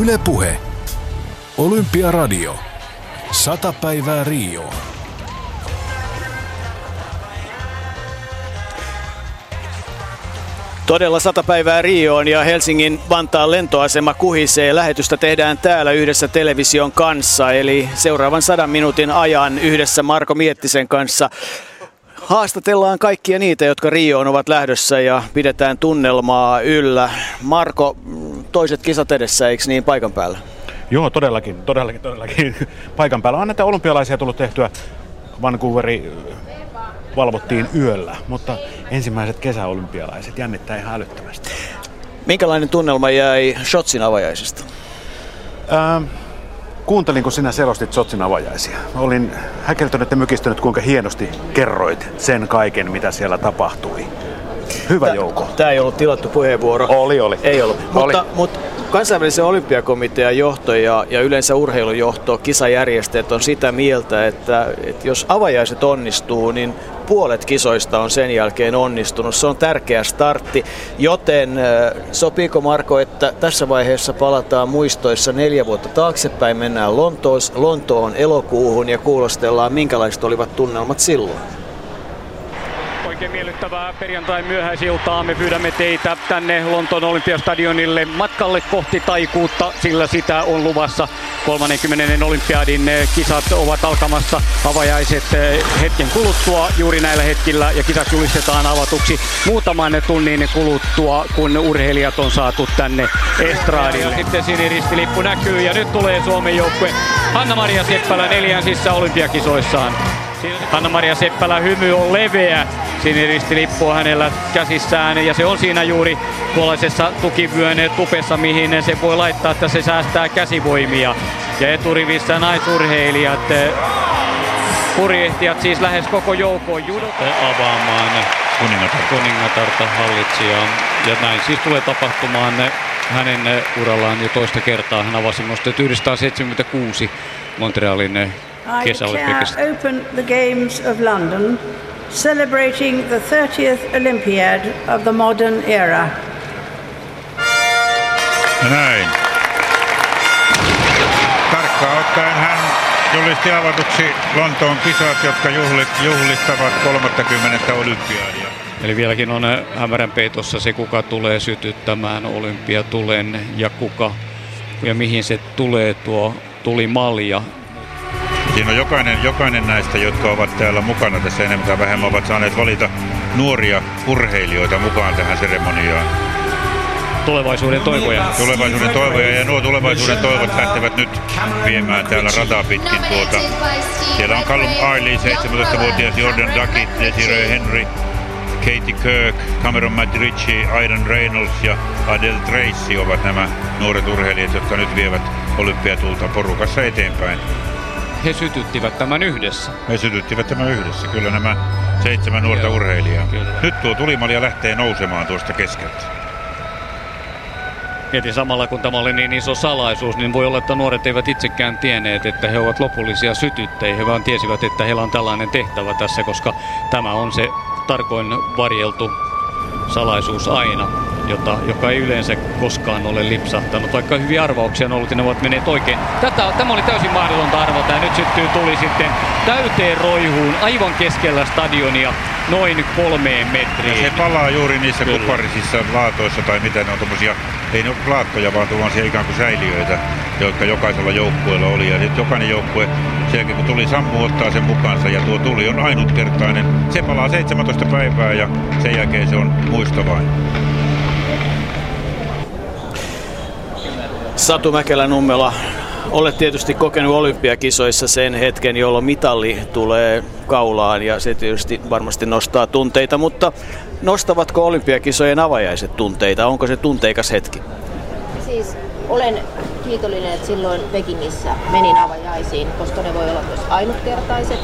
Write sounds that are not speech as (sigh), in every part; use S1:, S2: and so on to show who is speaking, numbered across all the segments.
S1: Yle Puhe. Olympiaradio. Sata päivää Rio.
S2: Todella sata päivää Rioon ja Helsingin Vantaan lentoasema kuhisee. Lähetystä tehdään täällä yhdessä television kanssa, eli seuraavan sadan minuutin ajan yhdessä Marko Miettisen kanssa. Haastatellaan kaikkia niitä, jotka Rioon ovat lähdössä ja pidetään tunnelmaa yllä. Marko, toiset kisat edessä, eikö niin paikan päällä?
S3: Joo, todellakin, todellakin, todellakin. (laughs) Paikan päällä on näitä olympialaisia tullut tehtyä. Vancouveri valvottiin yöllä, mutta ensimmäiset kesäolympialaiset jännittää ihan älyttömästi.
S2: Minkälainen tunnelma jäi Shotsin avajaisista?
S3: Ähm, kuuntelin, kun sinä selostit Sotsin avajaisia. Olin häkeltynyt ja mykistynyt, kuinka hienosti kerroit sen kaiken, mitä siellä tapahtui. Hyvä joukko.
S2: Tämä ei ollut tilattu puheenvuoro.
S3: Oli, oli.
S2: Ei ollut.
S3: Oli.
S2: Mutta, mutta kansainvälisen olympiakomitean johto ja, ja yleensä urheilujohto, kisajärjestäjät on sitä mieltä, että, että jos avajaiset onnistuu, niin puolet kisoista on sen jälkeen onnistunut. Se on tärkeä startti, joten sopiiko Marko, että tässä vaiheessa palataan muistoissa neljä vuotta taaksepäin, mennään Lontoos, Lontoon elokuuhun ja kuulostellaan, minkälaiset olivat tunnelmat silloin?
S4: Oikein miellyttävää perjantai myöhäisiltaa. Me pyydämme teitä tänne Lontoon Olympiastadionille matkalle kohti taikuutta, sillä sitä on luvassa. 30. olympiadin eh, kisat ovat alkamassa avajaiset eh, hetken kuluttua juuri näillä hetkillä ja kisat julistetaan avatuksi muutaman tunnin kuluttua, kun urheilijat on saatu tänne estraadille. Sitten siniristilippu näkyy ja nyt tulee Suomen joukkue Hanna-Maria Seppälä neljänsissä olympiakisoissaan. Hanna-Maria Seppälä hymy on leveä. Siniristilippu on hänellä käsissään ja se on siinä juuri tuollaisessa tukivyön tupessa, mihin se voi laittaa, että se säästää käsivoimia. Ja eturivissä naisurheilijat eh, purjehtijat siis lähes koko joukon judo avaamaan kuningatarta, kuningatarta hallitsijaa. Ja näin siis tulee tapahtumaan hänen eh, urallaan jo toista kertaa. Hän avasi musta 1976 Montrealin eh,
S5: I declare open the Games of London, celebrating the 30th Olympiad of the modern era.
S6: Näin. Tarkkaan ottaen hän julisti avatuksi Lontoon kisat, jotka juhlit, juhlistavat 30. olympiadia.
S4: Eli vieläkin on äh, hämärän peitossa se, kuka tulee sytyttämään olympiatulen ja kuka ja mihin se tulee tuo tuli malja.
S6: Siinä on jokainen, jokainen näistä, jotka ovat täällä mukana tässä enemmän tai vähemmän, ovat saaneet valita nuoria urheilijoita mukaan tähän seremoniaan.
S4: Tulevaisuuden toivoja.
S6: Tulevaisuuden toivoja ja nuo tulevaisuuden toivot lähtevät nyt viemään täällä rataa pitkin tuota. Siellä on Callum Arley, 17-vuotias Jordan Ducky, Desiree Henry, Katie Kirk, Cameron McRitchie, Aidan Reynolds ja Adele Tracy ovat nämä nuoret urheilijat, jotka nyt vievät olympiatulta porukassa eteenpäin.
S4: He sytyttivät tämän yhdessä.
S6: Me sytyttivät tämän yhdessä, kyllä nämä seitsemän nuorta
S4: Joo,
S6: urheilijaa.
S4: kyllä.
S6: Nyt tuo tulimalja lähtee nousemaan tuosta keskeltä.
S4: Mietin samalla, kun tämä oli niin iso salaisuus, niin voi olla, että nuoret eivät itsekään tienneet, että he ovat lopullisia sytyttäjiä. He vaan tiesivät, että heillä on tällainen tehtävä tässä, koska tämä on se tarkoin varjeltu salaisuus aina, jota, joka ei yleensä koskaan ole lipsahtanut. Vaikka hyviä arvauksia on ollut ja ne ovat menneet oikein. Tätä, tämä oli täysin mahdotonta arvata ja nyt syttyy tuli sitten täyteen roihuun aivan keskellä stadionia noin kolmeen
S6: Ja
S4: metriin.
S6: se palaa juuri niissä
S4: Kyllä.
S6: kuparisissa laatoissa tai mitä ne on tommosia, ei ne ole laattoja, vaan tuollaisia ikään kuin säiliöitä, jotka jokaisella joukkueella oli. Ja nyt jokainen joukkue, sen jälkeen kun tuli sammu ottaa sen mukaansa ja tuo tuli on ainutkertainen. Se palaa 17 päivää ja sen jälkeen se on muisto vain.
S2: Satu Mäkelä-Nummela, olet tietysti kokenut olympiakisoissa sen hetken, jolloin mitalli tulee kaulaan ja se tietysti varmasti nostaa tunteita, mutta nostavatko olympiakisojen avajaiset tunteita? Onko se tunteikas hetki?
S7: Siis olen kiitollinen, että silloin Pekingissä menin avajaisiin, koska ne voi olla myös ainutkertaiset.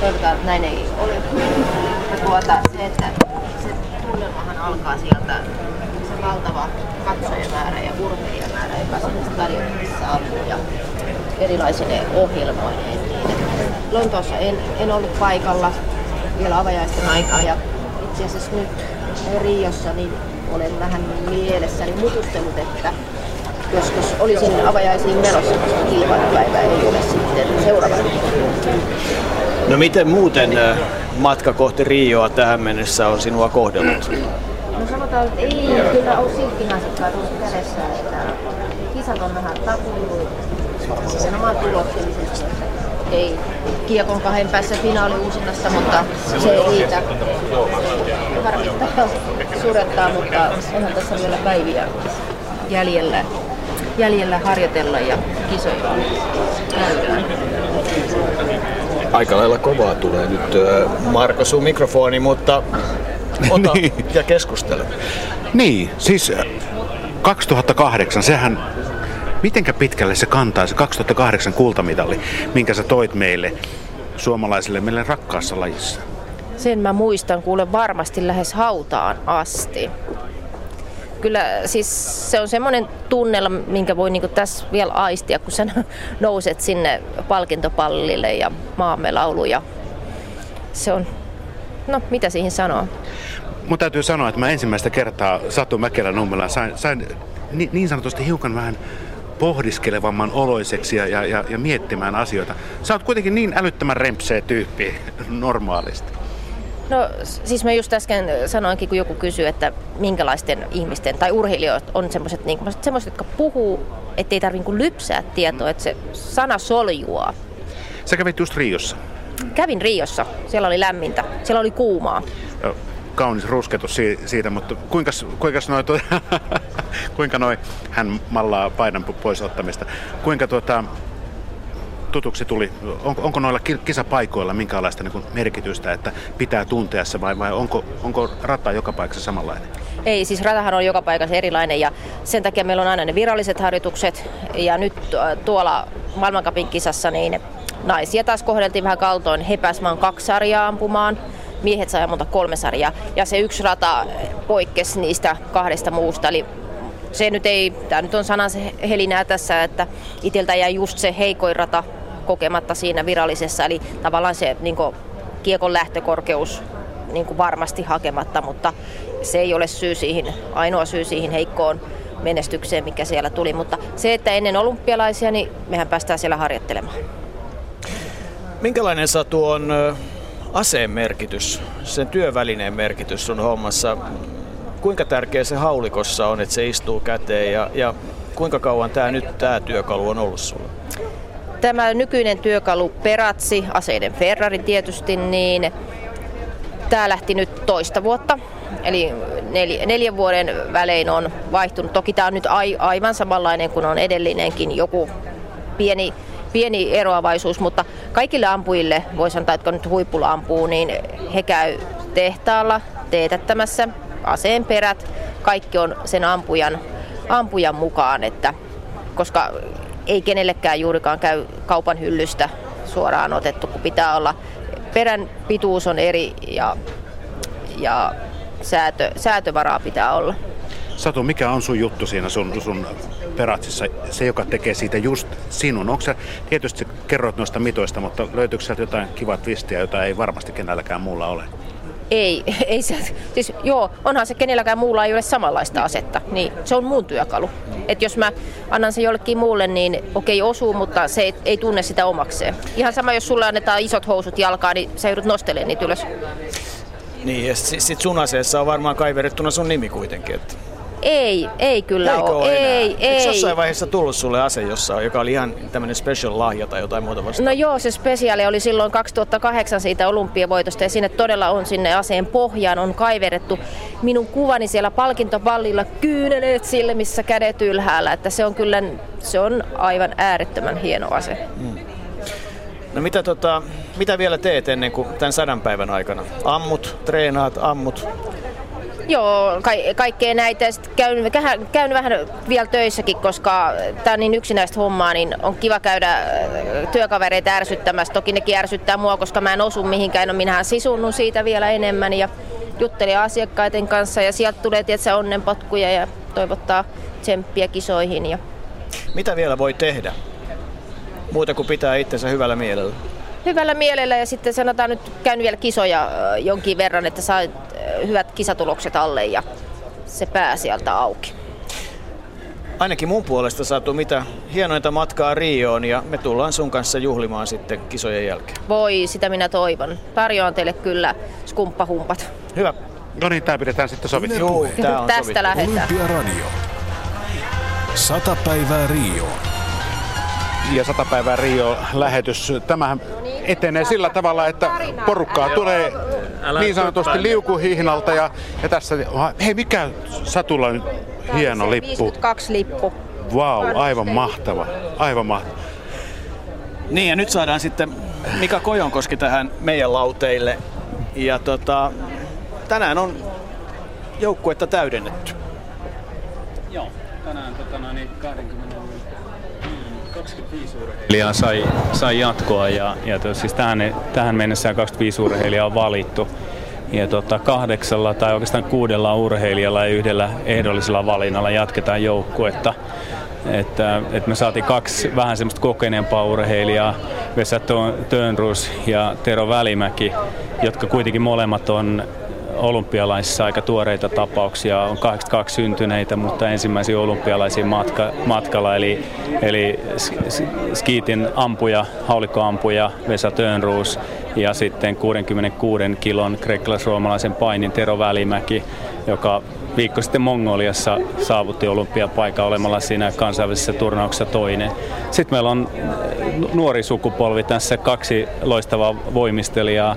S7: Toivotaan, että näin ei ole. Ja tuota, se, että se tunnelmahan alkaa sieltä, se valtava katsojamäärä ja urheilijamäärä, joka sinne stadionille saapuu ja erilaisine ohjelmoineen. Niin, Lontoossa en, en ollut paikalla vielä avajaisten aikaa ja itse asiassa nyt Riossa niin olen vähän mielessäni mutustellut, että joskus olisin avajaisiin menossa, koska kilpailupäivä ei ole sitten seuraava.
S2: No miten muuten matka kohti Rioa tähän mennessä on sinua kohdellut?
S7: No sanotaan, että ei kyllä ole silkkihansikkaa tuossa kädessä, että kisat on vähän tapuillut nimenomaan tuloksellisesti. Ei kiekon kahden päässä finaali uusinnasta, mutta se ei riitä. Se harmittaa, surettaa, mutta onhan tässä vielä päiviä jäljellä, jäljellä harjoitella ja kisoja käydään.
S2: Aika lailla kovaa tulee nyt Marko sun mikrofoni, mutta ota (laughs) niin. ja keskustele.
S3: Niin, siis 2008, sehän Mitenkä pitkälle se kantaa se 2008 kultamitali, minkä sä toit meille suomalaisille meille rakkaassa lajissa?
S7: Sen mä muistan kuule varmasti lähes hautaan asti. Kyllä siis se on semmoinen tunnelma, minkä voi niinku tässä vielä aistia, kun sä (laughs) nouset sinne palkintopallille ja maamme lauluja. Se on, no mitä siihen sanoo?
S3: Mun täytyy sanoa, että mä ensimmäistä kertaa Satu Mäkelä Nummela sain, sain niin sanotusti hiukan vähän pohdiskelevamman oloiseksi ja, ja, ja miettimään asioita. Sä oot kuitenkin niin älyttömän rempseä tyyppi (laughs) normaalisti.
S7: No siis mä just äsken sanoinkin, kun joku kysyy, että minkälaisten ihmisten tai urheilijoita on semmoiset, niin, semmoiset jotka puhuu, ettei tarvitse niin lypsää tietoa, että se sana soljua.
S3: Sä kävit just Riossa.
S7: Kävin Riossa. Siellä oli lämmintä. Siellä oli kuumaa
S3: kaunis rusketus siitä, mutta kuinka, kuinka noi, (laughs) kuinka noi, hän mallaa painan pois ottamista, kuinka tuota, tutuksi tuli, on, onko noilla kisapaikoilla minkälaista niin merkitystä, että pitää tuntea se vai, vai onko, onko rata joka paikassa samanlainen?
S7: Ei, siis ratahan on joka paikassa erilainen ja sen takia meillä on aina ne viralliset harjoitukset ja nyt tuolla maailmankapin kisassa niin naisia taas kohdeltiin vähän kaltoin. He pääsivät kaksi sarjaa ampumaan miehet sai monta kolme sarjaa. Ja se yksi rata poikkesi niistä kahdesta muusta. Eli se nyt ei, tämä nyt on sanan helinää tässä, että iteltä jäi just se heikoin rata kokematta siinä virallisessa. Eli tavallaan se niin kuin, kiekon lähtökorkeus niin kuin varmasti hakematta, mutta se ei ole syy siihen, ainoa syy siihen heikkoon menestykseen, mikä siellä tuli. Mutta se, että ennen olympialaisia, niin mehän päästään siellä harjoittelemaan.
S2: Minkälainen Satu on aseen merkitys, sen työvälineen merkitys sun hommassa. Kuinka tärkeä se haulikossa on, että se istuu käteen ja, ja kuinka kauan tämä nyt tämä työkalu on ollut sulla?
S7: Tämä nykyinen työkalu Peratsi, aseiden Ferrari tietysti, niin tämä lähti nyt toista vuotta. Eli nel, neljän vuoden välein on vaihtunut. Toki tämä on nyt aivan samanlainen kuin on edellinenkin. Joku pieni pieni eroavaisuus, mutta kaikille ampujille, voi sanoa, että nyt huippulla ampuu, niin he käy tehtaalla teetättämässä aseen perät. Kaikki on sen ampujan, ampujan mukaan, että, koska ei kenellekään juurikaan käy kaupan hyllystä suoraan otettu, kun pitää olla perän pituus on eri ja, ja säätö, säätövaraa pitää olla.
S3: Satu, mikä on sun juttu siinä sun, sun Peratsissa, se joka tekee siitä just sinun? Onko se, tietysti kerroit noista mitoista, mutta löytyykö sieltä jotain kivaa twistiä, jota ei varmasti kenelläkään muulla ole?
S7: Ei, (laughs) ei se, siis joo, onhan se kenelläkään muulla ei ole samanlaista asetta, niin se on mun työkalu. Et jos mä annan sen jollekin muulle, niin okei osuu, mutta se ei, ei tunne sitä omakseen. Ihan sama, jos sulle annetaan isot housut jalkaan, niin sä joudut nostelemaan niitä ylös.
S2: Niin, ja sit, sit sun aseessa on varmaan kaiverettuna sun nimi kuitenkin. Että...
S7: Ei, ei kyllä
S2: Eikö
S7: ole. Ei,
S2: ei. Eikö jossain vaiheessa tullut sulle ase, jossa, joka oli ihan tämmöinen special lahja tai jotain muuta vastaan?
S7: No joo, se spesiaali oli silloin 2008 siitä olympiavoitosta ja sinne todella on sinne aseen pohjaan on kaiverettu minun kuvani siellä palkintopallilla kyyneleet silmissä, kädet ylhäällä, että se on kyllä, se on aivan äärettömän hieno ase. Mm.
S2: No mitä, tota, mitä vielä teet ennen kuin tämän sadan päivän aikana? Ammut, treenaat, ammut?
S7: Joo, ka- kaikkea näitä. Sitten käyn, käyn vähän vielä töissäkin, koska tämä on niin yksinäistä hommaa, niin on kiva käydä äh, työkavereita ärsyttämässä. Toki nekin ärsyttää mua, koska mä en osu mihinkään. No minähän sisunnun siitä vielä enemmän ja juttelin asiakkaiden kanssa ja sieltä tulee tietysti onnenpotkuja ja toivottaa tsemppiä kisoihin. Ja...
S2: Mitä vielä voi tehdä? Muuta kuin pitää itsensä hyvällä mielellä
S7: hyvällä mielellä ja sitten sanotaan nyt käyn vielä kisoja jonkin verran, että saa hyvät kisatulokset alle ja se pää sieltä auki.
S2: ainakin mun puolesta saatu mitä hienointa matkaa Rioon ja me tullaan sun kanssa juhlimaan sitten kisojen jälkeen.
S7: Voi, sitä minä toivon. Tarjoan teille kyllä skumppahumpat.
S2: Hyvä.
S3: No niin, tämä pidetään sitten sovittu.
S2: Joo, tää on
S7: Tästä
S2: sovittu.
S7: lähdetään.
S1: Olympiaradio. Sata päivää Rio.
S3: Ja sata päivää Rio-lähetys. Tämähän etenee sillä tavalla, että porukkaa tulee niin sanotusti liukuhihnalta ja, ja tässä, hei mikä Satulla on hieno lippu.
S7: 52 lippu.
S3: Vau, wow, aivan mahtava, aivan mahtava.
S2: Niin ja nyt saadaan sitten Mika Kojonkoski tähän meidän lauteille. Ja tota, tänään on joukkuetta täydennetty.
S8: Joo, tänään tota, noin, niin 20, 25 urheilijaa sai, sai jatkoa ja, ja tos, siis tähän, tähän mennessä 25 urheilijaa on valittu. Ja tota, kahdeksalla tai oikeastaan kuudella urheilijalla ja yhdellä ehdollisella valinnalla jatketaan joukkuetta. Että, että me saatiin kaksi vähän semmoista kokeneempaa urheilijaa, Vesa Tönrus ja Tero Välimäki, jotka kuitenkin molemmat on olympialaisissa aika tuoreita tapauksia, on 82 syntyneitä, mutta ensimmäisiä olympialaisia matka, matkalla, eli, eli skiitin ampuja, haulikkoampuja Vesa Tönruus ja sitten 66 kilon kreikkalaisroomalaisen painin Tero Välimäki, joka viikko sitten Mongoliassa saavutti olympiapaikan olemalla siinä kansainvälisessä turnauksessa toinen. Sitten meillä on nuori sukupolvi tässä, kaksi loistavaa voimistelijaa,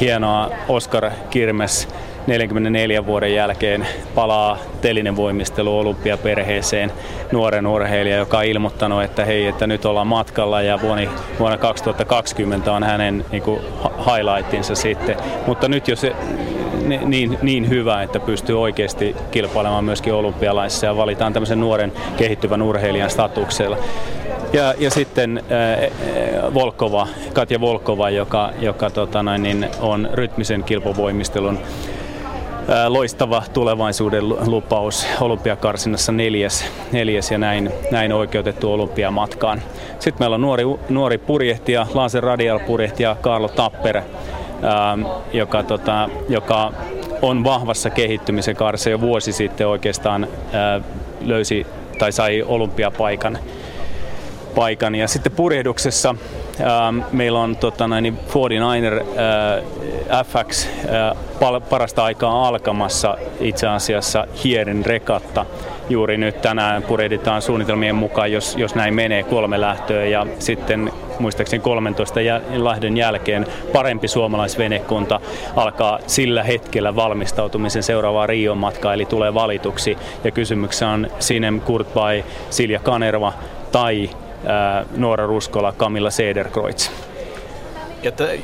S8: hienoa Oskar Kirmes 44 vuoden jälkeen palaa telinen voimistelu olympiaperheeseen nuoren urheilija, joka on ilmoittanut, että hei, että nyt ollaan matkalla ja vuonna, vuonna 2020 on hänen niin kuin, highlightinsa sitten. Mutta nyt jo se niin, niin hyvä, että pystyy oikeasti kilpailemaan myöskin olympialaisissa ja valitaan tämmöisen nuoren kehittyvän urheilijan statuksella. Ja, ja sitten äh, Volkova, Katja Volkova, joka, joka tota noin, niin on rytmisen kilpavoimistelun loistava tulevaisuuden lupaus olympiakarsinnassa neljäs, neljäs ja näin, näin oikeutettu olympiamatkaan. Sitten meillä on nuori, nuori purjehtija, Laser Radial purjehtija Karlo Tapper, äh, joka, tota, joka on vahvassa kehittymisen kaaressa jo vuosi sitten oikeastaan äh, löysi tai sai olympiapaikan paikan. Ja sitten purjehduksessa ähm, meillä on tota, niin 49er äh, FX äh, parasta aikaa alkamassa itse asiassa Hierin rekatta. Juuri nyt tänään purjehditaan suunnitelmien mukaan, jos, jos näin menee, kolme lähtöä ja sitten muistaakseni 13 jäl- lähdön jälkeen parempi suomalaisvenekunta alkaa sillä hetkellä valmistautumisen seuraavaan Rion matkaan, eli tulee valituksi. Ja kysymyksessä on Sinem Kurtbay, Silja Kanerva tai Noora Ruskola, Camilla Sederkreutz.
S2: Ja t-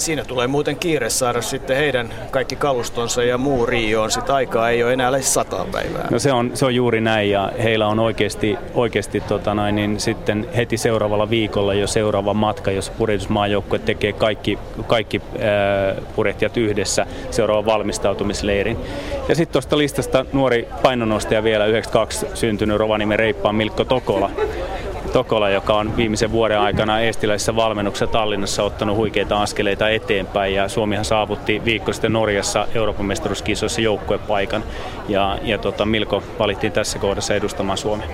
S2: siinä tulee muuten kiire saada sitten heidän kaikki kalustonsa ja muu Rioon. Sitten aikaa ei ole enää lähes sata päivää.
S8: No se on, se on juuri näin ja heillä on oikeasti, oikeasti tota noin, niin sitten heti seuraavalla viikolla jo seuraava matka, jos purjehdusmaajoukkue tekee kaikki, kaikki äh, purjehtijat yhdessä seuraavan valmistautumisleirin. Ja sitten tuosta listasta nuori painonostaja vielä 92 syntynyt Rovaniemen reippaan Milkko Tokola. Tokola, joka on viimeisen vuoden aikana estiläisessä valmennuksessa Tallinnassa ottanut huikeita askeleita eteenpäin ja Suomihan saavutti viikko sitten Norjassa Euroopan mestaruuskisoissa joukkuepaikan ja, ja tota, Milko valittiin tässä kohdassa edustamaan Suomea.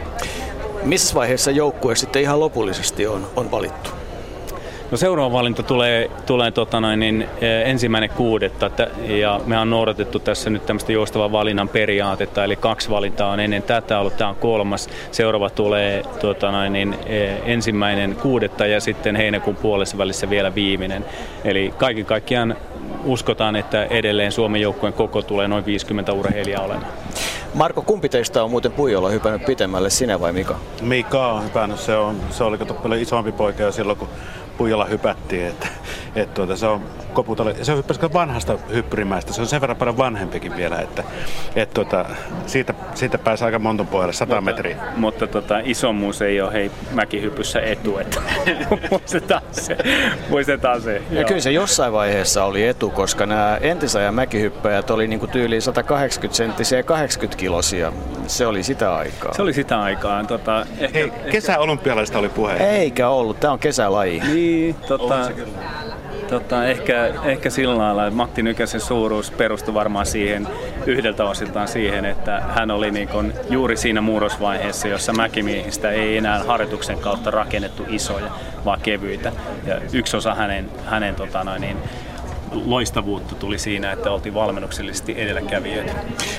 S2: Missä vaiheessa joukkue sitten ihan lopullisesti on, on valittu?
S8: No seuraava valinta tulee, tulee tota noin, niin, ensimmäinen kuudetta ja me on noudatettu tässä nyt tämmöistä joustavan valinnan periaatetta, eli kaksi valintaa on ennen tätä ollut, tämä on kolmas. Seuraava tulee tota noin, niin, ensimmäinen kuudetta ja sitten heinäkuun puolessa välissä vielä viimeinen. Eli kaiken kaikkiaan uskotaan, että edelleen Suomen joukkueen koko tulee noin 50 urheilijaa olemaan.
S2: Marko, kumpi teistä on muuten Puijolla hypännyt pitemmälle, sinä vai Mika?
S3: Mika on hypännyt, se, on, se oli kato paljon isompi poika jo silloin, kun Puijalla hypättiin. Että, et tuota, se on koputalle, se on vanhasta hyppyrimäistä, se on sen verran paljon vanhempikin vielä, että et, tuota, siitä, siitä pääsi aika monton pohjalle, 100
S8: mutta,
S3: metriä.
S8: Mutta tota, isommuus ei ole hei mäkihypyssä etu, että (laughs) muistetaan se. Muistetaan se
S2: Ja
S8: joo.
S2: kyllä se jossain vaiheessa oli etu, koska nämä entisajan mäkihyppäjät oli niinku tyyliin 180 senttisiä ja 80 kilosia. Se oli sitä aikaa.
S8: Se oli sitä aikaa. Tota, ehkä,
S3: Hei, kesäolympialaisista oli puhe.
S2: Eikä ollut, tämä on kesälaji.
S8: Niin, tota, Tota, ehkä, ehkä sillä lailla, että Matti Nykäsen suuruus perustui varmaan siihen yhdeltä osiltaan siihen, että hän oli niin kun juuri siinä murrosvaiheessa, jossa mäkimiehistä ei enää harjoituksen kautta rakennettu isoja, vaan kevyitä. Ja yksi osa hänen, hänen tota noin, niin, loistavuutta tuli siinä, että oltiin valmennuksellisesti edelläkävijöitä.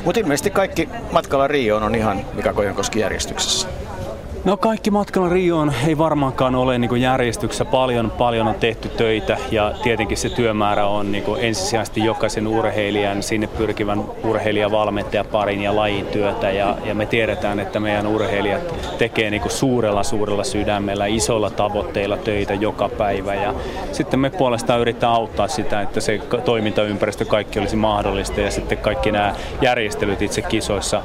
S2: Mutta ilmeisesti kaikki matkalla Rioon on ihan Mika Kojankoski järjestyksessä.
S8: No kaikki matkalla Rioon ei varmaankaan ole niin järjestyksessä. Paljon, paljon on tehty töitä ja tietenkin se työmäärä on niin ensisijaisesti jokaisen urheilijan, sinne pyrkivän urheilijavalmentajaparin ja lajin työtä. Ja, ja me tiedetään, että meidän urheilijat tekee niin suurella, suurella sydämellä, isolla tavoitteilla töitä joka päivä. Ja sitten me puolestaan yrittää auttaa sitä, että se toimintaympäristö kaikki olisi mahdollista ja sitten kaikki nämä järjestelyt itse kisoissa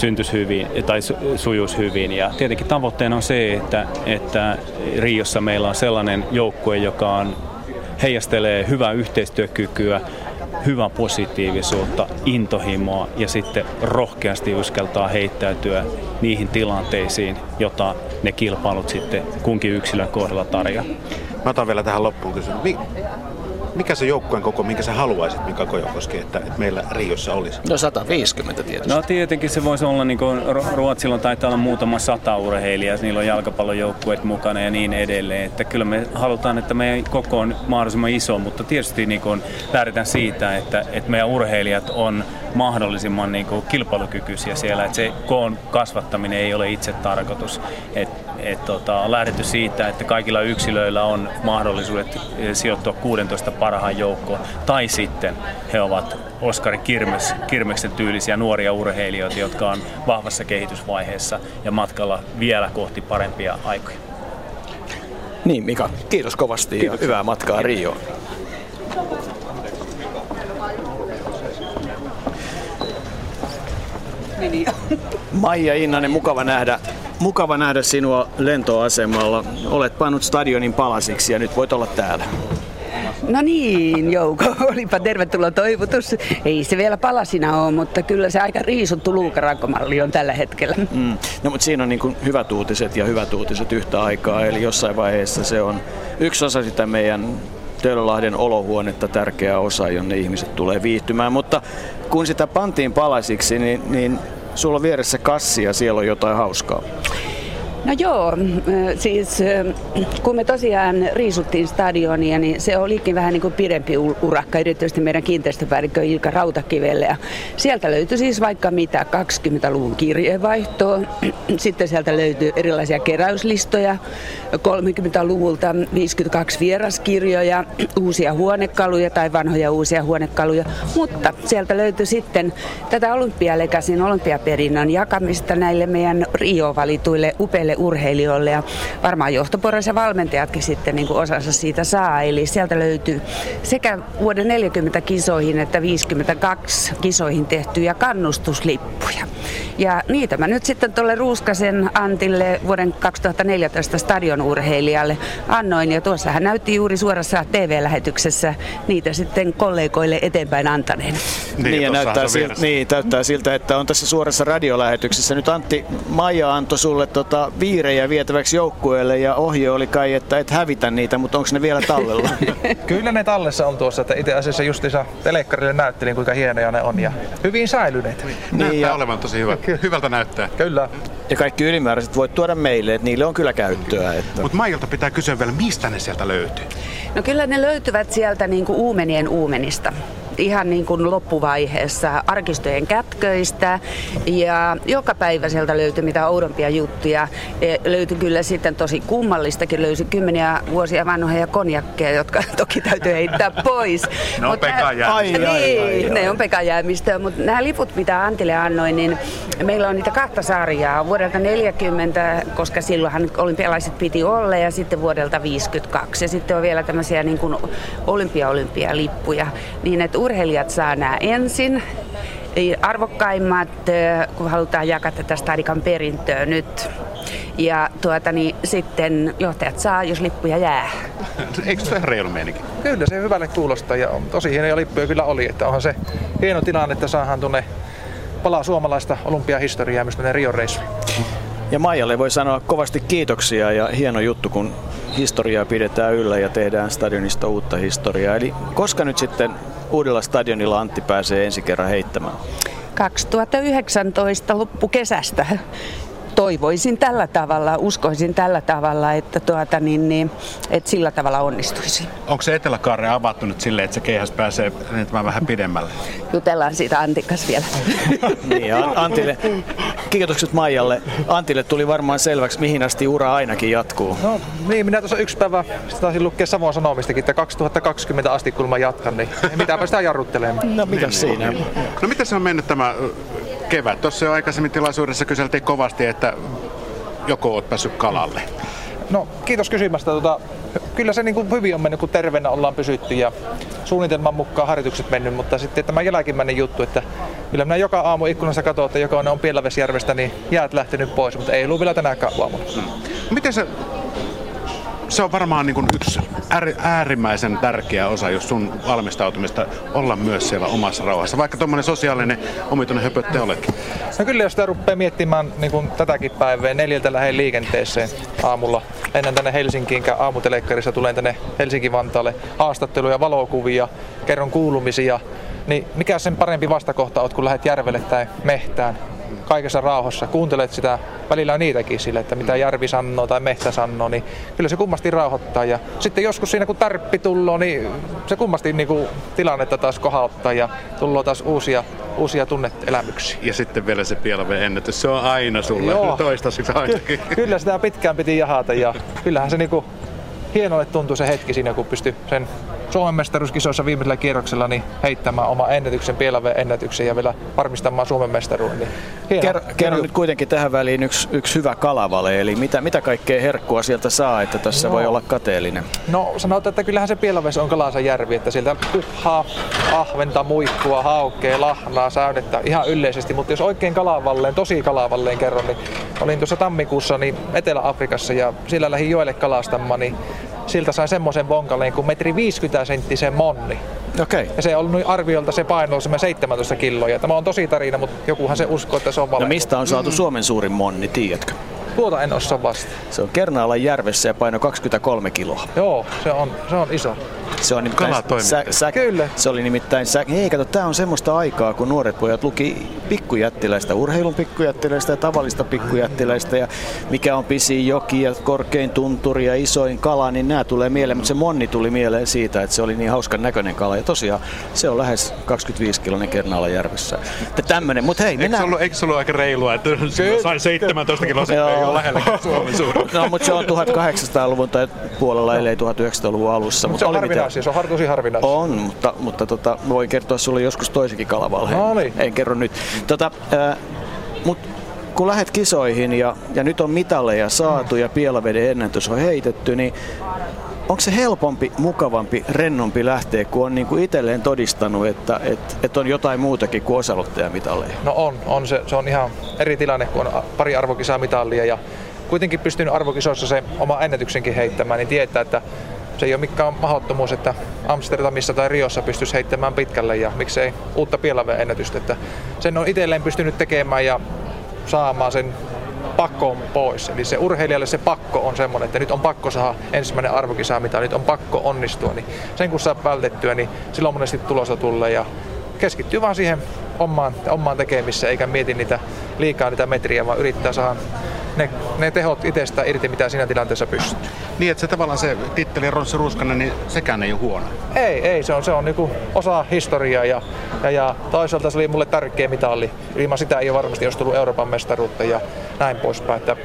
S8: syntyisi hyvin tai sujuisi hyvin. Ja tietenkin tavoitteena on se, että, että Riossa meillä on sellainen joukkue, joka on, heijastelee hyvää yhteistyökykyä, hyvää positiivisuutta, intohimoa ja sitten rohkeasti uskaltaa heittäytyä niihin tilanteisiin, jota ne kilpailut sitten kunkin yksilön kohdalla tarjoaa.
S3: Mä otan vielä tähän loppuun kysymys mikä se joukkueen koko, minkä sä haluaisit, Mika Kojokoski, että, että meillä Riossa olisi?
S2: No 150 tietysti.
S8: No tietenkin se voisi olla, niin kuin Ruotsilla taitaa olla muutama sata urheilijaa, niillä on jalkapallojoukkueet mukana ja niin edelleen. Että kyllä me halutaan, että meidän koko on mahdollisimman iso, mutta tietysti niin kuin lähdetään siitä, että, että meidän urheilijat on mahdollisimman niin kuin kilpailukykyisiä siellä, että se koon kasvattaminen ei ole itse tarkoitus. Et et tota, on lähdetty siitä, että kaikilla yksilöillä on mahdollisuudet eh, sijoittua 16 parhaan joukkoon. Tai sitten he ovat Oskari Kirmes, Kirmeksen tyylisiä nuoria urheilijoita, jotka on vahvassa kehitysvaiheessa ja matkalla vielä kohti parempia aikoja.
S2: Niin Mika, kiitos kovasti kiitos. ja hyvää matkaa Rio. Maija Innanen, mukava nähdä Mukava nähdä sinua lentoasemalla. Olet pannut stadionin palasiksi ja nyt voit olla täällä.
S9: No niin, Jouko, (laughs) olipa tervetuloa toivotus. Ei se vielä palasina ole, mutta kyllä se aika riisuttu luukarankomalli on tällä hetkellä. Mm.
S2: No mutta siinä on niin hyvät uutiset ja hyvät uutiset yhtä aikaa, eli jossain vaiheessa se on yksi osa sitä meidän Töölölahden olohuonetta tärkeä osa, jonne ihmiset tulee viihtymään. Mutta kun sitä pantiin palasiksi, niin, niin Sulla on vieressä kassi ja siellä on jotain hauskaa.
S9: No joo, siis kun me tosiaan riisuttiin stadionia, niin se olikin vähän niin kuin pidempi urakka, erityisesti meidän kiinteistöpäällikkö Ilka Rautakivelle. Ja sieltä löytyi siis vaikka mitä 20-luvun kirjeenvaihtoa, (clears throat) sitten sieltä löytyy erilaisia keräyslistoja, 30-luvulta 52 vieraskirjoja, (clears throat) uusia huonekaluja tai vanhoja uusia huonekaluja, mutta sieltä löytyi sitten tätä olympialegasin olympiaperinnön jakamista näille meidän Rio-valituille upeille urheilijoille ja varmaan johtoporras ja valmentajatkin sitten niin kuin osansa siitä saa. Eli sieltä löytyy sekä vuoden 40 kisoihin että 52 kisoihin tehtyjä kannustuslippuja. Ja niitä mä nyt sitten tuolle Ruuskasen Antille vuoden 2014 stadionurheilijalle annoin. Ja tuossa hän näytti juuri suorassa TV-lähetyksessä niitä sitten kollegoille eteenpäin antaneen.
S2: Niin, niin ja näyttää, siltä, niin, näyttää siltä, että on tässä suorassa radiolähetyksessä. Nyt Antti Maija antoi sulle tota viirejä vietäväksi joukkueelle ja ohje oli kai, että et hävitä niitä, mutta onko ne vielä tallella? (laughs)
S10: Kyllä ne tallessa on tuossa, että itse asiassa justiinsa telekkarille näyttelin kuinka hienoja ne on ja hyvin säilyneet.
S3: Näyttää niin, ja... olevan tosi hyvä. hyvältä näyttää.
S10: Kyllä.
S2: Ja kaikki ylimääräiset voit tuoda meille, että niille on kyllä käyttöä. Että...
S3: Mutta Maijolta pitää kysyä vielä, mistä ne sieltä löytyy?
S9: No kyllä ne löytyvät sieltä niin kuin uumenien uumenista ihan niin kuin loppuvaiheessa arkistojen kätköistä ja joka päivä sieltä löytyi mitä oudompia juttuja. E, löytyi kyllä sitten tosi kummallistakin, löysi kymmeniä vuosia vanhoja konjakkeja, jotka (laughs) toki täytyy heittää pois.
S3: ne on pekajäämistä.
S9: Ai, niin, ai, ai, ne on pekajäämistä, mutta nämä liput mitä Antille annoin, niin meillä on niitä kahta sarjaa. Vuodelta 40, koska silloinhan olympialaiset piti olla ja sitten vuodelta 52 ja sitten on vielä tämmöisiä niin kuin olympia-olympia-lippuja. Niin että urheilijat saa nämä ensin. Arvokkaimmat, kun halutaan jakaa tätä stadikan perintöä nyt. Ja tuota, niin sitten johtajat saa, jos lippuja jää. (laughs)
S3: Eikö se ihan reilu meininki?
S10: Kyllä se hyvälle kuulostaa ja tosi hienoja lippuja kyllä oli. Että onhan se hieno tilanne, että saadaan tuonne palaa suomalaista olympiahistoriaa myös tänne Rio reissuun.
S2: Ja Maijalle voi sanoa kovasti kiitoksia ja hieno juttu, kun historiaa pidetään yllä ja tehdään stadionista uutta historiaa. Eli koska nyt sitten uudella stadionilla Antti pääsee ensi kerran heittämään?
S9: 2019 loppukesästä toivoisin tällä tavalla, uskoisin tällä tavalla, että, tuota, niin, niin, että sillä tavalla onnistuisi.
S3: Onko se Etelä-Kaare avattu nyt silleen, että se keihäs pääsee lentämään vähän pidemmälle?
S9: Jutellaan siitä Antikas vielä. (laughs)
S2: niin, Antille, kiitokset Maijalle. Antille tuli varmaan selväksi, mihin asti ura ainakin jatkuu.
S10: No niin, minä tuossa yksi päivä taisin lukea Savon Sanomistakin, että 2020 asti kun mä jatkan, niin mitäpä sitä jarruttelemaan.
S2: No mitä siinä?
S3: No miten se on mennyt tämä kevät? Tuossa jo aikaisemmin tilaisuudessa kyseltiin kovasti, että joko olet päässyt kalalle.
S10: No kiitos kysymästä. Tota, kyllä se niin kuin hyvin on mennyt, kun terveenä ollaan pysytty ja suunnitelman mukaan harjoitukset mennyt, mutta sitten tämä jälkimmäinen juttu, että kyllä minä joka aamu ikkunassa katson, että joka on Pielavesjärvestä, niin jäät lähtenyt pois, mutta ei ollut vielä tänäänkään aamuna.
S3: Miten se se on varmaan niin kuin yksi äärimmäisen tärkeä osa just sun valmistautumista olla myös siellä omassa rauhassa, vaikka tuommoinen sosiaalinen omituinen höpötte oletkin.
S10: No kyllä, jos sitä rupeaa miettimään niin kuin tätäkin päivää, neljältä lähden liikenteeseen aamulla. Lennän tänne Helsinkiin, aamutelekkarissa tulen tänne Helsinki-Vantaalle haastatteluja, valokuvia, kerron kuulumisia. Niin mikä sen parempi vastakohta oot, kun lähdet järvelle tai mehtään kaikessa rauhassa, kuuntelet sitä, välillä on niitäkin sille, että mitä järvi sanoo tai mehtä sanoo, niin kyllä se kummasti rauhoittaa. Ja sitten joskus siinä kun tarppi tulloo, niin se kummasti niin kuin tilannetta taas kohauttaa ja tulloo taas uusia, uusia tunneelämyksiä.
S3: Ja sitten vielä se pielven ennätys, se on aina sulle Joo. toistaiseksi ainakin.
S10: Ky- (laughs) kyllä sitä pitkään piti jahata ja kyllähän se niin kuin hienolle tuntuu se hetki siinä, kun pystyy sen Suomen mestaruuskisoissa viimeisellä kierroksella niin heittämään oma ennätyksen, Pielaveen ennätyksen ja vielä varmistamaan Suomen mestaruuden. Niin
S2: kerro, kerro nyt kuitenkin tähän väliin yksi, yksi hyvä kalavale, eli mitä, mitä kaikkea herkkua sieltä saa, että tässä no. voi olla kateellinen?
S10: No sanotaan, että kyllähän se Pielaves on kalansa järvi, että sieltä puhaa, ahventa, muikkua, haukkea, lahnaa, säynettä ihan yleisesti, mutta jos oikein kalavalleen, tosi kalavalleen kerron, niin olin tuossa tammikuussa niin Etelä-Afrikassa ja siellä lähdin joelle kalastamaan, niin siltä sai semmoisen vonkaleen kuin metri 50 senttisen monni.
S2: Okay.
S10: Ja se on arviolta se paino on 17 kiloa. Tämä on tosi tarina, mutta jokuhan se uskoo, että se on vale.
S2: No mistä on saatu mm. Suomen suurin monni, tiedätkö?
S10: Tuota en osaa vasta.
S2: Se on Kernaalan järvessä ja paino 23 kiloa.
S10: Joo, se on, se on iso.
S2: Se on nimittäin sä, sä, Kyllä. Se oli nimittäin sä, ei kato, tää on semmoista aikaa, kun nuoret pojat luki pikkujättiläistä, urheilun pikkujättiläistä ja tavallista pikkujättiläistä ja mikä on pisin joki ja korkein tunturi ja isoin kala, niin nämä tulee mieleen, mutta se monni tuli mieleen siitä, että se oli niin hauskan näköinen kala ja tosiaan se on lähes 25 kilonen Kernaalan järvessä. Tämmönen, mutta hei,
S3: mennään... Eikö se ollut, eikö se ollut aika reilua, että sain 17 kiloa, ole lähellä (laughs) Suomen suurin.
S2: No, mutta se on 1800-luvun tai puolella, ellei 1900-luvun alussa.
S10: Mutta se on harvinaisia, se on tosi harvinaisia.
S2: On, mutta, mutta tota, voin kertoa sulle joskus toisenkin kalavalheen.
S10: No niin.
S2: En kerro nyt. Tota, äh, mut kun lähdet kisoihin ja, ja nyt on mitalleja saatu ja Pielaveden ennätys on heitetty, niin onko se helpompi, mukavampi, rennompi lähteä, kun on niinku itselleen todistanut, että et, et on jotain muutakin kuin osaloittajamitalleja?
S10: No on, on se, se on ihan eri tilanne, kun on pari arvokisaa mitallia ja kuitenkin pystynyt arvokisoissa se oma ennätyksenkin heittämään, niin tietää, että se ei ole mikään mahdottomuus, että Amsterdamissa tai Riossa pystyisi heittämään pitkälle ja miksei uutta Pielaveen ennätystä. Että sen on itselleen pystynyt tekemään ja saamaan sen pakko pois. Eli se urheilijalle se pakko on semmoinen, että nyt on pakko saada ensimmäinen arvokisa, mitä nyt on pakko onnistua. Niin sen kun saa vältettyä, niin silloin monesti tulosta tulee ja keskittyy vaan siihen omaan, omaan tekemiseen, eikä mieti niitä liikaa niitä metriä, vaan yrittää saada ne, ne tehot itsestä irti, mitä siinä tilanteessa pystyy.
S3: Niin, että se tavallaan se titteli Ronssi Ruskanen, niin sekään ei ole huono.
S10: Ei, ei, se on, se on niinku osa historiaa ja, ja, ja toisaalta se oli mulle tärkeä mitalli. Ilman sitä ei ole varmasti olisi tullut Euroopan mestaruutta ja näin poispäin. Että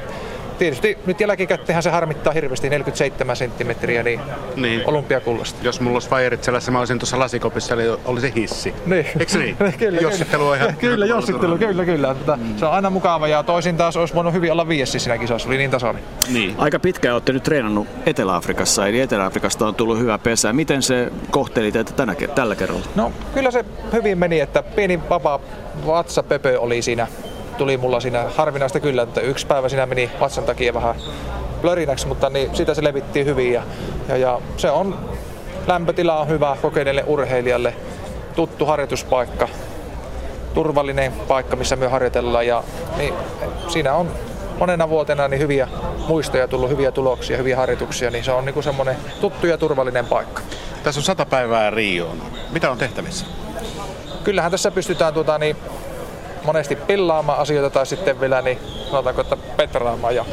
S10: tietysti nyt jälkikäteenhän se harmittaa hirveästi 47 senttimetriä niin, niin. olympiakullasta.
S3: Jos mulla olisi vajerit sellaisessa, mä olisin tuossa lasikopissa, eli oli se hissi.
S10: Niin.
S3: Eikö niin? (laughs)
S10: kyllä,
S3: jossittelu on ihan...
S10: Kyllä, jossittelu, kyllä, kyllä. Että mm. Se on aina mukava ja toisin taas olisi voinut hyvin olla viiesi siinä kisassa, oli niin tasainen.
S2: Niin. Aika pitkään olette nyt treenannut Etelä-Afrikassa, eli Etelä-Afrikasta on tullut hyvä pesä. Miten se kohteli teitä tänä, tällä kerralla?
S10: No kyllä se hyvin meni, että pieni vapaa vatsa Pepe oli siinä tuli mulla siinä harvinaista kyllä, että yksi päivä siinä meni vatsan takia vähän blörinäksi, mutta niin sitä se levittiin hyvin ja, ja, ja se on, lämpötila on hyvä kokeneelle urheilijalle, tuttu harjoituspaikka, turvallinen paikka, missä me harjoitellaan ja niin, siinä on monena vuotena niin hyviä muistoja tullut, hyviä tuloksia, hyviä harjoituksia, niin se on niin semmoinen tuttu ja turvallinen paikka.
S3: Tässä on sata päivää Rioon. Mitä on tehtävissä?
S10: Kyllähän tässä pystytään tuota, niin, monesti pillaamaan asioita tai sitten vielä niin, sanotaanko, että petraamaan. Ja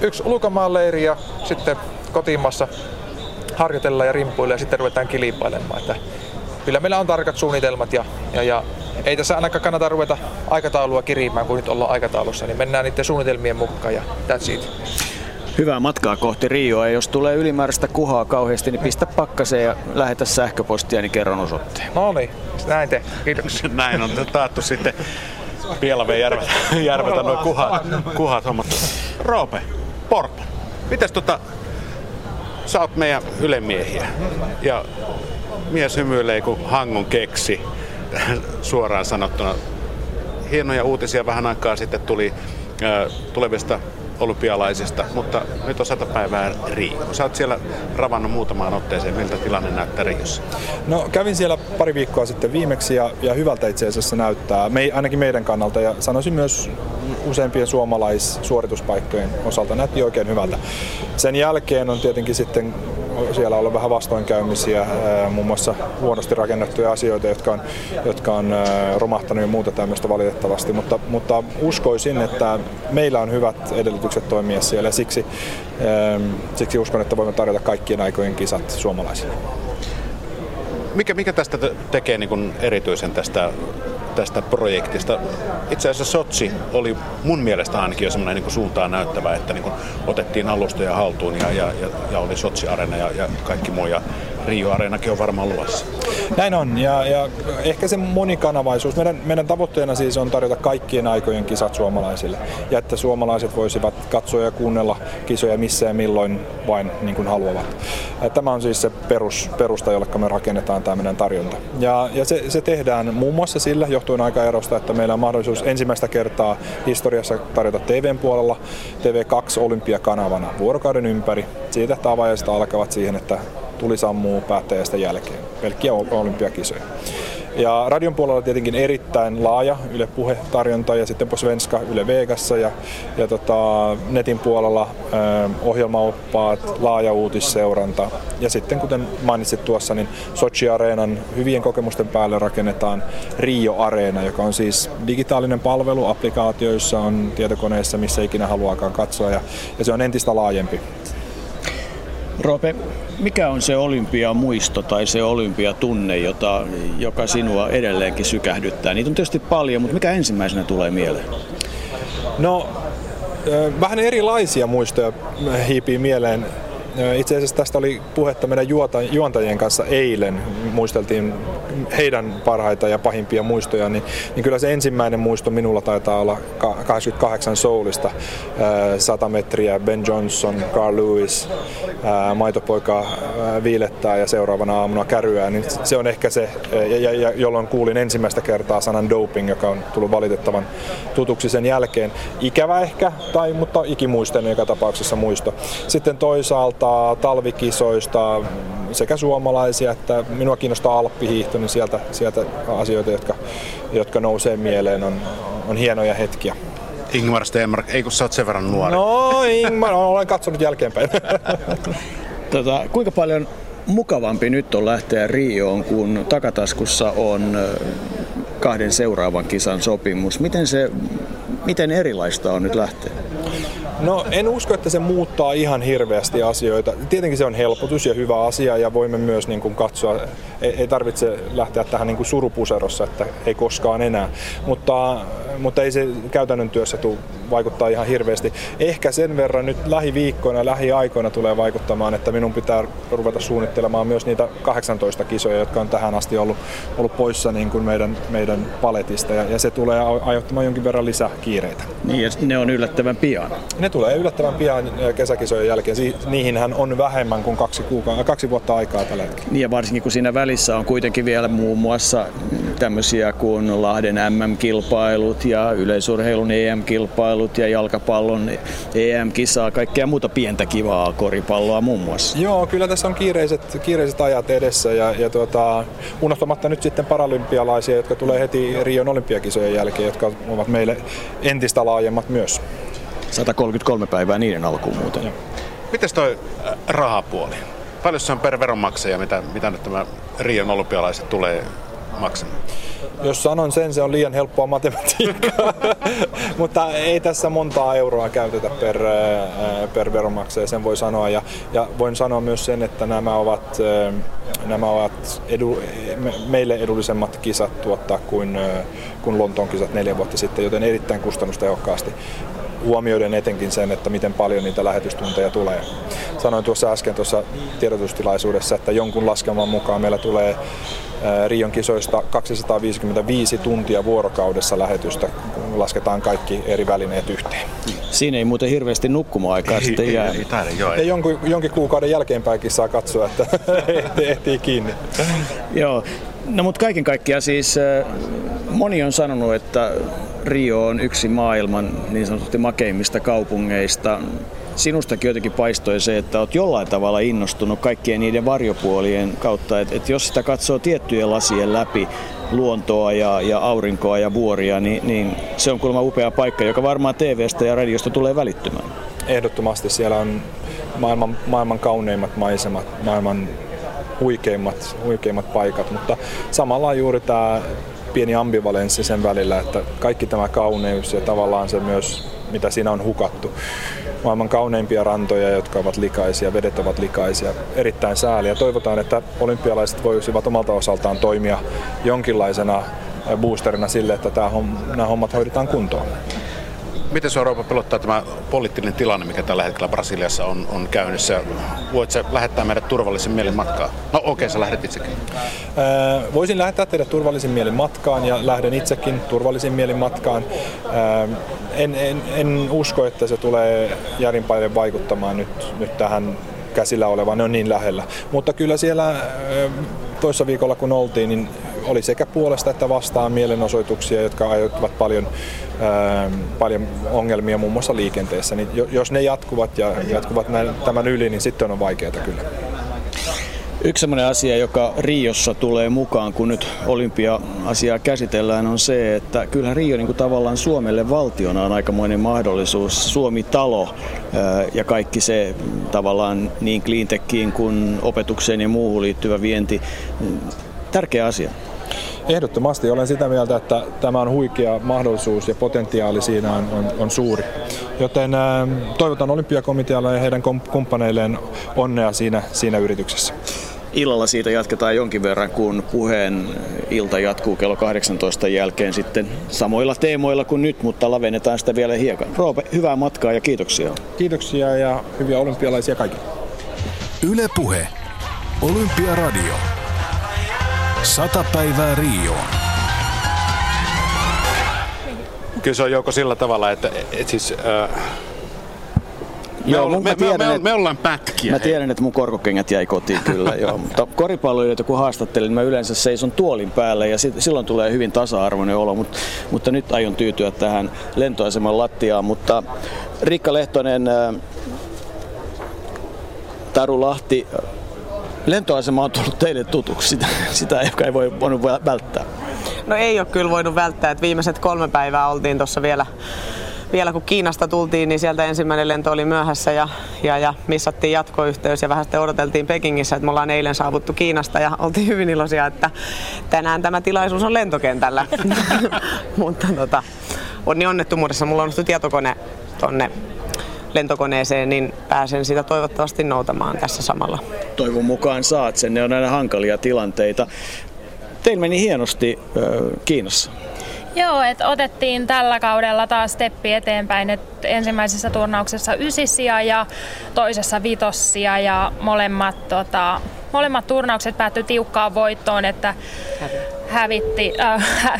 S10: yksi ulkomaanleiri ja sitten kotimassa harjoitellaan ja rimpuilla ja sitten ruvetaan kilpailemaan. Että kyllä meillä on tarkat suunnitelmat ja, ja, ja ei tässä ainakaan kannata ruveta aikataulua kirimään, kun nyt ollaan aikataulussa, niin mennään niiden suunnitelmien mukaan ja that's it.
S2: Hyvää matkaa kohti Rioa ja jos tulee ylimääräistä kuhaa kauheasti, niin pistä pakkaseen ja lähetä sähköpostia, niin kerron osoitteen.
S10: No niin, näin te. Kiitoksia. (laughs)
S3: näin on taattu sitten Pielaveen järveltä, järveltä noin kuhat, kuhat hommat. Roope, Porpo, mitäs tota, sä oot meidän ylemiehiä ja mies hymyilee kuin hangon keksi suoraan sanottuna. Hienoja uutisia vähän aikaa sitten tuli äh, tulevista olympialaisista, mutta nyt on sata päivää Rio. Sä oot siellä ravannut muutamaan otteeseen, miltä tilanne näyttää Riossa?
S11: No kävin siellä pari viikkoa sitten viimeksi ja, ja hyvältä itse asiassa näyttää, me, ainakin meidän kannalta ja sanoisin myös useimpien suomalaissuorituspaikkojen osalta näytti oikein hyvältä. Sen jälkeen on tietenkin sitten siellä ollut vähän vastoinkäymisiä, muun muassa huonosti rakennettuja asioita, jotka on, jotka on romahtanut ja muuta tämmöistä valitettavasti, mutta, mutta uskoisin, että meillä on hyvät edellytykset toimia siellä ja siksi, siksi uskon, että voimme tarjota kaikkien aikojen kisat suomalaisille.
S3: Mikä, mikä tästä tekee niin erityisen tästä tästä projektista. Itse asiassa Sotsi oli mun mielestä ainakin jo semmoinen niin suuntaan näyttävä, että niin otettiin alustoja haltuun ja, ja, ja, oli Sotsi-arena ja, ja kaikki muu. Ja Rio-areenakin on varmaan luvassa.
S11: Näin on, ja, ja ehkä se monikanavaisuus. Meidän, meidän tavoitteena siis on tarjota kaikkien aikojen kisat suomalaisille, ja että suomalaiset voisivat katsoa ja kuunnella kisoja missä ja milloin vain niin kuin haluavat. Tämä on siis se perus, perusta, jolle me rakennetaan tämä meidän tarjonta. Ja, ja se, se tehdään muun muassa sillä, johtuen aikaerosta, että meillä on mahdollisuus ensimmäistä kertaa historiassa tarjota TVn puolella TV2 Olympiakanavana vuorokauden ympäri. Siitä, avajaiset alkavat siihen, että tuli sammuu päättäjästä jälkeen. Pelkkiä olympiakisoja. Ja radion puolella tietenkin erittäin laaja Yle Puhe-tarjonta ja sitten Svenska Yle Vegassa ja, ja tota, netin puolella ö, ohjelmaoppaat, laaja uutisseuranta ja sitten kuten mainitsit tuossa, niin Sochi Areenan hyvien kokemusten päälle rakennetaan Rio Areena, joka on siis digitaalinen palvelu applikaatioissa, on tietokoneessa, missä ikinä haluaakaan katsoa ja, ja se on entistä laajempi.
S2: Roope, mikä on se olympiamuisto tai se olympiatunne, jota, joka sinua edelleenkin sykähdyttää? Niitä on tietysti paljon, mutta mikä ensimmäisenä tulee mieleen?
S11: No, vähän erilaisia muistoja hiipii mieleen. Itse asiassa tästä oli puhetta meidän juontajien kanssa eilen. Muisteltiin heidän parhaita ja pahimpia muistoja, niin, niin kyllä se ensimmäinen muisto minulla taitaa olla 88 Soulista. 100 metriä Ben Johnson, Carl Lewis, maitopoika viilettää ja seuraavana aamuna käryää. Niin se on ehkä se, ja, ja, jolloin kuulin ensimmäistä kertaa sanan doping, joka on tullut valitettavan tutuksi sen jälkeen. Ikävä ehkä, tai, mutta ikimuisten joka tapauksessa muisto. Sitten toisaalta talvikisoista sekä suomalaisia että minua kiinnostaa alppihiihto, niin sieltä, sieltä asioita, jotka, jotka nousee mieleen, on, on hienoja hetkiä.
S3: Ingmar Stenmark, ei kun sä oot sen verran nuori.
S11: No Ingmar, olen katsonut jälkeenpäin. (laughs)
S2: tota, kuinka paljon mukavampi nyt on lähteä Rioon, kun takataskussa on kahden seuraavan kisan sopimus. Miten, se, miten erilaista on nyt lähteä?
S11: No en usko, että se muuttaa ihan hirveästi asioita. Tietenkin se on helpotus ja hyvä asia ja voimme myös niin kuin katsoa, ei, ei tarvitse lähteä tähän niin kuin surupuserossa, että ei koskaan enää. Mutta, mutta ei se käytännön työssä tule vaikuttaa ihan hirveästi. Ehkä sen verran nyt lähiviikkoina, lähiaikoina tulee vaikuttamaan, että minun pitää ruveta suunnittelemaan myös niitä 18 kisoja, jotka on tähän asti ollut, ollut poissa niin kuin meidän, meidän paletista ja, ja se tulee aiheuttamaan jonkin verran lisää kiireitä.
S2: Niin ja ne on yllättävän pian.
S11: Ne tulee yllättävän pian kesäkisojen jälkeen. Niihinhän on vähemmän kuin kaksi, kuuka- kaksi vuotta aikaa tällä hetkellä.
S2: Niin ja varsinkin kun siinä välissä on kuitenkin vielä muun muassa tämmöisiä kuin Lahden MM-kilpailut ja yleisurheilun EM-kilpailut ja jalkapallon EM-kisaa, kaikkea muuta pientä kivaa koripalloa muun muassa.
S11: Joo, kyllä tässä on kiireiset, kiireiset ajat edessä ja, ja tuota, unohtamatta nyt sitten paralympialaisia, jotka tulee heti Rion olympiakisojen jälkeen, jotka ovat meille entistä laajemmat myös.
S2: 133 päivää niiden alkuun muuten.
S3: Mites toi äh, rahapuoli? Paljon se on per veronmaksaja, mitä, mitä nyt tämä Rion olympialaiset tulee maksamaan?
S11: Jos sanon sen, se on liian helppoa matematiikkaa, (laughs) mutta ei tässä montaa euroa käytetä per, per veronmaksaja, sen voi sanoa. Ja, ja voin sanoa myös sen, että nämä ovat, nämä ovat edu, meille edullisemmat kisat tuottaa kuin, kuin Lontoon kisat neljä vuotta sitten, joten erittäin kustannustehokkaasti huomioiden etenkin sen, että miten paljon niitä lähetystunteja tulee. Sanoin tuossa äsken tuossa tiedotustilaisuudessa, että jonkun laskelman mukaan meillä tulee Rion kisoista 255 tuntia vuorokaudessa lähetystä, kun lasketaan kaikki eri välineet yhteen.
S2: Siinä ei muuten hirveästi nukkuma-aikaa sitten jää.
S11: Ei, ei, ei, jonkun, jonkin kuukauden jälkeenpäinkin saa katsoa, että (laughs) ehtii kiinni.
S2: Joo, no mutta kaiken kaikkiaan siis moni on sanonut, että Rio on yksi maailman niin sanotusti makeimmista kaupungeista sinustakin jotenkin paistoi se, että olet jollain tavalla innostunut kaikkien niiden varjopuolien kautta, että, että jos sitä katsoo tiettyjen lasien läpi, luontoa ja, ja aurinkoa ja vuoria, niin, niin se on kuulemma upea paikka, joka varmaan TVstä ja radiosta tulee välittymään.
S11: Ehdottomasti siellä on maailman, maailman kauneimmat maisemat, maailman huikeimmat, huikeimmat paikat, mutta samalla juuri tämä pieni ambivalenssi sen välillä, että kaikki tämä kauneus ja tavallaan se myös, mitä siinä on hukattu, maailman kauneimpia rantoja, jotka ovat likaisia, vedet ovat likaisia. Erittäin sääliä. Toivotaan, että olympialaiset voisivat omalta osaltaan toimia jonkinlaisena boosterina sille, että tämä nämä hommat hoidetaan kuntoon.
S3: Miten se Euroopan pelottaa tämä poliittinen tilanne, mikä tällä hetkellä Brasiliassa on, on käynnissä? Voit sä lähettää meidät turvallisen mielen matkaan? No okei, okay, sä lähdet itsekin.
S11: Äh, voisin lähettää teidät turvallisen mielen matkaan ja lähden itsekin turvallisen mielen matkaan. Äh, en, en, en usko, että se tulee järinpäin vaikuttamaan nyt, nyt tähän käsillä olevaan, ne on niin lähellä. Mutta kyllä siellä äh, toissa viikolla kun oltiin, niin oli sekä puolesta että vastaan mielenosoituksia, jotka aiheuttavat paljon, ää, paljon ongelmia muun muassa liikenteessä. Niin jos ne jatkuvat ja jatkuvat tämän yli, niin sitten on vaikeaa kyllä.
S2: Yksi sellainen asia, joka Riossa tulee mukaan, kun nyt olympia-asiaa käsitellään, on se, että kyllä Rio niin kuin tavallaan Suomelle valtiona on aikamoinen mahdollisuus. Suomi-talo ja kaikki se tavallaan niin cleantechiin kuin opetukseen ja muuhun liittyvä vienti. Tärkeä asia.
S11: Ehdottomasti olen sitä mieltä, että tämä on huikea mahdollisuus ja potentiaali siinä on, on, on suuri. Joten äh, toivotan olympiakomitealle ja heidän kumppaneilleen onnea siinä, siinä yrityksessä.
S2: Illalla siitä jatketaan jonkin verran, kun puheen ilta jatkuu kello 18 jälkeen sitten samoilla teemoilla kuin nyt, mutta lavennetaan sitä vielä hiekan. Roope, hyvää matkaa ja kiitoksia.
S11: Kiitoksia ja hyviä olympialaisia kaikille.
S1: Yle Puhe. Olympiaradio. Sata päivää Rioon.
S3: Kyllä se on joko sillä tavalla, että et siis, äh, me,
S2: Joo,
S3: me, me,
S2: tiedän,
S3: me, me, me ollaan pätkiä.
S2: Mä
S3: hei.
S2: tiedän, että mun korkokengät jäi kotiin kyllä, joo. (laughs) Mutta koripalloilijoita kun haastattelin, mä yleensä seison tuolin päälle ja sit, silloin tulee hyvin tasa-arvoinen olo, mutta, mutta nyt aion tyytyä tähän lentoaseman lattiaan. Mutta Riikka Lehtonen, ää, Taru Lahti, lentoasema on tullut teille tutuksi, sitä, sitä joka ei voi voinut vä- välttää.
S12: No ei ole kyllä voinut välttää, että viimeiset kolme päivää oltiin tuossa vielä, vielä kun Kiinasta tultiin, niin sieltä ensimmäinen lento oli myöhässä ja, ja, ja missattiin jatkoyhteys ja vähän sitten odoteltiin Pekingissä, että me ollaan eilen saavuttu Kiinasta ja oltiin hyvin iloisia, että tänään tämä tilaisuus on lentokentällä. (laughs) (laughs) Mutta tota, onni onnettomuudessa mulla on tietokone tonne lentokoneeseen, niin pääsen sitä toivottavasti noutamaan tässä samalla.
S2: Toivon mukaan saat sen, ne on aina hankalia tilanteita. Teillä meni hienosti ö, Kiinassa.
S13: Joo, että otettiin tällä kaudella taas steppi eteenpäin, että ensimmäisessä turnauksessa ysisiä ja toisessa vitossia ja molemmat, tota, molemmat turnaukset päättyi tiukkaan voittoon, että hävitti, äh, hä-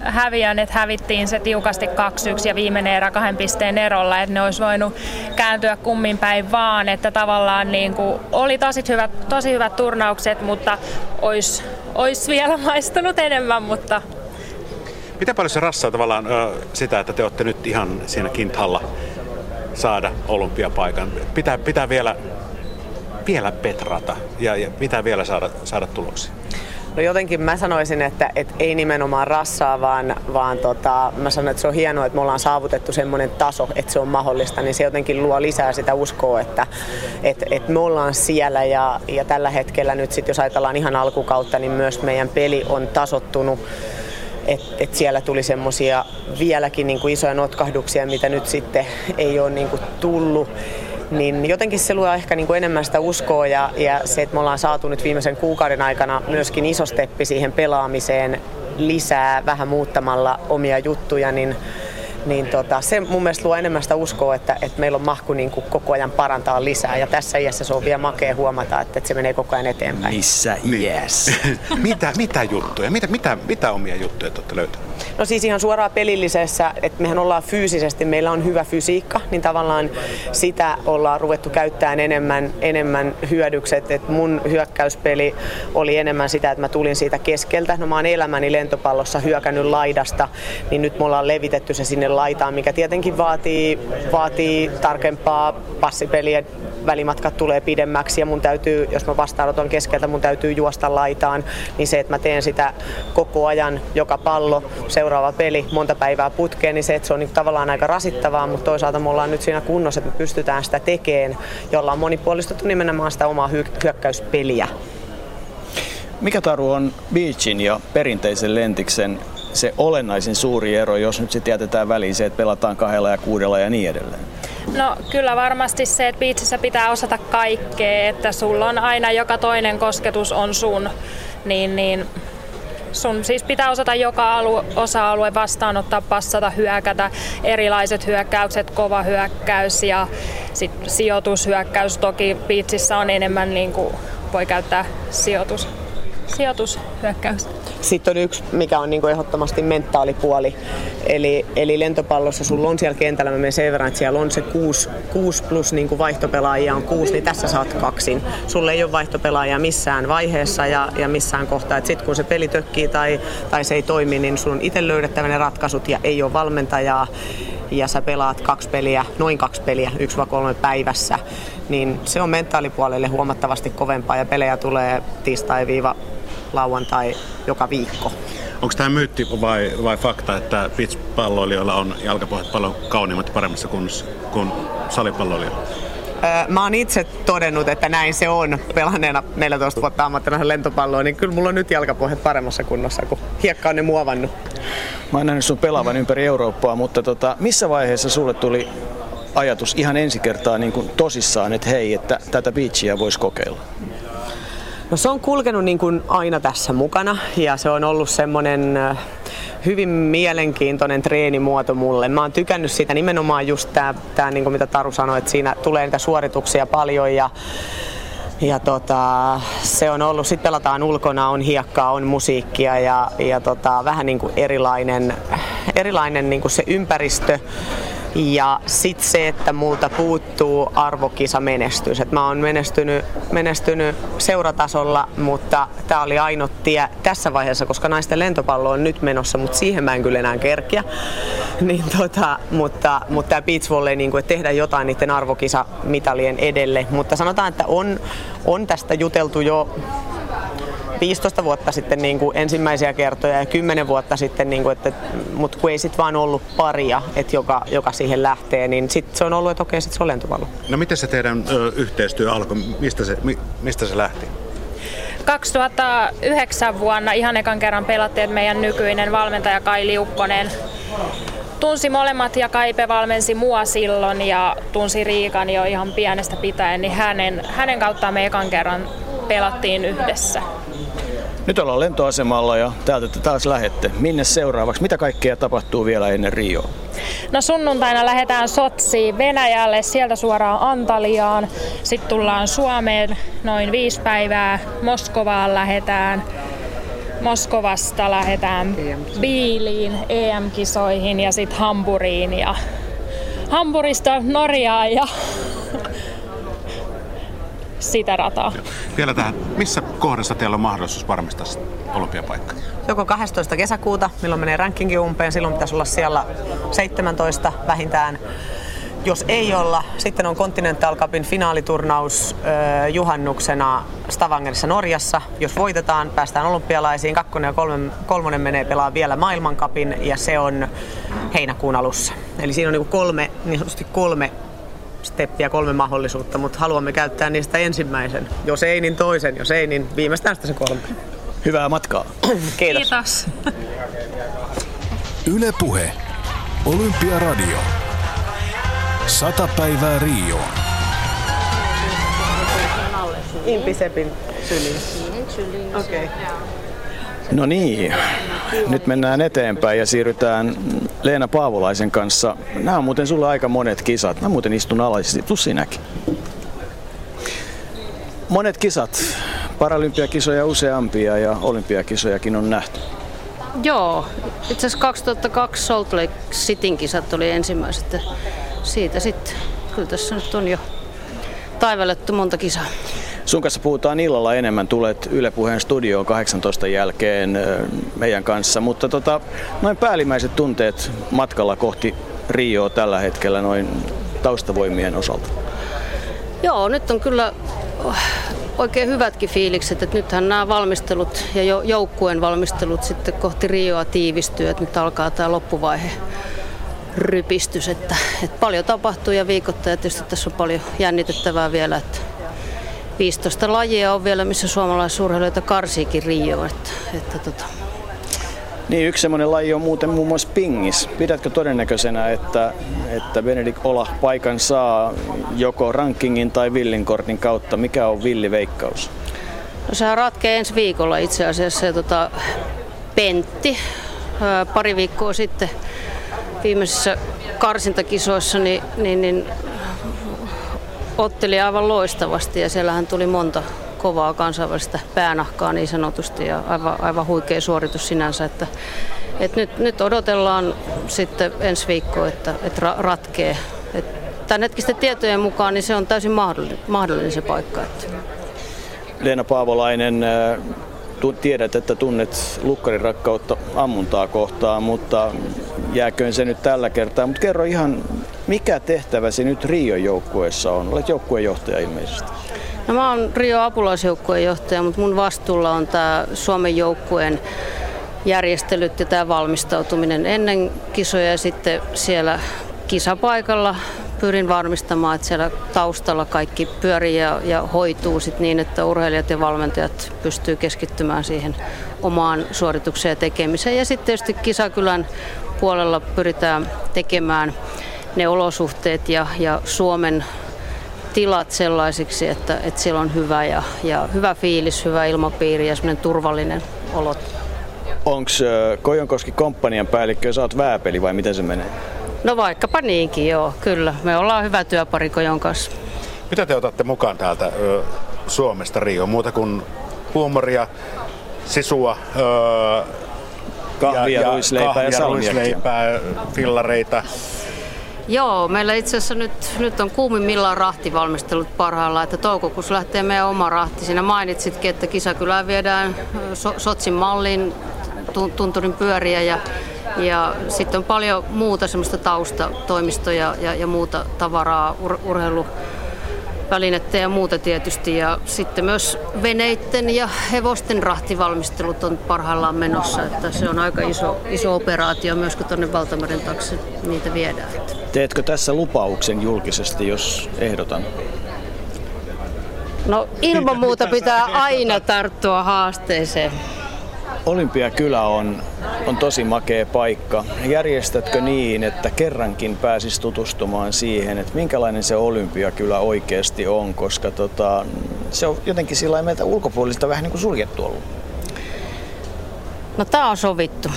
S13: häviän, että hävittiin se tiukasti 2-1 ja viimeinen erä kahden pisteen erolla, että ne olisi voinut kääntyä kummin päin vaan, että tavallaan niin kuin, oli tosi hyvät, tosi hyvät turnaukset, mutta olisi, olisi vielä (laughs) maistunut enemmän, mutta
S3: Miten paljon se rassaa tavallaan sitä, että te olette nyt ihan siinä kinthalla saada olympiapaikan? Pitää, pitää vielä, vielä petrata ja, ja pitää vielä saada, saada tuloksia.
S12: No jotenkin mä sanoisin, että, että ei nimenomaan rassaa, vaan, vaan tota, mä sanon, että se on hienoa, että me ollaan saavutettu semmoinen taso, että se on mahdollista, niin se jotenkin luo lisää sitä uskoa, että, että, että me ollaan siellä ja, ja tällä hetkellä nyt sitten, jos ajatellaan ihan alkukautta, niin myös meidän peli on tasottunut että et siellä tuli semmoisia vieläkin niin kuin isoja notkahduksia, mitä nyt sitten ei ole niin kuin tullut. Niin jotenkin se luo ehkä niin kuin enemmän sitä uskoa ja, ja se, että me ollaan saatu nyt viimeisen kuukauden aikana myöskin iso steppi siihen pelaamiseen lisää vähän muuttamalla omia juttuja, niin niin tota, se mun mielestä luo enemmän sitä uskoa, että, että meillä on mahku niin kuin koko ajan parantaa lisää. Ja tässä iässä se on vielä makea huomata, että, että se menee koko ajan eteenpäin.
S3: Missä iässä? (laughs) mitä, mitä juttuja? Mitä, mitä, mitä omia juttuja olette löytäneet?
S12: No siis ihan suoraan pelillisessä, että mehän ollaan fyysisesti, meillä on hyvä fysiikka, niin tavallaan sitä ollaan ruvettu käyttämään enemmän, enemmän hyödykset. Että mun hyökkäyspeli oli enemmän sitä, että mä tulin siitä keskeltä. No mä oon elämäni lentopallossa hyökännyt laidasta, niin nyt me ollaan levitetty se sinne laitaan, mikä tietenkin vaatii, vaatii tarkempaa passipeliä välimatkat tulee pidemmäksi ja mun täytyy, jos mä vastaanoton keskeltä, mun täytyy juosta laitaan, niin se, että mä teen sitä koko ajan, joka pallo, seuraava peli, monta päivää putkeen, niin se, että se on niin tavallaan aika rasittavaa, mutta toisaalta me ollaan nyt siinä kunnossa, että me pystytään sitä tekemään, jolla on monipuolistettu nimenomaan sitä omaa hyökkäyspeliä.
S2: Mikä Taru on Beachin ja perinteisen lentiksen se olennaisin suuri ero, jos nyt sitten jätetään väliin se, että pelataan kahdella ja kuudella ja niin edelleen?
S13: No kyllä varmasti se, että biitsissä pitää osata kaikkea, että sulla on aina joka toinen kosketus on sun, niin, niin sun siis pitää osata joka alue, osa-alue vastaanottaa, passata, hyökätä, erilaiset hyökkäykset, kova hyökkäys ja sit sijoitushyökkäys. Toki biitsissä on enemmän niin kuin voi käyttää sijoitus, sijoitushyökkäystä.
S12: Sitten on yksi, mikä on niin kuin ehdottomasti mentaalipuoli. Eli, eli lentopallossa sulla on siellä kentällä, mä menen sen verran, että siellä on se 6, 6 plus niin kuin vaihtopelaajia on 6, niin tässä saat kaksin. Sulle ei ole vaihtopelaajia missään vaiheessa ja, ja missään kohtaa. Sitten kun se peli tökkii tai, tai se ei toimi, niin sun on itse löydettävä ne ratkaisut ja ei ole valmentajaa ja sä pelaat kaksi peliä, noin kaksi peliä, yksi vai kolme päivässä, niin se on mentaalipuolelle huomattavasti kovempaa ja pelejä tulee tiistai-viiva lauantai joka viikko.
S3: Onko tämä myytti vai, vai fakta, että pitch-palloilijoilla on jalkapohjat paljon kauniimmat ja paremmassa kunnossa kuin salipalloilijoilla?
S12: Mä oon itse todennut, että näin se on pelanneena 14 vuotta ammattilaisen lentopalloa, niin kyllä mulla on nyt jalkapohjat paremmassa kunnossa, kun hiekka on ne muovannut.
S2: Mä oon nähnyt sun pelaavan ympäri Eurooppaa, mutta tota, missä vaiheessa sulle tuli ajatus ihan ensi kertaa niin kuin tosissaan, että hei, että tätä beachia voisi kokeilla?
S12: No se on kulkenut niin kuin aina tässä mukana ja se on ollut semmoinen hyvin mielenkiintoinen treenimuoto mulle. Mä oon tykännyt siitä nimenomaan just tää, tää niin kuin mitä Taru sanoi, että siinä tulee niitä suorituksia paljon ja ja tota, se on ollut, sitten pelataan ulkona, on hiekkaa, on musiikkia ja, ja tota, vähän niin kuin erilainen, erilainen niin kuin se ympäristö ja sitten se, että multa puuttuu arvokisamenestys. Et mä oon menestynyt, menestynyt seuratasolla, mutta tämä oli ainut tie tässä vaiheessa, koska naisten lentopallo on nyt menossa, mutta siihen mä en kyllä enää kerkiä. (laughs) Niin tota, mutta, mutta tämä beach volley, niin kuin, että tehdä jotain niiden arvokisamitalien edelle. Mutta sanotaan, että on, on tästä juteltu jo 15 vuotta sitten niin kuin ensimmäisiä kertoja ja 10 vuotta sitten, niin kuin, että, mutta kun ei sitten vaan ollut paria, että joka, joka siihen lähtee, niin sitten se on ollut, että okei, sitten se on lentopallo.
S3: No miten se teidän ö, yhteistyö alkoi? Mistä se, mi, mistä se lähti?
S13: 2009 vuonna ihan ekan kerran pelattiin, että meidän nykyinen valmentaja Kai Liukkonen tunsi molemmat ja Kaipe valmensi mua silloin ja tunsi Riikan jo ihan pienestä pitäen, niin hänen, hänen kauttaan me ekan kerran pelattiin yhdessä.
S2: Nyt ollaan lentoasemalla ja täältä te taas lähette. Minne seuraavaksi? Mitä kaikkea tapahtuu vielä ennen Rio?
S13: No sunnuntaina lähdetään Sotsiin Venäjälle, sieltä suoraan Antaliaan. Sitten tullaan Suomeen noin viisi päivää. Moskovaan lähdetään. Moskovasta lähdetään Biiliin, EM-kisoihin ja sitten Hampuriin ja Hampurista Norjaan ja sitä rataa.
S3: Vielä tähän, missä kohdassa teillä on mahdollisuus varmistaa olympiapaikka?
S12: Joko 12. kesäkuuta, milloin menee rankingi umpeen, silloin pitäisi olla siellä 17 vähintään. jos ei olla, sitten on Continental Cupin finaaliturnaus ö, juhannuksena Stavangerissa Norjassa. Jos voitetaan, päästään olympialaisiin. Kakkonen ja kolme, kolmonen menee pelaa vielä maailmankapin ja se on heinäkuun alussa. Eli siinä on niin kolme, niin sanotusti kolme steppiä, kolme mahdollisuutta, mutta haluamme käyttää niistä ensimmäisen. Jos ei, niin toisen. Jos ei, niin viimeistään sitä se kolme.
S2: Hyvää matkaa. (clears throat)
S12: Kiitos.
S13: Kiitos. (laughs)
S1: Yle Puhe. Olympiaradio. Sata päivää Rioon.
S12: Impisepin syliin. Okei. Okay.
S2: No niin, nyt mennään eteenpäin ja siirrytään Leena Paavolaisen kanssa. Nämä on muuten sulle aika monet kisat. Mä muuten istun alaisesti. Tuu sinäkin. Monet kisat, paralympiakisoja useampia ja olympiakisojakin on nähty.
S14: Joo, itse asiassa 2002 Salt Lake Cityn kisat oli ensimmäiset. Siitä sitten, kyllä tässä nyt on jo taivallettu monta kisaa.
S2: Sun kanssa puhutaan illalla enemmän. Tulet Yle Puheen studioon 18 jälkeen meidän kanssa, mutta tota, noin päällimmäiset tunteet matkalla kohti Rioa tällä hetkellä noin taustavoimien osalta.
S14: Joo, nyt on kyllä oh, oikein hyvätkin fiilikset, että nythän nämä valmistelut ja jo- joukkueen valmistelut sitten kohti Rioa tiivistyy, että nyt alkaa tämä loppuvaihe rypistys, että, että paljon tapahtuu ja viikoittain tietysti tässä on paljon jännitettävää vielä, että 15 lajia on vielä, missä suomalaisurheilijoita karsiikin Rioon, että, että tota,
S2: Niin, yksi semmoinen laji on muuten muun muassa pingis. Pidätkö todennäköisenä, että, että Benedikt Ola paikan saa joko rankingin tai villinkortin kautta? Mikä on villiveikkaus?
S14: No sehän ratkee ensi viikolla itse asiassa. Ja tota, Pentti ää, pari viikkoa sitten viimeisissä karsintakisoissa niin, niin, niin otteli aivan loistavasti ja siellähän tuli monta kovaa kansainvälistä päänahkaa niin sanotusti ja aivan, aivan huikea suoritus sinänsä, että, että nyt, nyt odotellaan sitten ensi viikkoa, että, että ra- ratkee. Tämän hetkisten tietojen mukaan niin se on täysin mahdollinen, mahdollinen se paikka. Että.
S2: Leena Paavolainen, äh, tiedät, että tunnet lukkarin rakkautta ammuntaa kohtaan, mutta jääköön se nyt tällä kertaa. Mutta kerro ihan, mikä tehtäväsi nyt Rion joukkueessa on? Olet joukkuejohtaja ilmeisesti.
S14: No mä oon Rio apulaisjoukkueen johtaja, mutta mun vastuulla on tämä Suomen joukkueen järjestelyt ja tämä valmistautuminen ennen kisoja ja sitten siellä kisapaikalla pyrin varmistamaan, että siellä taustalla kaikki pyörii ja, ja hoituu sit niin, että urheilijat ja valmentajat pystyy keskittymään siihen omaan suoritukseen ja tekemiseen. Ja sitten tietysti kisakylän puolella pyritään tekemään ne olosuhteet ja, ja Suomen tilat sellaisiksi, että, että siellä on hyvä, ja, ja hyvä fiilis, hyvä ilmapiiri ja semmoinen turvallinen olo.
S2: Onko Kojonkoski komppanian päällikkö sä oot vääpeli vai miten se menee?
S14: No vaikkapa niinkin, joo, kyllä. Me ollaan hyvä työpari Kojon kanssa.
S3: Mitä te otatte mukaan täältä ö, Suomesta Rio? Muuta kuin huumoria, sisua, ö,
S2: Kahvia, ruisleipää ja
S3: kahvia,
S2: salmiakkia.
S3: ruisleipää, fillareita.
S14: Joo, meillä itse asiassa nyt, nyt on kuumimmillaan rahtivalmistelut parhaillaan, että toukokuussa lähtee meidän oma rahti. Siinä mainitsitkin, että kisakylään viedään so, Sotsin malliin tunturin pyöriä ja, ja sitten on paljon muuta semmoista taustatoimistoja ja, ja muuta tavaraa, ur, urheilu, välinettä ja muuta tietysti. Ja sitten myös veneitten ja hevosten rahtivalmistelut on parhaillaan menossa. Että se on aika iso, iso operaatio myös, kun tuonne Valtameren taakse niitä viedään.
S2: Teetkö tässä lupauksen julkisesti, jos ehdotan?
S14: No ilman muuta pitää aina tarttua haasteeseen.
S2: Olympiakylä on, on tosi makea paikka. Järjestätkö niin, että kerrankin pääsis tutustumaan siihen, että minkälainen se Olympiakylä oikeasti on, koska tota, se on jotenkin sillä lailla meiltä ulkopuolista vähän niin kuin suljettu ollut.
S14: No tää on sovittu.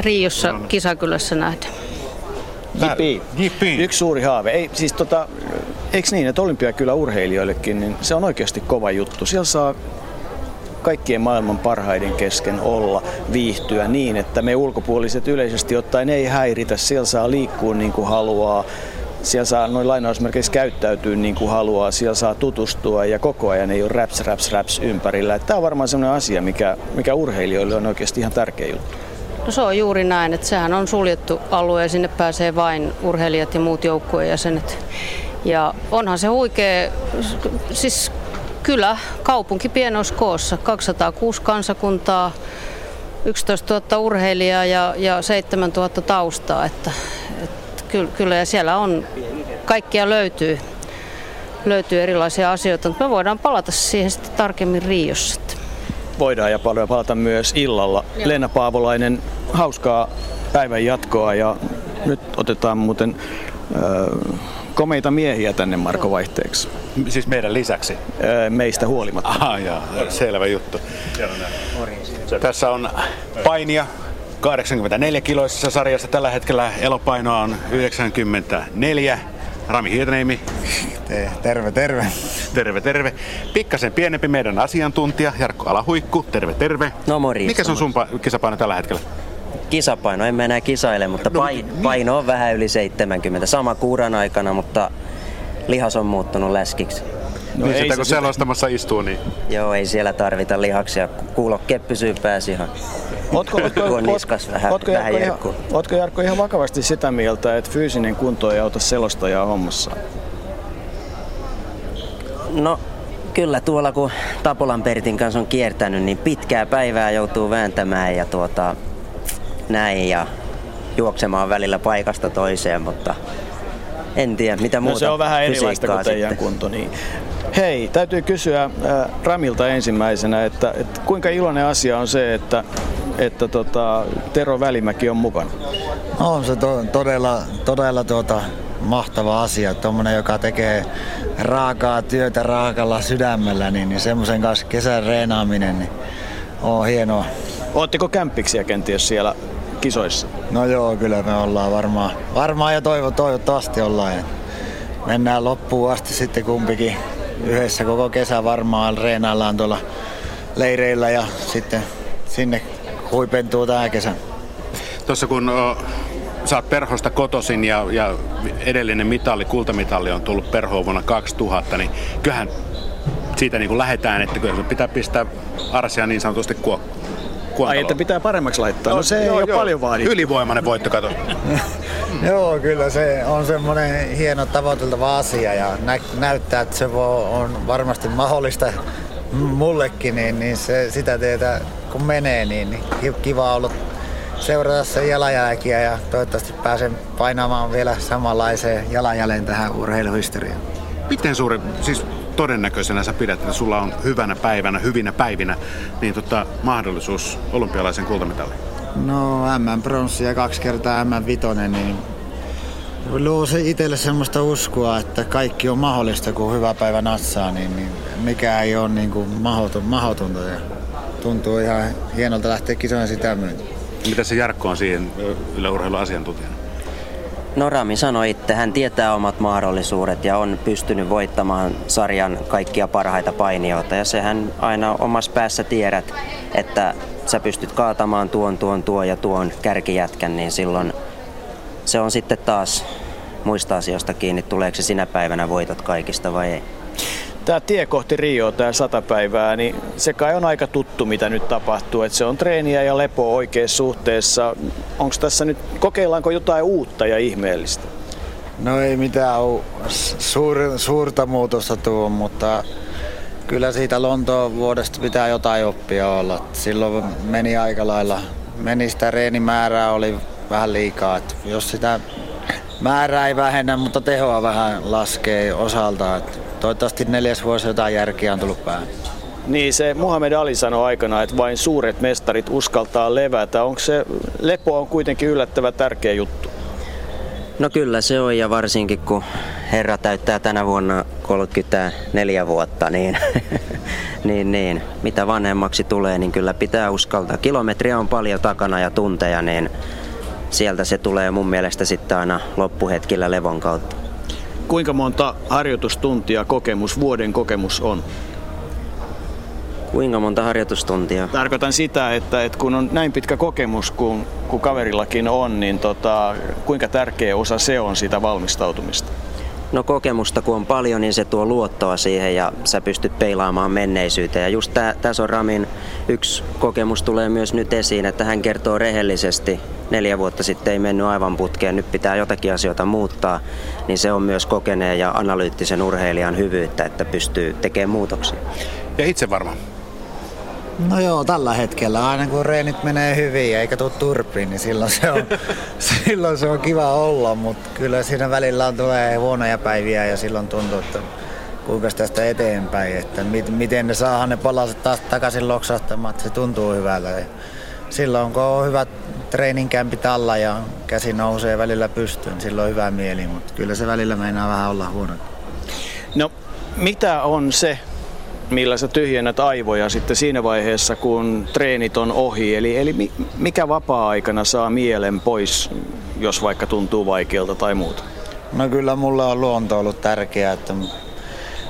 S14: Riossa kisakylässä nähdään.
S2: Jipi.
S3: Jipi.
S2: Yksi suuri haave. Ei, siis tota, eikö niin, että Olympiakylä urheilijoillekin, niin se on oikeasti kova juttu. Siellä saa kaikkien maailman parhaiden kesken olla, viihtyä niin, että me ulkopuoliset yleisesti ottaen ei häiritä. Siellä saa liikkua niin kuin haluaa. Siellä saa noin lainausmerkeissä käyttäytyä niin kuin haluaa, siellä saa tutustua ja koko ajan ei ole raps, raps, raps ympärillä. Tämä on varmaan sellainen asia, mikä, mikä urheilijoille on oikeasti ihan tärkeä juttu.
S14: No se on juuri näin, että sehän on suljettu alue ja sinne pääsee vain urheilijat ja muut joukkueen jäsenet. Ja onhan se huikea, siis kyllä kaupunki pienoiskoossa, 206 kansakuntaa, 11 000 urheilijaa ja, ja 7 000 taustaa, että, että kyllä ja siellä on, kaikkia löytyy, löytyy erilaisia asioita, mutta me voidaan palata siihen sitten tarkemmin Riossa.
S2: Voidaan ja paljon palata myös illalla. Joo. Leena Paavolainen, hauskaa päivän jatkoa ja nyt otetaan muuten äh, komeita miehiä tänne Marko vaihteeksi.
S3: Siis meidän lisäksi?
S2: Meistä huolimatta.
S3: Ah, joo, selvä juttu. Tässä on painia 84 kiloisessa sarjassa. Tällä hetkellä elopainoa on 94. Rami Hietaniemi.
S15: Terve, terve.
S3: Terve, terve. Pikkasen pienempi meidän asiantuntija Jarkko Alahuikku. Terve, terve.
S16: No morjens.
S3: Mikä on sun kisapaino tällä hetkellä?
S16: Kisapaino, en mä enää kisaile, mutta no, paino, niin. paino on vähän yli 70. Sama kuuran aikana, mutta lihas on muuttunut läskiksi.
S3: No niin sitä kun selostamassa istuu, niin...
S16: Joo, ei siellä tarvita lihaksia. Kuulokkeet pysyy pääsi ihan...
S2: Ootko, ootko, (laughs)
S16: ootko, niskas vähän, ootko, vähän
S2: Jarkko, ihan, ootko Jarkko ihan vakavasti sitä mieltä, että fyysinen kunto ei auta selostajaa hommassa?
S16: No, kyllä tuolla kun Tapolan Pertin kanssa on kiertänyt, niin pitkää päivää joutuu vääntämään ja tuota, näin ja juoksemaan välillä paikasta toiseen, mutta en tiedä mitä muuta
S2: no se on vähän erilaista kuin teidän
S16: sitten.
S2: kunto. Niin. Hei, täytyy kysyä äh, Ramilta ensimmäisenä, että, että kuinka iloinen asia on se, että, että tota, Tero Välimäki on mukana?
S15: On se to, todella, todella tuota, mahtava asia. Tuommoinen, joka tekee raakaa työtä raakalla sydämellä, niin, niin semmoisen kanssa kesän reenaaminen niin on hienoa.
S2: Ootteko kämpiksiä kenties siellä kisoissa?
S15: No joo, kyllä me ollaan varmaan, varmaan ja toivo, toivottavasti ollaan. Mennään loppuun asti sitten kumpikin yhdessä koko kesä varmaan reenaillaan tuolla leireillä ja sitten sinne huipentuu tämä kesä.
S3: Tuossa kun o, sä oot Perhosta kotosin ja, ja edellinen mitali, kultamitali on tullut Perhoon vuonna 2000, niin kyllähän siitä niin kuin lähdetään, että kyllä pitää pistää Arsia niin sanotusti kuokkaan
S2: Ai, että pitää paremmaksi laittaa. No, no se joo, ei joo. ole paljon vaadittu.
S3: Ylivoimainen voitto, kato. (laughs)
S15: joo, kyllä se on semmoinen hieno tavoiteltava asia ja nä- näyttää, että se on varmasti mahdollista mullekin, niin, niin se, sitä teetä kun menee, niin, niin kiva ollut seurata sen jalanjälkiä ja toivottavasti pääsen painamaan vielä samanlaiseen jalanjäljen tähän urheiluhistoriaan.
S3: Miten suuri, siis todennäköisenä sä pidät, että sulla on hyvänä päivänä, hyvinä päivinä, niin tota, mahdollisuus olympialaisen kultamitaliin?
S15: No M-pronssi ja kaksi kertaa M-vitonen, niin luo se itselle semmoista uskoa, että kaikki on mahdollista, kun hyvä päivä natsaa, niin, niin mikä ei ole niin kuin mahdoton, mahdotonta. Ja tuntuu ihan hienolta lähteä kisojen sitä myötä.
S3: Mitä se Jarkko on siihen yleurheiluasiantuntijana?
S16: No Rami sanoi että hän tietää omat mahdollisuudet ja on pystynyt voittamaan sarjan kaikkia parhaita painijoita. Ja sehän aina omassa päässä tiedät, että sä pystyt kaatamaan tuon, tuon, tuon ja tuon kärkijätkän, niin silloin se on sitten taas muista asioista kiinni, tuleeko se sinä päivänä voitot kaikista vai ei
S2: tämä tie kohti Rio, tämä sata päivää, niin se kai on aika tuttu, mitä nyt tapahtuu. Että se on treeniä ja lepo oikeassa suhteessa. Onko tässä nyt, kokeillaanko jotain uutta ja ihmeellistä?
S15: No ei mitään suur, suurta muutosta tuo, mutta kyllä siitä Lontoon vuodesta pitää jotain oppia olla. Silloin meni aika lailla, meni sitä reenimäärää oli vähän liikaa. Että jos sitä määrää ei vähennä, mutta tehoa vähän laskee osalta. Että toivottavasti neljäs vuosi jotain järkeä on tullut päähän.
S2: Niin se Muhammed Ali sanoi aikana, että vain suuret mestarit uskaltaa levätä. Onko se lepo on kuitenkin yllättävä tärkeä juttu?
S16: No kyllä se on ja varsinkin kun herra täyttää tänä vuonna 34 vuotta, niin, (laughs) niin, niin mitä vanhemmaksi tulee, niin kyllä pitää uskaltaa. Kilometriä on paljon takana ja tunteja, niin sieltä se tulee mun mielestä sitten aina loppuhetkillä levon kautta.
S2: Kuinka monta harjoitustuntia kokemus, vuoden kokemus on?
S16: Kuinka monta harjoitustuntia?
S2: Tarkoitan sitä, että, että kun on näin pitkä kokemus kuin, kuin kaverillakin on, niin tota, kuinka tärkeä osa se on sitä valmistautumista?
S16: No kokemusta kun on paljon, niin se tuo luottoa siihen ja sä pystyt peilaamaan menneisyyteen. Ja just tässä on Ramin yksi kokemus tulee myös nyt esiin, että hän kertoo rehellisesti, neljä vuotta sitten ei mennyt aivan putkeen, nyt pitää jotakin asioita muuttaa, niin se on myös kokeneen ja analyyttisen urheilijan hyvyyttä, että pystyy tekemään muutoksia.
S3: Ja itse varma.
S15: No joo, tällä hetkellä aina kun reenit menee hyvin eikä tule turpiin, niin silloin se on, (laughs) silloin se on kiva olla, mutta kyllä siinä välillä on tulee huonoja päiviä ja silloin tuntuu, että kuinka tästä eteenpäin, että miten ne saadaan ne palaset taas takaisin loksahtamaan, että se tuntuu hyvältä. Ja silloin kun on hyvät treeninkämpit alla ja käsi nousee välillä pystyyn, silloin on hyvä mieli, mutta kyllä se välillä meinaa vähän olla huono.
S2: No, mitä on se, millä sä tyhjennät aivoja sitten siinä vaiheessa, kun treenit on ohi? Eli, eli mikä vapaa-aikana saa mielen pois, jos vaikka tuntuu vaikealta tai muuta?
S15: No kyllä mulle on luonto ollut tärkeää, että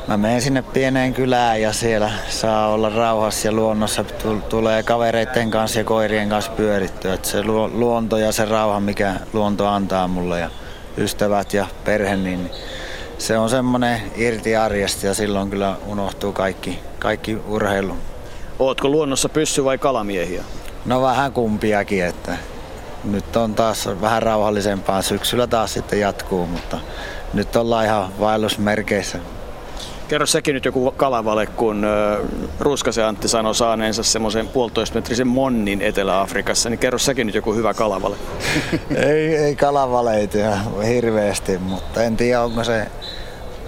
S15: Mä menen sinne pieneen kylään ja siellä saa olla rauhassa ja luonnossa tulee kavereiden kanssa ja koirien kanssa pyörittyä. Että se luonto ja se rauha, mikä luonto antaa mulle ja ystävät ja perhe, niin se on semmoinen irti arjesta ja silloin kyllä unohtuu kaikki, kaikki urheilu.
S2: Ootko luonnossa pyssy vai kalamiehiä?
S15: No vähän kumpiakin, että nyt on taas vähän rauhallisempaa. Syksyllä taas sitten jatkuu, mutta nyt ollaan ihan vaellusmerkeissä.
S2: Kerro sekin nyt joku kalavale, kun Ruskasen Antti sanoi saaneensa semmoisen puolitoistametrisen monnin Etelä-Afrikassa, niin kerro sekin nyt joku hyvä kalavale. (laughs)
S15: ei, ei kalavaleita hirveästi, mutta en tiedä onko se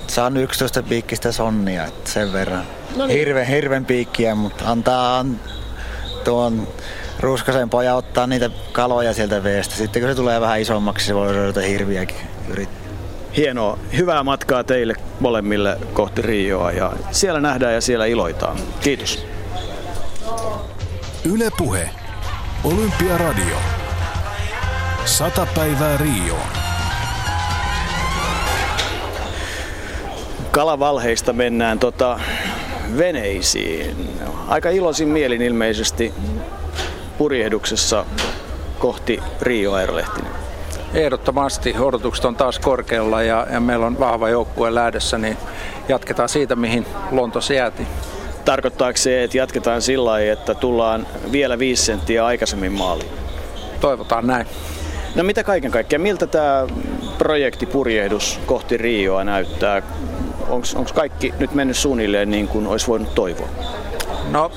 S15: saan 11 piikkistä sonnia, että sen verran. No niin. Hirven, hirven piikkiä, mutta antaa an, tuon Ruskasen poja ottaa niitä kaloja sieltä veestä. Sitten kun se tulee vähän isommaksi, se voi ruveta hirviäkin yrittää
S2: hienoa. Hyvää matkaa teille molemmille kohti Rioa ja siellä nähdään ja siellä iloitaan. Kiitos.
S1: Yle Puhe. Olympiaradio. Sata päivää Rio.
S2: Kalavalheista mennään tota veneisiin. Aika iloisin mielin ilmeisesti purjehduksessa kohti Rio Aerolehtinen.
S17: Ehdottomasti odotukset on taas korkealla ja, ja meillä on vahva joukkue lähdössä, niin jatketaan siitä, mihin Lontossa jäätiin.
S2: Tarkoittaako se, että jatketaan sillä lailla, että tullaan vielä viisi senttiä aikaisemmin maaliin?
S17: Toivotaan näin.
S2: No mitä kaiken kaikkiaan, miltä tämä projekti purjehdus kohti Rioa näyttää? Onko kaikki nyt mennyt suunnilleen niin kuin olisi voinut toivoa?
S17: No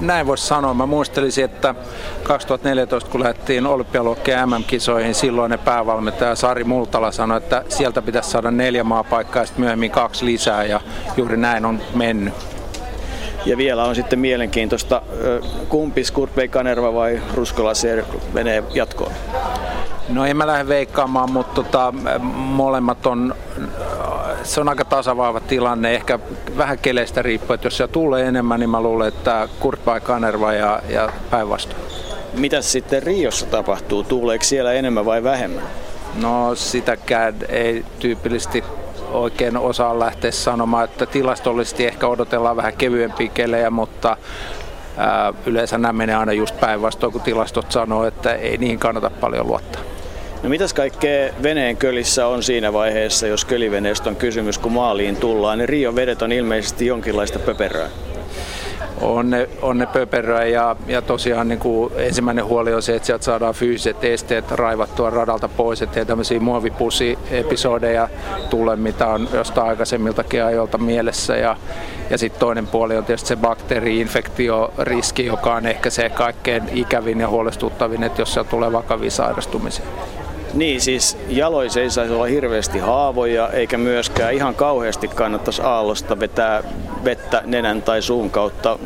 S17: näin voisi sanoa. Mä muistelisin, että 2014 kun lähdettiin olympialuokkeen MM-kisoihin, silloinen päävalmentaja Sari Multala sanoi, että sieltä pitäisi saada neljä maapaikkaa ja sitten myöhemmin kaksi lisää ja juuri näin on mennyt.
S2: Ja vielä on sitten mielenkiintoista, kumpi Skurpei Kanerva vai Ruskola menee jatkoon?
S17: No en mä lähde veikkaamaan, mutta tota, molemmat on, se on aika tasavaiva tilanne. Ehkä vähän keleistä riippuu, että jos se tulee enemmän, niin mä luulen, että Kurt vai Kanerva ja, ja päinvastoin.
S2: Mitä sitten Riossa tapahtuu? Tuleeko siellä enemmän vai vähemmän?
S17: No sitäkään ei tyypillisesti oikein osaa lähteä sanomaan, että tilastollisesti ehkä odotellaan vähän kevyempiä kelejä, mutta ää, yleensä nämä menee aina just päinvastoin, kun tilastot sanoo, että ei niihin kannata paljon luottaa.
S2: No mitäs kaikkea veneen kölissä on siinä vaiheessa, jos köliveneestä on kysymys, kun maaliin tullaan? Ne Rion vedet on ilmeisesti jonkinlaista pöperöä.
S17: On ne, on ne pöperöä ja, ja tosiaan niin kuin ensimmäinen huoli on se, että sieltä saadaan fyysiset esteet raivattua radalta pois, ettei tämmöisiä muovipussi-episodeja tule, mitä on jostain aikaisemmiltakin ajoilta mielessä. Ja, ja sitten toinen puoli on tietysti se bakteeri-infektioriski, joka on ehkä se kaikkein ikävin ja huolestuttavin, että jos siellä tulee vakavia sairastumisia.
S2: Niin, siis jaloissa ei saisi olla hirveästi haavoja, eikä myöskään ihan kauheasti kannattaisi aallosta vetää vettä nenän tai suun kautta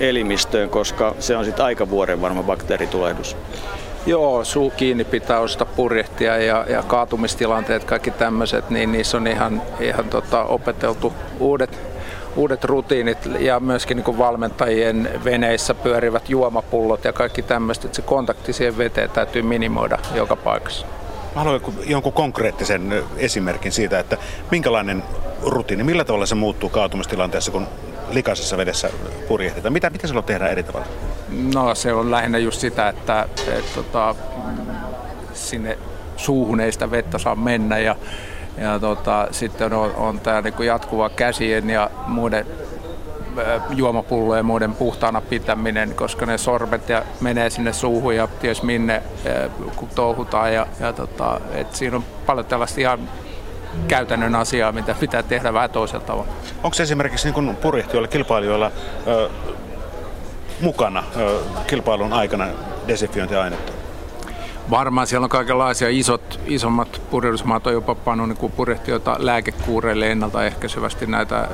S2: elimistöön, koska se on sitten aika vuoren varma bakteeritulehdus.
S17: Joo, suu kiinni pitää osata purjehtia ja, ja kaatumistilanteet, kaikki tämmöiset, niin niissä on ihan, ihan tota, opeteltu uudet uudet rutiinit ja myöskin niin valmentajien veneissä pyörivät juomapullot ja kaikki tämmöistä, että se kontakti siihen veteen täytyy minimoida joka paikassa.
S3: Mä haluan jonkun konkreettisen esimerkin siitä, että minkälainen rutiini, millä tavalla se muuttuu kaatumistilanteessa, kun likaisessa vedessä purjehtitaan? Mitä, mitä silloin tehdään eri tavalla?
S17: No se on lähinnä just sitä, että et, tota, sinne suuhun ei sitä vettä saa mennä ja ja tota, sitten on, on tämä niinku jatkuva käsien ja muiden juomapullojen muiden puhtaana pitäminen, koska ne sormet ja menee sinne suuhun ja ties minne kun touhutaan. Ja, ja tota, et siinä on paljon tällaista ihan käytännön asiaa, mitä pitää tehdä vähän toisella tavalla.
S3: Onko se esimerkiksi niin purjehtijoilla, kilpailijoilla ö, mukana ö, kilpailun aikana desifiointiainetta?
S17: Varmaan siellä on kaikenlaisia isot, isommat purjehdusmaat on jopa pannut niin purjehtijoita lääkekuureille ennaltaehkäisevästi näitä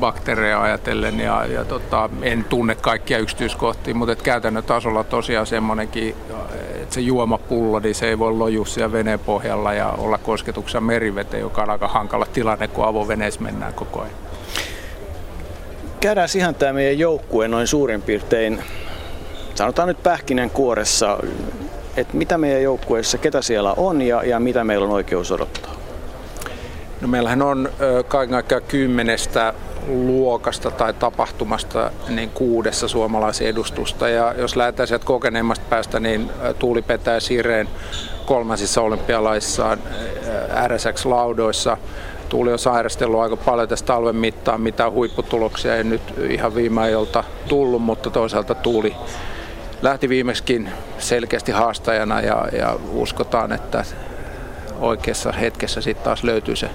S17: bakteereja ajatellen ja, ja tota, en tunne kaikkia yksityiskohtia, mutta et käytännön tasolla tosiaan semmoinenkin, että se juomapullo, niin se ei voi lojua siellä veneen pohjalla ja olla kosketuksessa meriveteen, joka on aika hankala tilanne, kun avoveneessä mennään koko ajan.
S2: Käydään ihan tämä meidän joukkue noin suurin piirtein, sanotaan nyt pähkinänkuoressa, että mitä meidän joukkueessa, ketä siellä on ja, ja mitä meillä on oikeus odottaa?
S17: No meillähän on kaiken aikaa kymmenestä luokasta tai tapahtumasta niin kuudessa suomalaisen edustusta. Ja jos lähdetään sieltä kokeneemmasta päästä, niin Tuuli Petä Sireen kolmansissa olympialaissaan RSX-laudoissa. Tuuli on sairastellut aika paljon tästä talven mittaan, mitä huipputuloksia ei nyt ihan viime ajoilta tullut, mutta toisaalta Tuuli lähti viimeksikin selkeästi haastajana ja, ja uskotaan, että oikeassa hetkessä sitten taas löytyy se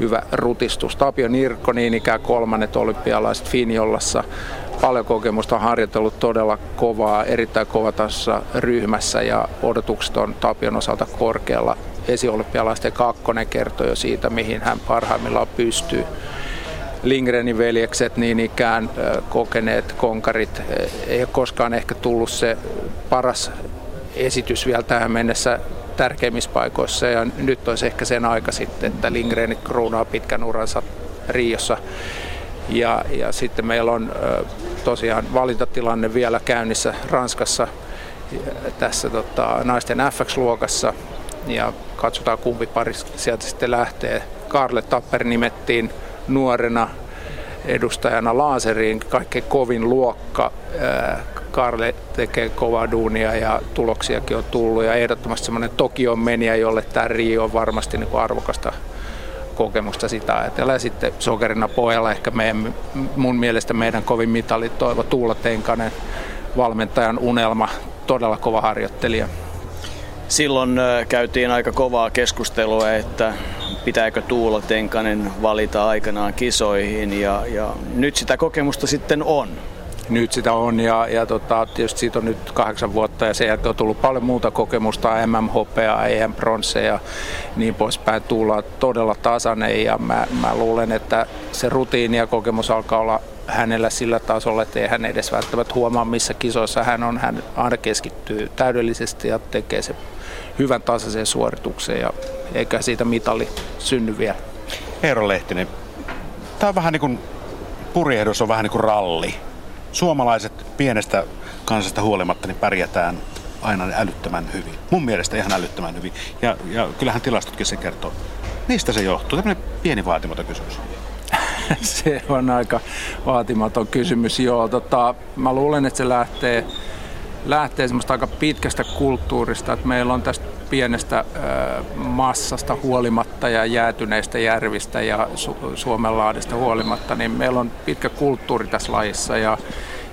S17: hyvä rutistus. Tapio Nirkko, niin ikään kolmannet olympialaiset Finjollassa. Paljon kokemusta on harjoitellut todella kovaa, erittäin kovatasossa ryhmässä ja odotukset on Tapion osalta korkealla. Esiolympialaisten kakkonen kertoo jo siitä, mihin hän parhaimmillaan pystyy. Lindgrenin veljekset niin ikään kokeneet konkarit. Ei ole koskaan ehkä tullut se paras esitys vielä tähän mennessä tärkeimmissä paikoissa ja nyt olisi ehkä sen aika sitten, että Lindgren kruunaa pitkän uransa Riossa. Ja, ja sitten meillä on tosiaan valintatilanne vielä käynnissä Ranskassa tässä tota, naisten FX-luokassa ja katsotaan kumpi pari sieltä sitten lähtee. Karle Tapper nimettiin nuorena edustajana laaseriin kaikkein kovin luokka. Karle tekee kovaa duunia ja tuloksiakin on tullut ja ehdottomasti semmoinen Tokion meniä, jolle tämä Rio on varmasti niin kuin arvokasta kokemusta sitä ajatella. Ja sitten sokerina pojalla ehkä meidän, mun mielestä meidän kovin mitali Toivo Tuula Tenkanen, valmentajan unelma, todella kova harjoittelija.
S2: Silloin käytiin aika kovaa keskustelua, että pitääkö Tuula Tenkanen valita aikanaan kisoihin ja, ja nyt sitä kokemusta sitten on.
S17: Nyt sitä on ja, ja tota, tietysti siitä on nyt kahdeksan vuotta ja sen jälkeen on tullut paljon muuta kokemusta, MM-hopea, EM bronze ja niin poispäin. Tuulla todella tasainen ja mä, mä luulen, että se rutiini ja kokemus alkaa olla hänellä sillä tasolla, että ei hän edes välttämättä huomaa, missä kisoissa hän on. Hän aina keskittyy täydellisesti ja tekee se hyvän tasaisen suorituksen ja eikä siitä mitali synny vielä.
S3: Eero Lehtinen, tämä on vähän niin kuin purjehdus on vähän niin kuin ralli. Suomalaiset pienestä kansasta huolimatta niin pärjätään aina älyttömän hyvin. Mun mielestä ihan älyttömän hyvin. Ja, ja kyllähän tilastotkin se kertoo. Mistä se johtuu? Tämmöinen pieni vaatimaton kysymys. (laughs)
S17: se on aika vaatimaton kysymys, joo. Tota, mä luulen, että se lähtee, lähtee semmoista aika pitkästä kulttuurista, että meillä on tästä pienestä massasta huolimatta ja jäätyneistä järvistä ja Su- Suomenlaadista huolimatta, niin meillä on pitkä kulttuuri tässä lajissa ja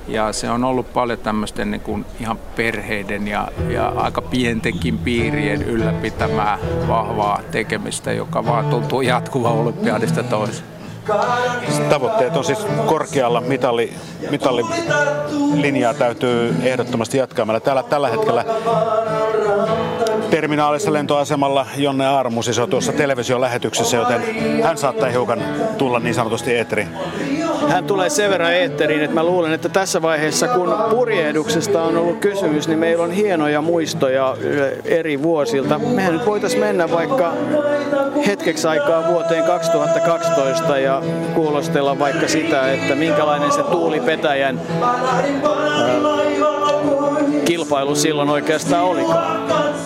S17: ja se on ollut paljon tämmöisten niin kuin ihan perheiden ja, ja aika pientenkin piirien ylläpitämää vahvaa tekemistä, joka vaan tuntuu jatkuva olympiadista toiseen.
S3: Tavoitteet on siis korkealla. Mitalli, mitallilinjaa täytyy ehdottomasti jatkaa. Meillä täällä tällä hetkellä terminaalissa lentoasemalla Jonne Armu siis on tuossa televisiolähetyksessä, joten hän saattaa hiukan tulla niin sanotusti eetteriin.
S2: Hän tulee sen verran eetteriin, että mä luulen, että tässä vaiheessa kun purjehduksesta on ollut kysymys, niin meillä on hienoja muistoja eri vuosilta. Mehän nyt voitaisiin mennä vaikka hetkeksi aikaa vuoteen 2012 ja kuulostella vaikka sitä, että minkälainen se Tuuli Petäjän kilpailu silloin oikeastaan olikaan.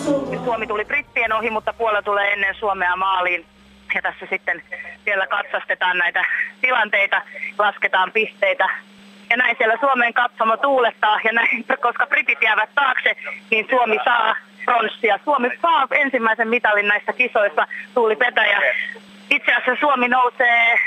S18: Suomi tuli brittien ohi, mutta puolella tulee ennen Suomea maaliin. Ja tässä sitten siellä katsastetaan näitä tilanteita, lasketaan pisteitä. Ja näin siellä Suomen katsomo tuulettaa, ja näin, (laughs) koska britit jäävät taakse, niin Suomi saa pronssia. Suomi saa ensimmäisen mitalin näissä kisoissa, Tuuli Petäjä. Itse asiassa Suomi nousee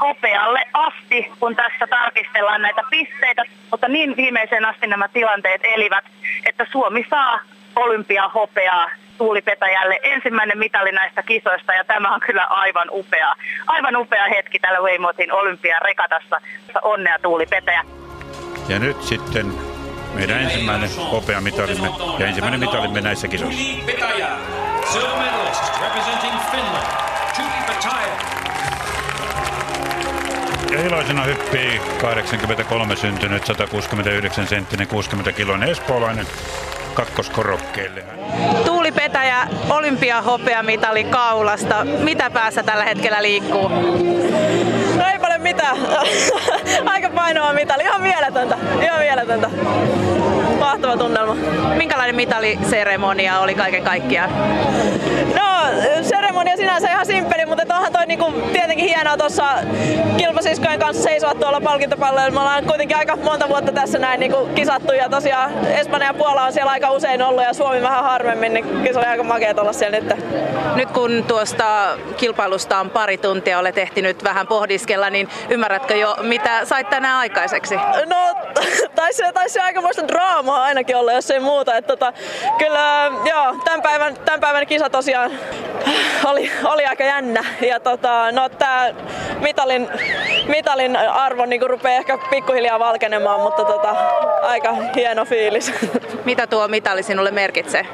S18: hopealle asti, kun tässä tarkistellaan näitä pisteitä, mutta niin viimeiseen asti nämä tilanteet elivät, että Suomi saa olympiahopeaa Tuuli Petäjälle ensimmäinen mitali näistä kisoista ja tämä on kyllä aivan upea, aivan upea hetki tällä Weimotin olympiarekatassa. Onnea Tuuli Petäjä.
S6: Ja nyt sitten meidän ensimmäinen hopeamitalimme ja ensimmäinen mitalimme näissä kisoissa. Silver medalist representing Finland, Ja iloisena hyppii 83 syntynyt 169 senttinen 60 kiloinen espoolainen kakkoskorokkeelle.
S19: Tuuli Petäjä, olympiahopeamitali kaulasta. Mitä päässä tällä hetkellä liikkuu?
S20: No ei paljon mitään. (laughs) Aika painava mitali. Ihan mieletöntä. Ihan mieletöntä. Mahtava tunnelma.
S19: Minkälainen mitaliseremonia oli kaiken kaikkiaan?
S20: No, seremonia sinänsä ihan simppeli, mutta onhan toi niinku tietenkin hienoa tuossa kilpasiskojen kanssa seisoa tuolla palkintopalloilla. Me ollaan kuitenkin aika monta vuotta tässä näin niinku kisattu ja tosiaan Espanja ja Puola on siellä aika usein ollut ja Suomi vähän harvemmin, niin se oli aika makea olla siellä nyt.
S19: Nyt kun tuosta kilpailusta on pari tuntia olet ehtinyt vähän pohdiskella, niin ymmärrätkö jo, mitä sait tänään aikaiseksi?
S20: No, (laughs) taisi, taisi aikamoista draamaa ainakin olla, jos ei muuta. Että tota, kyllä, joo, tämän päivän, tämän päivän kisa tosiaan (sighs) oli, oli aika jännä. Ja tota, no, tää mitalin, mitalin arvo niin rupeaa ehkä pikkuhiljaa valkenemaan, mutta tota, aika hieno fiilis. (laughs)
S19: Mitä tuo mitali sinulle merkitsee?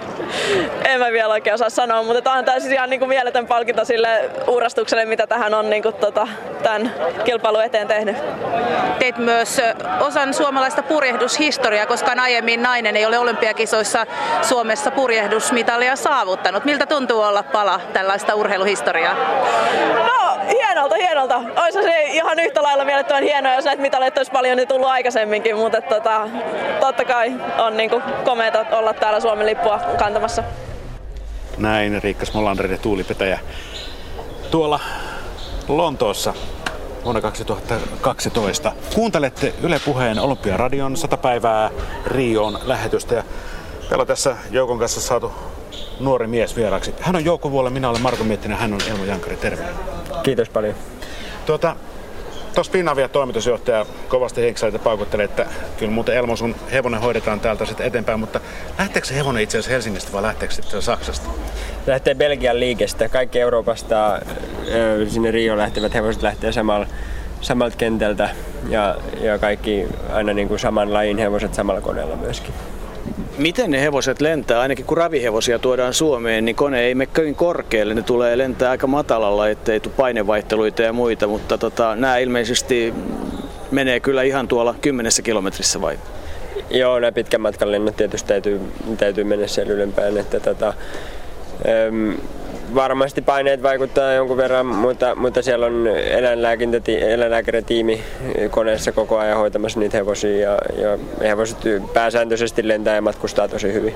S20: En mä vielä oikein osaa sanoa, mutta tämä on täysin ihan niin kuin mieletön palkinto sille uurastukselle, mitä tähän on niin kuin, tota, tämän kilpailun eteen tehnyt.
S19: Teit myös osan suomalaista purjehdushistoriaa, koska aiemmin nainen ei ole olympiakisoissa Suomessa purjehdusmitalia saavuttanut. Miltä tuntuu olla pala tällaista urheiluhistoriaa?
S20: No, hienolta, hienolta. Olisi se ihan yhtä lailla mielettömän hienoa, jos näitä mitaleita olisi paljon niin tullut aikaisemminkin, mutta tota, totta kai on niin kuin komeata olla täällä Suomen lippua kantamassa.
S3: Näin Riikka Smolander ja Tuuli Petäjä tuolla Lontoossa vuonna 2012. Kuuntelette Yle Puheen Olympiaradion 100 päivää Rioon lähetystä ja täällä on tässä Joukon kanssa saatu nuori mies vieraksi. Hän on Jouko Vuolle, minä olen Marko Miettinen, hän on Elmo Jankari. Terve.
S21: Kiitos paljon.
S3: Tuota, Tuossa Finavia toimitusjohtaja kovasti henksaita paukuttelee, että kyllä muuten Elmo sun hevonen hoidetaan täältä sitten eteenpäin, mutta lähteekö se hevonen itse asiassa Helsingistä vai lähteekö se Saksasta?
S21: Lähtee Belgian liikestä. Kaikki Euroopasta sinne Rio lähtevät hevoset lähtee samalla samalta kentältä ja, ja kaikki aina niin kuin saman lajin hevoset samalla koneella myöskin.
S2: Miten ne hevoset lentää? Ainakin kun ravihevosia tuodaan Suomeen, niin kone ei mene kovin korkealle. Ne tulee lentää aika matalalla, ettei tule painevaihteluita ja muita, mutta tota, nämä ilmeisesti menee kyllä ihan tuolla kymmenessä kilometrissä vai?
S21: Joo, nämä pitkän matkan lennot tietysti täytyy, täytyy mennä siellä ylempään. Että tota, varmasti paineet vaikuttaa jonkun verran, mutta, mutta siellä on eläinlääkäritiimi koneessa koko ajan hoitamassa niitä hevosia ja, ja hevoset pääsääntöisesti lentää ja matkustaa tosi hyvin.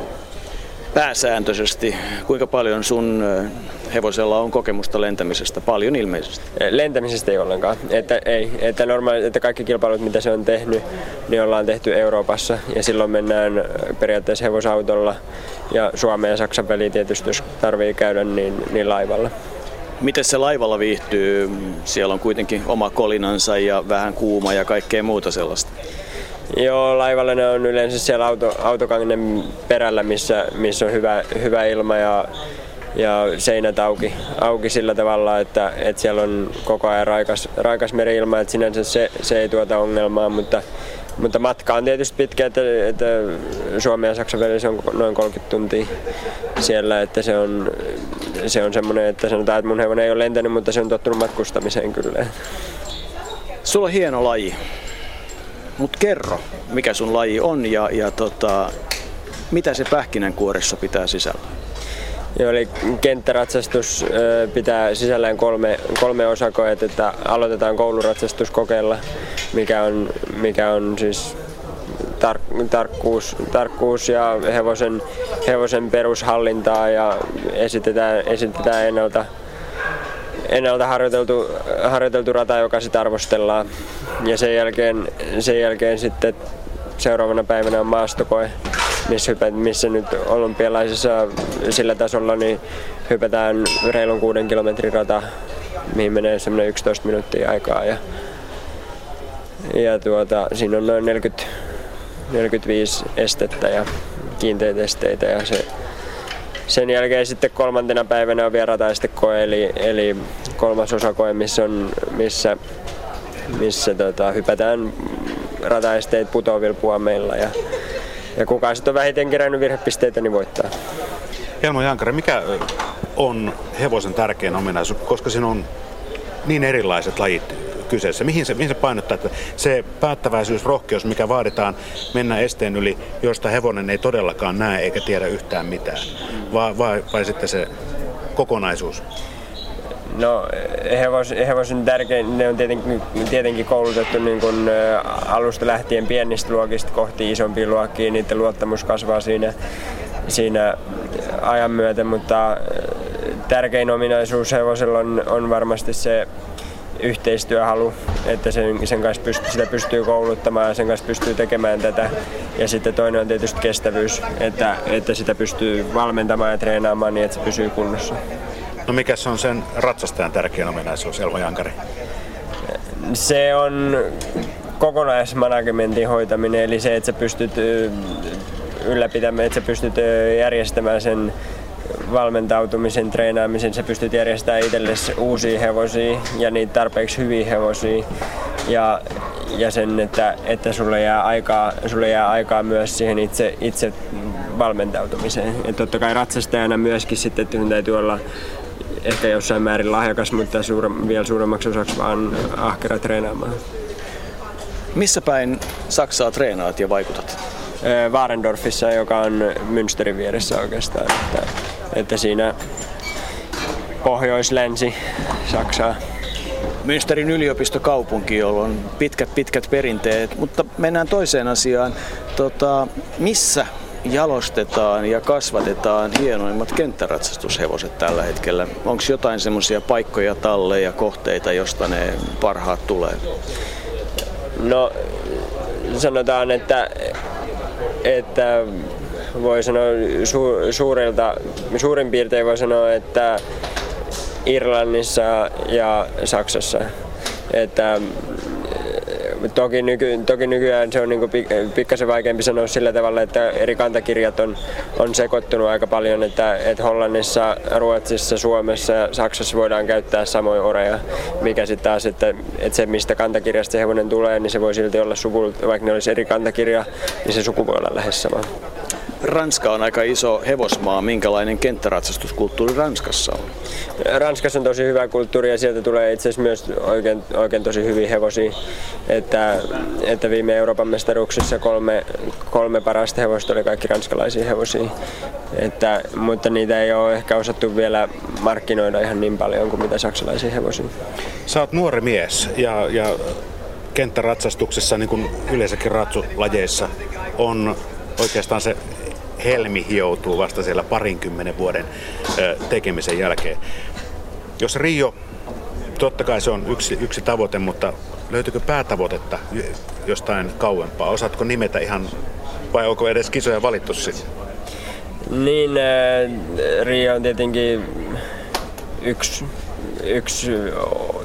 S2: Pääsääntöisesti, kuinka paljon sun hevosella on kokemusta lentämisestä? Paljon ilmeisesti.
S21: Lentämisestä ei ollenkaan. Että, ei, että, normaali, että kaikki kilpailut, mitä se on tehnyt, niin ollaan tehty Euroopassa. Ja silloin mennään periaatteessa hevosautolla ja Suomen ja Saksan väliin tietysti, jos tarvii käydä, niin, niin laivalla.
S2: Miten se laivalla viihtyy? Siellä on kuitenkin oma kolinansa ja vähän kuuma ja kaikkea muuta sellaista.
S21: Joo, laivalla ne on yleensä siellä auto, autokangen perällä, missä, missä on hyvä, hyvä ilma ja, ja seinät auki, auki sillä tavalla, että, että siellä on koko ajan raikas, raikas meri-ilma, että sinänsä se, se ei tuota ongelmaa, mutta, mutta matka on tietysti pitkä, että, että Suomen ja Saksan välissä on noin 30 tuntia siellä, että se on, se on semmoinen, että sanotaan, että mun hevonen ei ole lentänyt, mutta se on tottunut matkustamiseen kyllä.
S2: Sulla on hieno laji. Mutta kerro, mikä sun laji on ja, ja tota, mitä se pähkinänkuoressa pitää sisällä?
S21: Joo, eli kenttäratsastus pitää sisällään kolme, kolme osakoa, että aloitetaan kouluratsastuskokeilla, mikä on, mikä on siis tar, tarkkuus, tarkkuus ja hevosen, hevosen perushallintaa ja esitetään, esitetään ennalta ennalta harjoiteltu, harjoiteltu rata, joka sitten arvostellaan. Ja sen jälkeen, sen jälkeen sitten seuraavana päivänä on maastokoe, missä, hypä, missä nyt olympialaisessa sillä tasolla niin hypätään reilun kuuden kilometrin rata, mihin menee semmoinen 11 minuuttia aikaa. Ja, ja tuota, siinä on noin 40, 45 estettä ja kiinteitä esteitä ja se, sen jälkeen sitten kolmantena päivänä on vielä rataestekoe, eli, eli kolmas osakoe, missä, on, missä, missä tota, hypätään rataesteet putoavilla puomeilla ja, ja kuka sitten on vähiten kerännyt virhepisteitä, niin voittaa.
S3: Helmo Jankari, mikä on hevosen tärkein ominaisuus, koska siinä on niin erilaiset lajit kyseessä? Mihin se, mihin se painottaa, että se päättäväisyys, rohkeus, mikä vaaditaan mennä esteen yli, josta hevonen ei todellakaan näe eikä tiedä yhtään mitään, vai, vai, vai sitten se kokonaisuus?
S21: No hevos, hevosen tärkein, ne on tietenkin, tietenkin koulutettu niin kuin, ä, alusta lähtien pienistä luokista kohti isompia luokkia, niiden luottamus kasvaa siinä, siinä ajan myötä, mutta tärkein ominaisuus hevosella on, on varmasti se yhteistyöhalu, että sen, sen kanssa pystyy, sitä pystyy kouluttamaan ja sen kanssa pystyy tekemään tätä. Ja sitten toinen on tietysti kestävyys, että, että sitä pystyy valmentamaan ja treenaamaan niin, että se pysyy kunnossa.
S3: No mikä on sen ratsastajan tärkein ominaisuus, Elmo Jankari?
S21: Se on kokonaismanagementin hoitaminen, eli se, että sä pystyt ylläpitämään, että sä pystyt järjestämään sen valmentautumisen, treenaamisen, sä pystyt järjestämään itsellesi uusia hevosia ja niitä tarpeeksi hyviä hevosia. Ja, ja sen, että, että sulle, jää aikaa, sulle jää aikaa myös siihen itse, itse valmentautumiseen. Ja totta kai ratsastajana myöskin sitten, että täytyy olla ehkä jossain määrin lahjakas, mutta suure, vielä suuremmaksi osaksi vaan ahkera treenaamaan.
S2: Missä päin Saksaa treenaat ja vaikutat?
S21: Warendorfissa, joka on Münsterin vieressä oikeastaan. Että, että siinä pohjois-länsi Saksaa.
S2: Münsterin yliopistokaupunki, jolla on pitkät pitkät perinteet, mutta mennään toiseen asiaan. Tota, missä jalostetaan ja kasvatetaan hienoimmat kenttäratsastushevoset tällä hetkellä? Onko jotain semmoisia paikkoja, talleja, kohteita, josta ne parhaat tulee?
S21: No sanotaan, että että voi sanoa su, suurilta, suurin piirtein voi sanoa, että Irlannissa ja Saksassa. Että toki, nyky, toki nykyään se on niin pikkasen vaikeampi sanoa sillä tavalla, että eri kantakirjat on, on sekoittunut aika paljon, että, että Hollannissa, Ruotsissa, Suomessa ja Saksassa voidaan käyttää samoja oreja, mikä sitten taas, että, että se mistä kantakirjasta se hevonen tulee, niin se voi silti olla suku, vaikka ne olisi eri kantakirja, niin se suku voi olla lähes sama.
S2: Ranska on aika iso hevosmaa. Minkälainen kenttäratsastuskulttuuri Ranskassa on?
S21: Ranskassa on tosi hyvä kulttuuri ja sieltä tulee itse asiassa myös oikein, oikein tosi hyviä hevosia. Että, että viime Euroopan mestaruuksissa kolme, kolme parasta hevosta oli kaikki ranskalaisia hevosia. Että, mutta niitä ei ole ehkä osattu vielä markkinoida ihan niin paljon kuin mitä saksalaisia hevosia.
S3: Sä oot nuori mies ja, ja kenttäratsastuksessa, niin kuin yleensäkin ratsulajeissa, on oikeastaan se helmi hioutuu vasta siellä parinkymmenen vuoden tekemisen jälkeen. Jos Rio, totta kai se on yksi, yksi tavoite, mutta löytyykö päätavoitetta jostain kauempaa? Osaatko nimetä ihan, vai onko edes kisoja valittu sitten?
S21: Niin, Rio on tietenkin yksi, yksi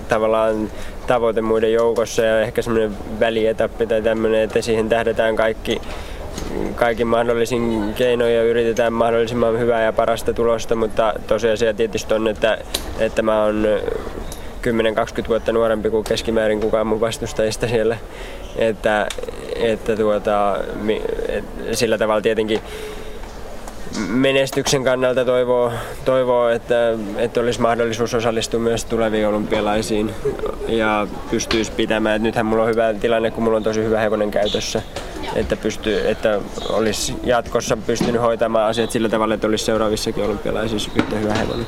S21: tavallaan tavoite muiden joukossa ja ehkä semmoinen välietappi tai tämmöinen, että siihen tähdetään kaikki kaikin mahdollisin keinoin ja yritetään mahdollisimman hyvää ja parasta tulosta, mutta tosiasia tietysti on, että, että mä oon 10-20 vuotta nuorempi kuin keskimäärin kukaan mun vastustajista siellä. Että, että tuota, sillä tavalla tietenkin menestyksen kannalta toivoo, toivoo että, että olisi mahdollisuus osallistua myös tuleviin olympialaisiin ja pystyisi pitämään. Et nythän mulla on hyvä tilanne, kun mulla on tosi hyvä hevonen käytössä että, pystyy, että olisi jatkossa pystynyt hoitamaan asiat sillä tavalla, että olisi seuraavissakin olympialaisissa yhtä hyvä hevonen.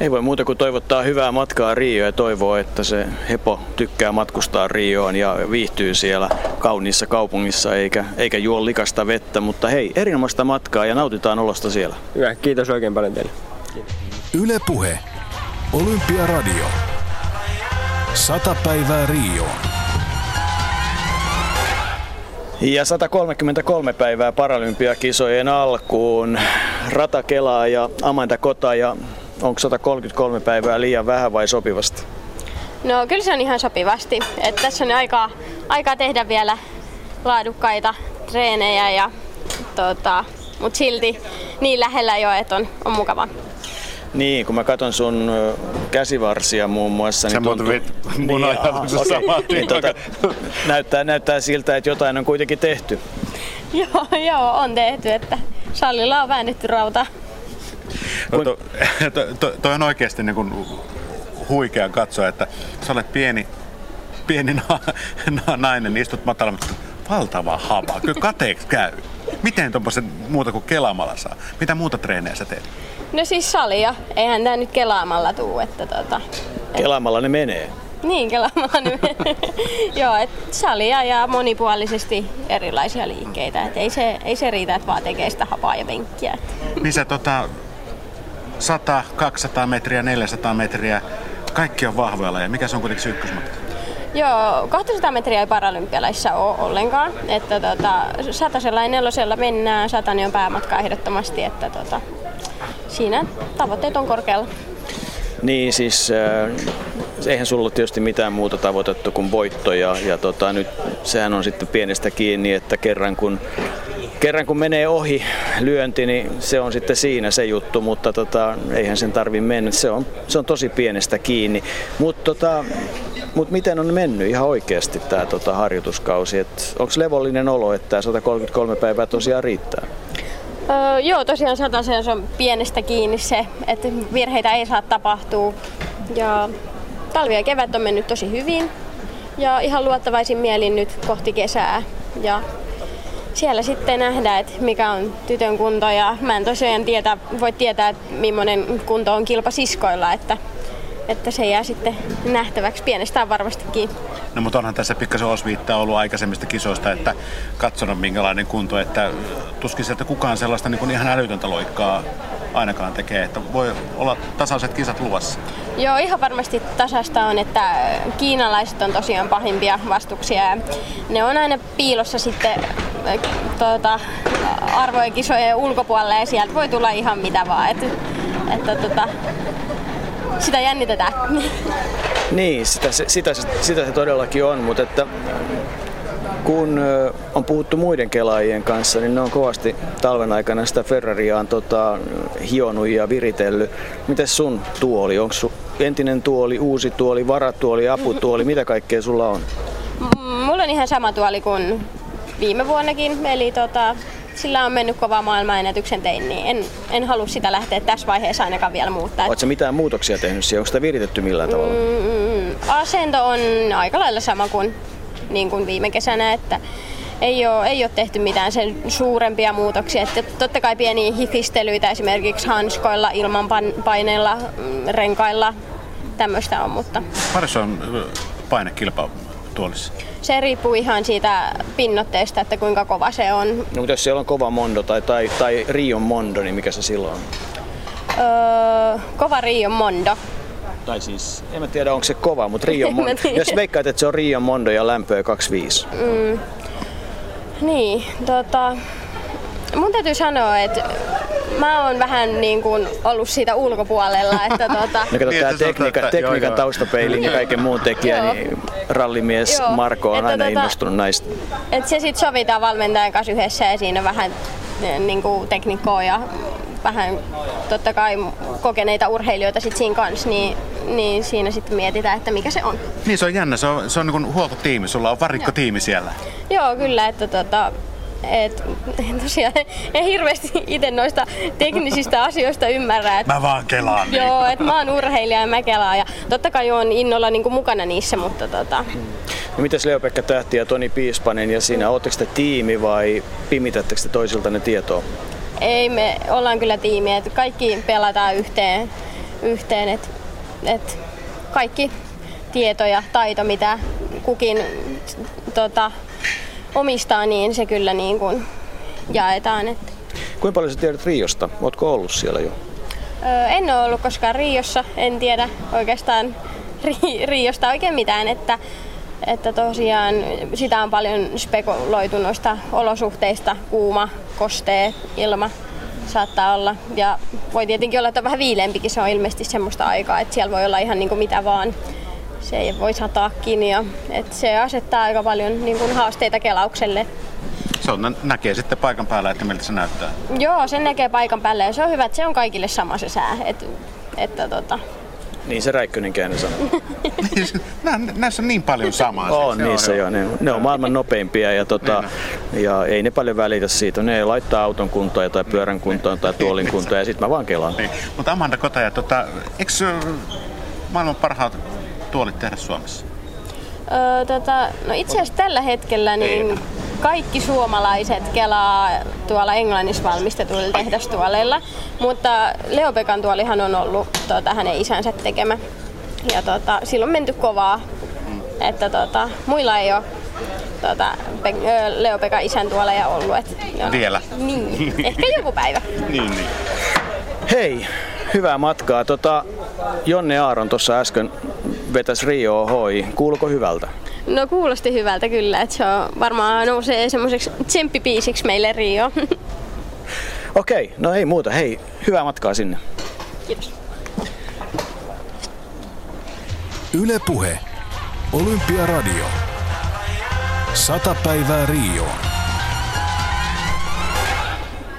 S2: Ei voi muuta kuin toivottaa hyvää matkaa Rioon ja toivoa, että se Hepo tykkää matkustaa Rioon ja viihtyy siellä kauniissa kaupungissa eikä, eikä juo likasta vettä. Mutta hei, erinomaista matkaa ja nautitaan olosta siellä.
S21: Hyvä, kiitos oikein paljon teille.
S1: Yle Puhe. Olympiaradio. Sata päivää Rioon.
S2: Ja 133 päivää Paralympiakisojen alkuun. Rata Kelaa ja Amanda Kota ja onko 133 päivää liian vähän vai sopivasti?
S22: No kyllä se on ihan sopivasti. Et tässä on aikaa, aikaa tehdä vielä laadukkaita treenejä, ja, tota, mutta silti niin lähellä jo, että on, on mukava.
S2: Niin, kun mä katson sun käsivarsia muun muassa, niin
S3: tuntuu... mun niin, ajatuksen okay. niin, tota,
S2: näyttää, näyttää siltä, että jotain on kuitenkin tehty. (laughs)
S22: joo, joo, on tehty, että salilla on väännetty rauta.
S3: No, to, to, to, toi on oikeasti niin kuin huikea katsoa, että sä olet pieni, pieni na, na, nainen, istut matalalla, valtava hava, kyllä kateeksi käy. Miten tuommoisen muuta kuin kelaamalla saa? Mitä muuta treenejä sä teet?
S22: No siis salia. Eihän tää nyt kelaamalla tuu. Että tota,
S2: Kelaamalla ne menee.
S22: Niin, kelaamalla ne menee. (laughs) Joo, et salia ja monipuolisesti erilaisia liikkeitä. Et ei, se, ei se riitä, että vaan tekee sitä hapaa ja venkkiä.
S3: Niin sä tota, 100, 200 metriä, 400 metriä, kaikki on vahvoilla ja mikä se on kuitenkin se ykkösmatka?
S22: Joo, 200 metriä ei paralympialaissa ole ollenkaan. Että tota, satasella ja nelosella mennään, satani on päämatka ehdottomasti, että tota, siinä tavoitteet on korkealla.
S2: Niin siis äh, eihän sulla tietysti mitään muuta tavoitettu kuin voitto ja, ja tota, nyt sehän on sitten pienestä kiinni, että kerran kun kerran kun menee ohi lyönti, niin se on sitten siinä se juttu, mutta tota, eihän sen tarvi mennä. Se on, se on tosi pienestä kiinni. Mutta tota, mut miten on mennyt ihan oikeasti tämä tota, harjoituskausi? Onko levollinen olo, että 133 päivää tosiaan riittää?
S22: Öö, joo, tosiaan se on pienestä kiinni se, että virheitä ei saa tapahtua. Ja talvi ja kevät on mennyt tosi hyvin ja ihan luottavaisin mielin nyt kohti kesää. Ja siellä sitten nähdään, että mikä on tytön kunto ja mä en tosiaan tiedä, voi tietää, että millainen kunto on kilpasiskoilla, että, että se jää sitten nähtäväksi pienestään varmastikin.
S3: No mutta onhan tässä pikkasen osviittaa ollut aikaisemmista kisoista, että katsonut minkälainen kunto, että tuskin sieltä kukaan sellaista niin kuin ihan älytöntä loikkaa ainakaan tekee, että voi olla tasaiset kisat luvassa.
S22: Joo, ihan varmasti tasasta on, että kiinalaiset on tosiaan pahimpia vastuksia ja ne on aina piilossa sitten tuota, arvojen kisojen ulkopuolelle ja sieltä voi tulla ihan mitä vaan. Et, että tuota, sitä jännitetään.
S2: Niin, sitä, sitä, sitä se todellakin on, mutta että kun on puhuttu muiden kelaajien kanssa, niin ne on kovasti talven aikana sitä Ferrariaan tota, hionut ja viritellyt. Miten sun tuoli? Onko sun entinen tuoli, uusi tuoli, varatuoli, aputuoli? Mitä kaikkea sulla on?
S22: Mulla on ihan sama tuoli kuin viime vuonnakin, eli tota, sillä on mennyt kova maailmanennätyksen tein, niin en, en halua sitä lähteä tässä vaiheessa ainakaan vielä muuttaa.
S2: Oletko mitään muutoksia tehnyt siihen? Onko sitä viritetty millään tavalla? Mm,
S22: asento on aika lailla sama kuin, niin kuin viime kesänä, että ei ole, ei ole tehty mitään sen suurempia muutoksia. Että totta kai pieniä hifistelyitä esimerkiksi hanskoilla, ilmanpaineilla, mm, renkailla, tämmöistä on, mutta...
S3: Paljon on painekilpa tuolissa?
S22: Se riippuu ihan siitä pinnotteesta, että kuinka kova se on.
S2: No, mutta jos siellä on kova mondo tai, tai, tai Rion mondo, niin mikä se silloin on?
S22: Öö, kova Rion mondo.
S2: Tai siis, en mä tiedä onko se kova, mutta Rion (laughs) mondo. jos veikkaat, että se on Rion mondo ja lämpöä 25. Mm.
S22: Niin, tota, mun täytyy sanoa, että mä oon vähän niin kuin ollut siitä ulkopuolella. Että (laughs) tuota...
S2: no kato, tämä tekniikan, tekniikan taustapeilin ja kaiken muun tekijä, niin rallimies joo. Marko on että aina tota, innostunut näistä.
S22: Et se sitten sovitaan valmentajan kanssa yhdessä ja siinä on vähän eh, niin kuin teknikkoa ja vähän totta kai kokeneita urheilijoita sit siinä kanssa, niin, niin siinä sitten mietitään, että mikä se on.
S3: Niin se on jännä, se on, se on niin huoltotiimi, sulla on varikkotiimi siellä.
S22: Joo, kyllä, että tota, et, (laughs) tosiaan en hirveästi itse noista teknisistä asioista ymmärrä. Et,
S3: mä vaan kelaan.
S22: Niin. Joo, että mä oon urheilija ja mä kelaan. Ja totta kai oon innolla niin kuin mukana niissä, mutta tota...
S2: No mitäs Leo-Pekka Tähti ja Toni Piispanen ja siinä, ootteko te tiimi vai pimitättekö te toisilta ne tietoa?
S22: Ei, me ollaan kyllä tiimi, että kaikki pelataan yhteen, yhteen että et kaikki tieto ja taito, mitä kukin tota, omistaa, niin se kyllä niin kuin jaetaan. Että.
S2: Kuinka paljon sä tiedät Riosta? Ootko ollut siellä jo?
S22: Öö, en ole ollut koskaan Riossa, en tiedä oikeastaan (laughs) ri- Riosta oikein mitään, että, että tosiaan sitä on paljon spekuloitu noista olosuhteista, kuuma, kostee, ilma. saattaa olla. Ja voi tietenkin olla, että on vähän viileämpikin, se on ilmeisesti semmoista aikaa, että siellä voi olla ihan niin kuin mitä vaan. Se ei voi sataakin ja että se asettaa aika paljon niin kuin haasteita kelaukselle.
S3: Se on, näkee sitten paikan päällä, että miltä se näyttää.
S22: Joo, sen näkee paikan päällä ja se on hyvä, että se on kaikille sama se sää. Et, että tota,
S2: Niin se Räikkönen käänne sanoo. (laughs)
S3: Nä, näissä on niin paljon samaa.
S2: On
S3: Se
S2: niissä
S3: joo.
S2: jo. Ne, ne on maailman nopeimpia ja, tota, ja ei ne paljon välitä siitä. Ne laittaa auton kuntoon tai pyörän kuntoon tai tuolin kuntoon ja sitten mä vaan kelaan.
S3: Niin. Mutta Amanda Kotaja, tota, eikö maailman parhaat tuolit tehdä Suomessa?
S22: Öö, tota, no itse asiassa tällä hetkellä niin kaikki suomalaiset kelaa tuolla Englannissa valmistetuilla tehdastuoleilla, mutta Leopekan tuolihan on ollut tota, hänen isänsä tekemä. Ja tota, silloin on menty kovaa, että tota, muilla ei ole tota, öö, Leopekan isän tuoleja ollut. Et, on-
S2: Vielä.
S22: Niin, (laughs) (laughs) ehkä joku päivä.
S3: Niin, niin.
S2: Hei, hyvää matkaa. Tota, Jonne Aaron tuossa äsken vetäisi Rio Hoi. Kuuluuko hyvältä?
S22: No kuulosti hyvältä kyllä, että se on varmaan nousee semmoiseksi tsemppipiisiksi meille Rio. (laughs)
S2: Okei, no ei muuta. Hei, hyvää matkaa sinne.
S22: Kiitos.
S1: Yle Puhe. Olympiaradio. Sata päivää Rioon.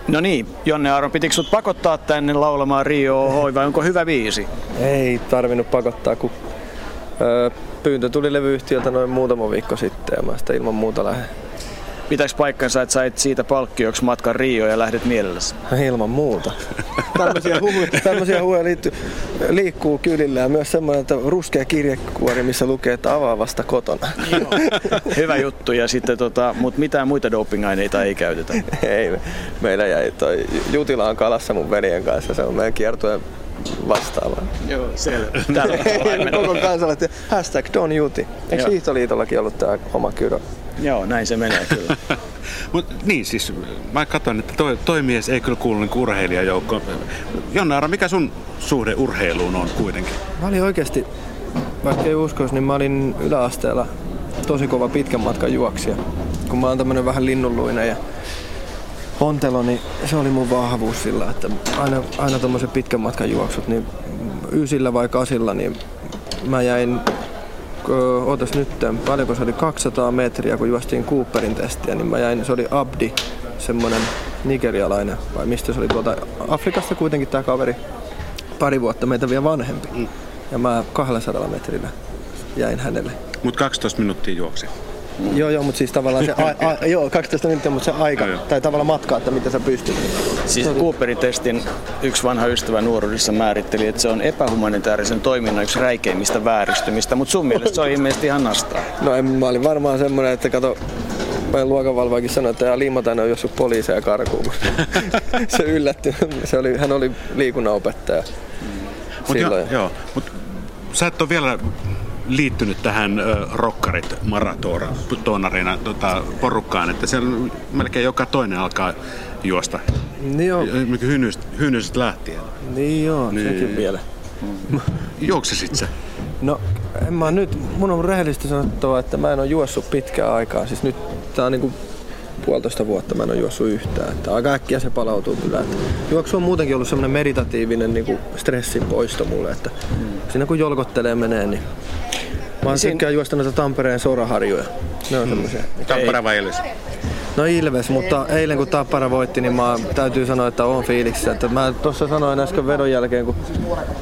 S2: No niin, Jonne Aaron, pitikö sut pakottaa tänne laulamaan Rio Hoi vai onko hyvä viisi?
S23: Ei tarvinnut pakottaa, kun pyyntö tuli levyyhtiöltä noin muutama viikko sitten ja mä sitä ilman muuta lähden.
S2: Pitäis paikkansa, että sait siitä palkkioksi matkan Rio ja lähdet mielelläsi? (laughs)
S23: Ilman muuta. (laughs) Tämmöisiä huhuja, (laughs) tämmöisiä huhuja liittyy, liikkuu kylillä ja myös semmoinen, että ruskea kirjekuori, missä lukee, että avaa vasta kotona.
S2: Hyvä juttu, ja sitten tota, mut mitään muita dopingaineita ei käytetä.
S23: Ei, me- meillä jäi toi Jutila on kalassa mun veljen kanssa, se on meidän kiertueen vastaava.
S2: Joo, selvä. (laughs) Täällä on
S23: Koko kansalle, että hashtag Don Juti. Eikö
S2: Joo.
S23: Hiihtoliitollakin ollut tää oma kyrö?
S2: Joo, näin se menee kyllä. (laughs)
S3: Mut, niin siis, mä katson, että toi, toi mies ei kyllä kuulu niin urheilijajoukkoon. Jonna mikä sun suhde urheiluun on kuitenkin?
S23: Mä olin oikeasti, vaikka ei uskoisi, niin mä olin yläasteella tosi kova pitkän matkan juoksija. Kun mä oon tämmönen vähän linnunluinen ja ontelo, niin se oli mun vahvuus sillä, että aina, aina tommoset pitkän matkan juoksut, niin ysillä vai kasilla, niin mä jäin ö, ootas nyt, paljonko se oli 200 metriä, kun juostiin Cooperin testiä, niin mä jäin, se oli Abdi, semmonen nigerialainen, vai mistä se oli tuolta Afrikasta kuitenkin tää kaveri, pari vuotta meitä vielä vanhempi. Ja mä 200 metrillä jäin hänelle.
S3: Mut 12 minuuttia juoksi.
S23: Joo, joo, mutta siis tavallaan se, a, a, joo, 12 minuuttia, mutta se aika, tai tavallaan matka, että mitä sä pystyt.
S2: Siis Cooperin testin yksi vanha ystävä nuoruudessa määritteli, että se on epähumanitaarisen toiminnan yksi räikeimmistä vääristymistä, mutta sun mielestä se on ilmeisesti ihan nastaa.
S23: No en, mä olin varmaan semmoinen, että kato, meidän luokanvalvojakin sanoi, että Liimatainen on jossut poliiseja karkuun, (laughs) se yllätty. Se oli, hän oli liikunnanopettaja.
S3: Mut jo, joo, mut sä et ole vielä liittynyt tähän rokkarit maratonarina tota, porukkaan, että siellä melkein joka toinen alkaa juosta.
S23: Niin joo.
S3: Hynnystä, hynnystä lähtien.
S23: Niin joo,
S3: Niin.
S23: sekin vielä. (laughs)
S3: Juoksisit sä?
S23: No en mä nyt, mun on rehellisesti sanottava, että mä en ole juossut pitkään aikaa. Siis nyt tää on niinku puolitoista vuotta mä en ole juossut yhtään. Että aika äkkiä se palautuu kyllä. Että juoksu on muutenkin ollut semmoinen meditatiivinen niinku stressin poisto mulle. Että siinä kun jolkottelee menee, niin Mä oon tykkään juosta noita Tampereen soraharjuja. Ne on semmoisia.
S3: Tappara vai Ilves?
S23: No Ilves, mutta eilen kun Tappara voitti, niin mä täytyy sanoa, että on fiiliksissä. Että mä tuossa sanoin äsken vedon jälkeen, kun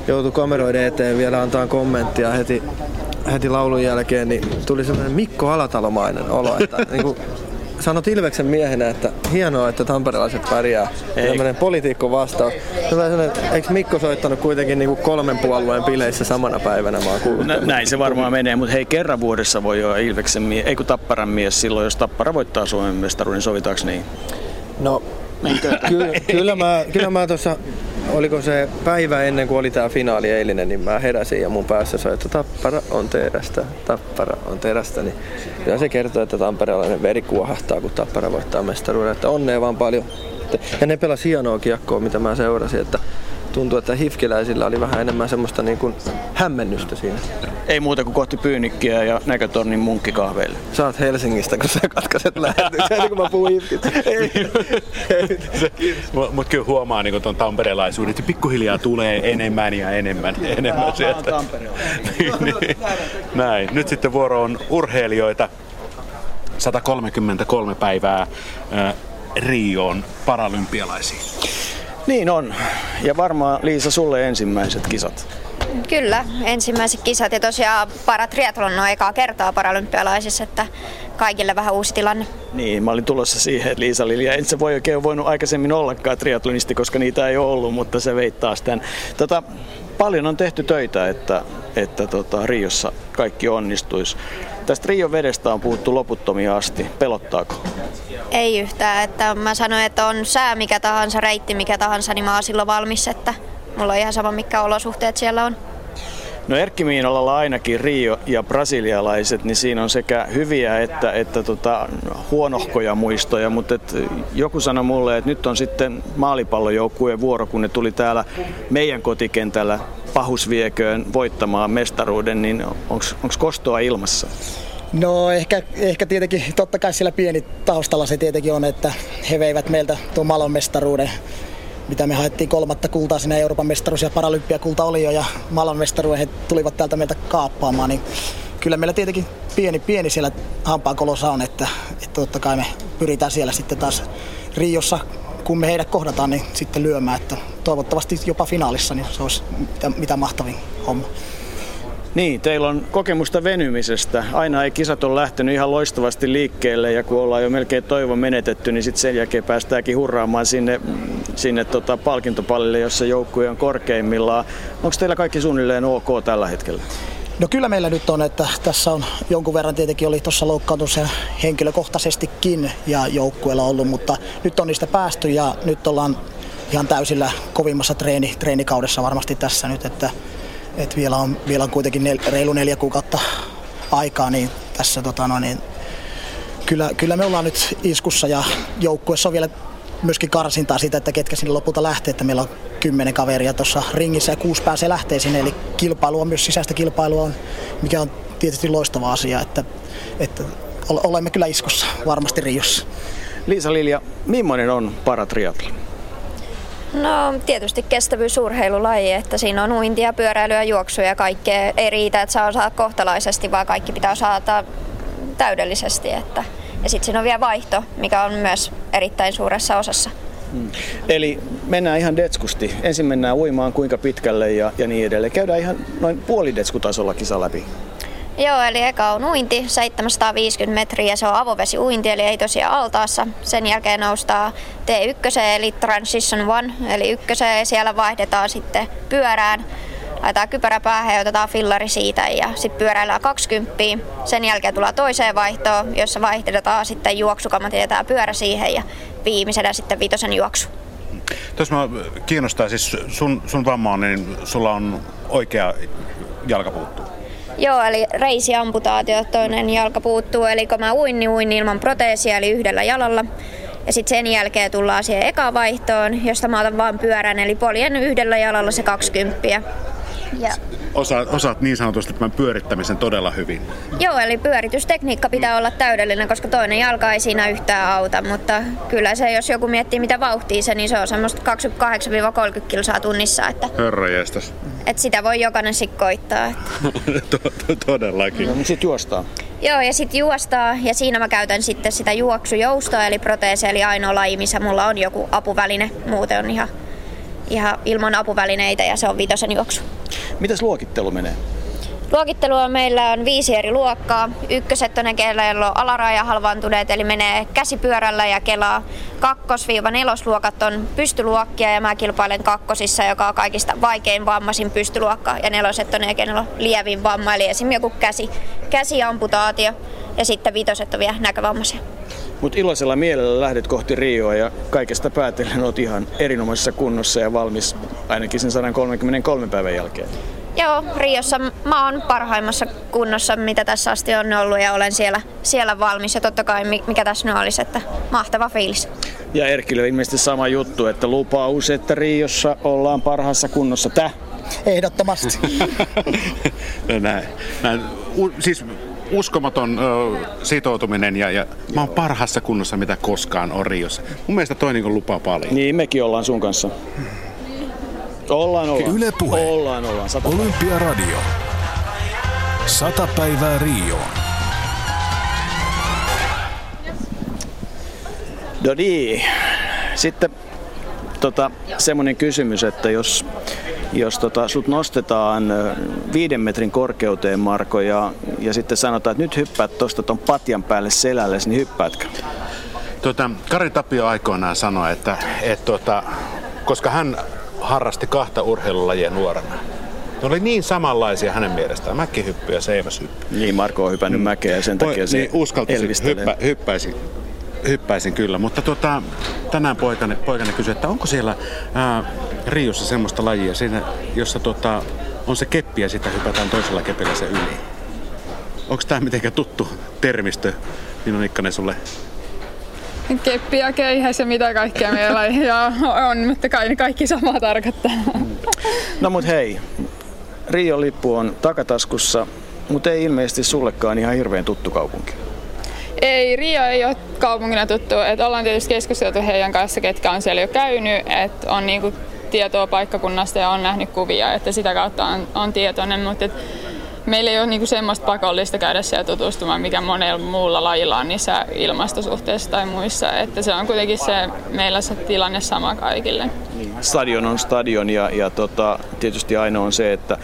S23: joutui kameroiden eteen vielä antaa kommenttia heti, heti laulun jälkeen, niin tuli semmoinen Mikko Alatalomainen olo. Että, niin kuin, sanot Ilveksen miehenä, että hienoa, että tamperelaiset pärjää.
S2: Ei.
S23: Tämmöinen politiikko vastaus. Eikö Mikko soittanut kuitenkin niin kuin kolmen puolueen bileissä samana päivänä? Mä oon.
S2: Nä, näin se varmaan menee, mutta hei kerran vuodessa voi olla Ilveksen mies, ei kun Tapparan mies silloin, jos Tappara voittaa Suomen mestaruuden, sovitaanko niin?
S23: No, kyllä, kyllä mä, kyllä mä tuossa, oliko se päivä ennen kuin oli tää finaali eilinen, niin mä heräsin ja mun päässä soi, että tappara on terästä, tappara on terästä. Niin kyllä se kertoo, että tamperelainen veri kuohahtaa, kun tappara voittaa mestaruuden. Että onnea vaan paljon. Ja ne pelasi hienoa kiekkoa, mitä mä seurasin. Että tuntuu, että hifkiläisillä oli vähän enemmän semmoista niin kuin hämmennystä siinä.
S2: Ei muuta kuin kohti Pyynikkiä ja näkötornin munkkikahveille.
S23: Sä oot Helsingistä, kun sä katkaiset lähetyksen, niin kun mä puhun. (laughs)
S3: Mutta kyllä huomaa niin tuon tamperelaisuuden, että pikkuhiljaa tulee enemmän ja enemmän ja enemmän sieltä. niin, niin. Näin. Nyt sitten vuoro on urheilijoita. 133 päivää äh, Rioon paralympialaisiin.
S2: Niin on. Ja varmaan Liisa sulle ensimmäiset kisat.
S24: Kyllä, ensimmäiset kisat ja tosiaan paratriathlon on ekaa kertaa paralympialaisissa, että kaikille vähän uusi tilanne.
S2: Niin, mä olin tulossa siihen, että Liisa Lilja, en se voi oikein voinut aikaisemmin ollakaan triatlonisti, koska niitä ei ole ollut, mutta se veit taas tämän. Tota, paljon on tehty töitä, että, että tota, Riossa kaikki onnistuisi. Tästä Rion vedestä on puhuttu loputtomia asti. Pelottaako?
S24: Ei yhtään, että mä sanoin, että on sää mikä tahansa, reitti mikä tahansa, niin mä oon silloin valmis, että mulla on ihan sama mitkä olosuhteet siellä on.
S2: No Erkki Miinolalla ainakin Rio ja brasilialaiset, niin siinä on sekä hyviä että, että tota, huonohkoja muistoja, mutta et joku sanoi mulle, että nyt on sitten maalipallojoukkueen vuoro, kun ne tuli täällä meidän kotikentällä pahusvieköön voittamaan mestaruuden, niin onko kostoa ilmassa?
S25: No ehkä, ehkä tietenkin, totta kai siellä pieni taustalla se tietenkin on, että he veivät meiltä tuon Malon mestaruuden mitä me haettiin kolmatta kultaa sinne Euroopan mestaruus ja paralympiakulta oli jo ja Malon mestaruuden he tulivat täältä meiltä kaappaamaan, niin kyllä meillä tietenkin pieni, pieni siellä hampaankolossa on, että, että totta kai me pyritään siellä sitten taas Riossa, kun me heidät kohdataan, niin sitten lyömään, että toivottavasti jopa finaalissa, niin se olisi mitä, mitä mahtavin homma.
S2: Niin, teillä on kokemusta venymisestä. Aina ei kisat ole lähtenyt ihan loistavasti liikkeelle ja kun ollaan jo melkein toivo menetetty, niin sitten sen jälkeen päästäänkin hurraamaan sinne, sinne tota palkintopallille, jossa joukkue on korkeimmillaan. Onko teillä kaikki suunnilleen ok tällä hetkellä?
S25: No kyllä meillä nyt on, että tässä on jonkun verran tietenkin oli tuossa loukkaantunut se henkilökohtaisestikin ja joukkueella ollut, mutta nyt on niistä päästy ja nyt ollaan ihan täysillä kovimmassa treeni, treenikaudessa varmasti tässä nyt, että et vielä, on, vielä on kuitenkin nel, reilu neljä kuukautta aikaa, niin tässä tota, no, niin, kyllä, kyllä me ollaan nyt iskussa ja joukkueessa on vielä myöskin karsintaa siitä, että ketkä sinne lopulta lähtee, että meillä on kymmenen kaveria tuossa ringissä ja kuusi pääsee lähtee sinne, eli kilpailu on myös sisäistä kilpailua, on, mikä on tietysti loistava asia, että, että olemme kyllä iskussa varmasti Riossa.
S2: Liisa Lilja, millainen on paratriathlon?
S24: No tietysti kestävyysurheilulaji, että siinä on uintia, pyöräilyä, juoksuja ja kaikkea. Ei riitä, että saa osaa kohtalaisesti, vaan kaikki pitää osata täydellisesti. Että. Ja sitten siinä on vielä vaihto, mikä on myös erittäin suuressa osassa.
S2: Hmm. Eli mennään ihan detskusti. Ensin mennään uimaan kuinka pitkälle ja, ja niin edelleen. Käydään ihan noin puolidetskutasolla kisa läpi.
S24: Joo, eli eka on uinti, 750 metriä, se on avovesi uinti, eli ei tosiaan altaassa. Sen jälkeen noustaa T1, eli Transition One, eli ykköseen, ja siellä vaihdetaan sitten pyörään. Laitetaan kypärä päähän ja otetaan fillari siitä ja sitten pyöräillään 20. Sen jälkeen tulee toiseen vaihtoon, jossa vaihdetaan sitten juoksukamat ja pyörä siihen ja viimeisenä sitten viitosen juoksu.
S3: Tuossa mä kiinnostaa, siis sun, sun vamma on, niin sulla on oikea jalka puuttuu.
S24: Joo, eli reisiamputaatio, toinen jalka puuttuu, eli kun mä uin, niin uin ilman proteesia, eli yhdellä jalalla. Ja sitten sen jälkeen tullaan siihen eka vaihtoon, josta mä otan vaan pyörän, eli poljen yhdellä jalalla se 20.
S3: Ja osaat, osaat niin sanotusti tämän pyörittämisen todella hyvin.
S24: Joo, eli pyöritystekniikka pitää olla täydellinen, koska toinen jalka ei siinä yhtään auta, mutta kyllä se, jos joku miettii mitä vauhtia se, niin se on semmoista 28-30 kilsaa tunnissa. Että,
S3: Herra
S24: että sitä voi jokainen sitten koittaa. (laughs)
S3: Todellakin.
S2: No, sitten juostaa.
S24: Joo, ja sitten juostaa, ja siinä mä käytän sitten sitä juoksujoustoa, eli proteesia, eli ainoa laji, missä mulla on joku apuväline. Muuten on ihan, ihan ilman apuvälineitä, ja se on viitosen juoksu.
S2: Mitäs luokittelu menee?
S24: Luokittelua meillä on viisi eri luokkaa. Ykköset on ne, kello on alaraja halvaantuneet, eli menee käsipyörällä ja kelaa. Kakkos-nelosluokat on pystyluokkia ja mä kilpailen kakkosissa, joka on kaikista vaikein vammaisin pystyluokka. Ja neloset on ne, on lievin vamma, eli esimerkiksi joku käsi, käsiamputaatio. Ja sitten viitoset on vielä näkövammaisia.
S2: Mutta iloisella mielellä lähdet kohti Rioa ja kaikesta päätellen olet ihan erinomaisessa kunnossa ja valmis ainakin sen 133 päivän jälkeen.
S24: Joo, Riossa mä oon parhaimmassa kunnossa, mitä tässä asti on ollut ja olen siellä, siellä valmis. Ja totta kai mikä tässä nyt olisi, että mahtava fiilis.
S2: Ja Erkille ilmeisesti sama juttu, että lupaus, että Riossa ollaan parhaassa kunnossa. Tää?
S25: Ehdottomasti. (laughs)
S3: näin. näin. U, siis uskomaton ö, sitoutuminen ja, ja mä oon parhaassa kunnossa mitä koskaan on Riossa. Mun mielestä toi niin lupaa paljon.
S2: Niin, mekin ollaan sun kanssa. Ollaan, ollaan.
S1: Yle Puhe.
S2: Ollaan, ollaan. Sata
S1: Olympiaradio. Sata päivää Rioon.
S2: No niin. Sitten tota, semmoinen kysymys, että jos, jos tota, sut nostetaan viiden metrin korkeuteen, Marko, ja, ja sitten sanotaan, että nyt hyppäät tuosta ton patjan päälle selälle, niin hyppäätkö?
S3: Tota, Kari Tapio aikoinaan sanoi, että, että tota, koska hän harrasti kahta urheilulajia nuorena, ne oli niin samanlaisia hänen mielestään, mäkihyppy ja seiväshyppy.
S2: Niin, Marko on hypännyt mm. mäkeä ja sen takia se
S3: niin uskaltaisin, hyppä, hyppäisin, hyppäisin kyllä, mutta tota, tänään poikani, poikani kysyi, että onko siellä ää, Riossa semmoista lajia, siinä, jossa tota, on se keppi ja sitä hypätään toisella kepillä se yli. Onko tämä mitenkään tuttu termistö, minun Ikkanen sulle?
S26: Keppi ja keihäs ja mitä kaikkea meillä ja on, mutta kai kaikki samaa tarkoittaa.
S2: No mut hei, Rion lippu on takataskussa, mutta ei ilmeisesti sullekaan ihan hirveän tuttu kaupunki.
S26: Ei, Rio ei ole kaupungina tuttu. Et ollaan tietysti keskusteltu heidän kanssa, ketkä on siellä jo käynyt, että on niinku tietoa paikkakunnasta ja on nähnyt kuvia, että sitä kautta on, on tietoinen, mutta et meillä ei ole niinku semmoista pakollista käydä siellä tutustumaan, mikä monella muulla lajilla on niissä ilmastosuhteissa tai muissa. Että se on kuitenkin se, meillä se tilanne sama kaikille.
S2: Stadion on stadion ja, ja tota, tietysti ainoa on se, että,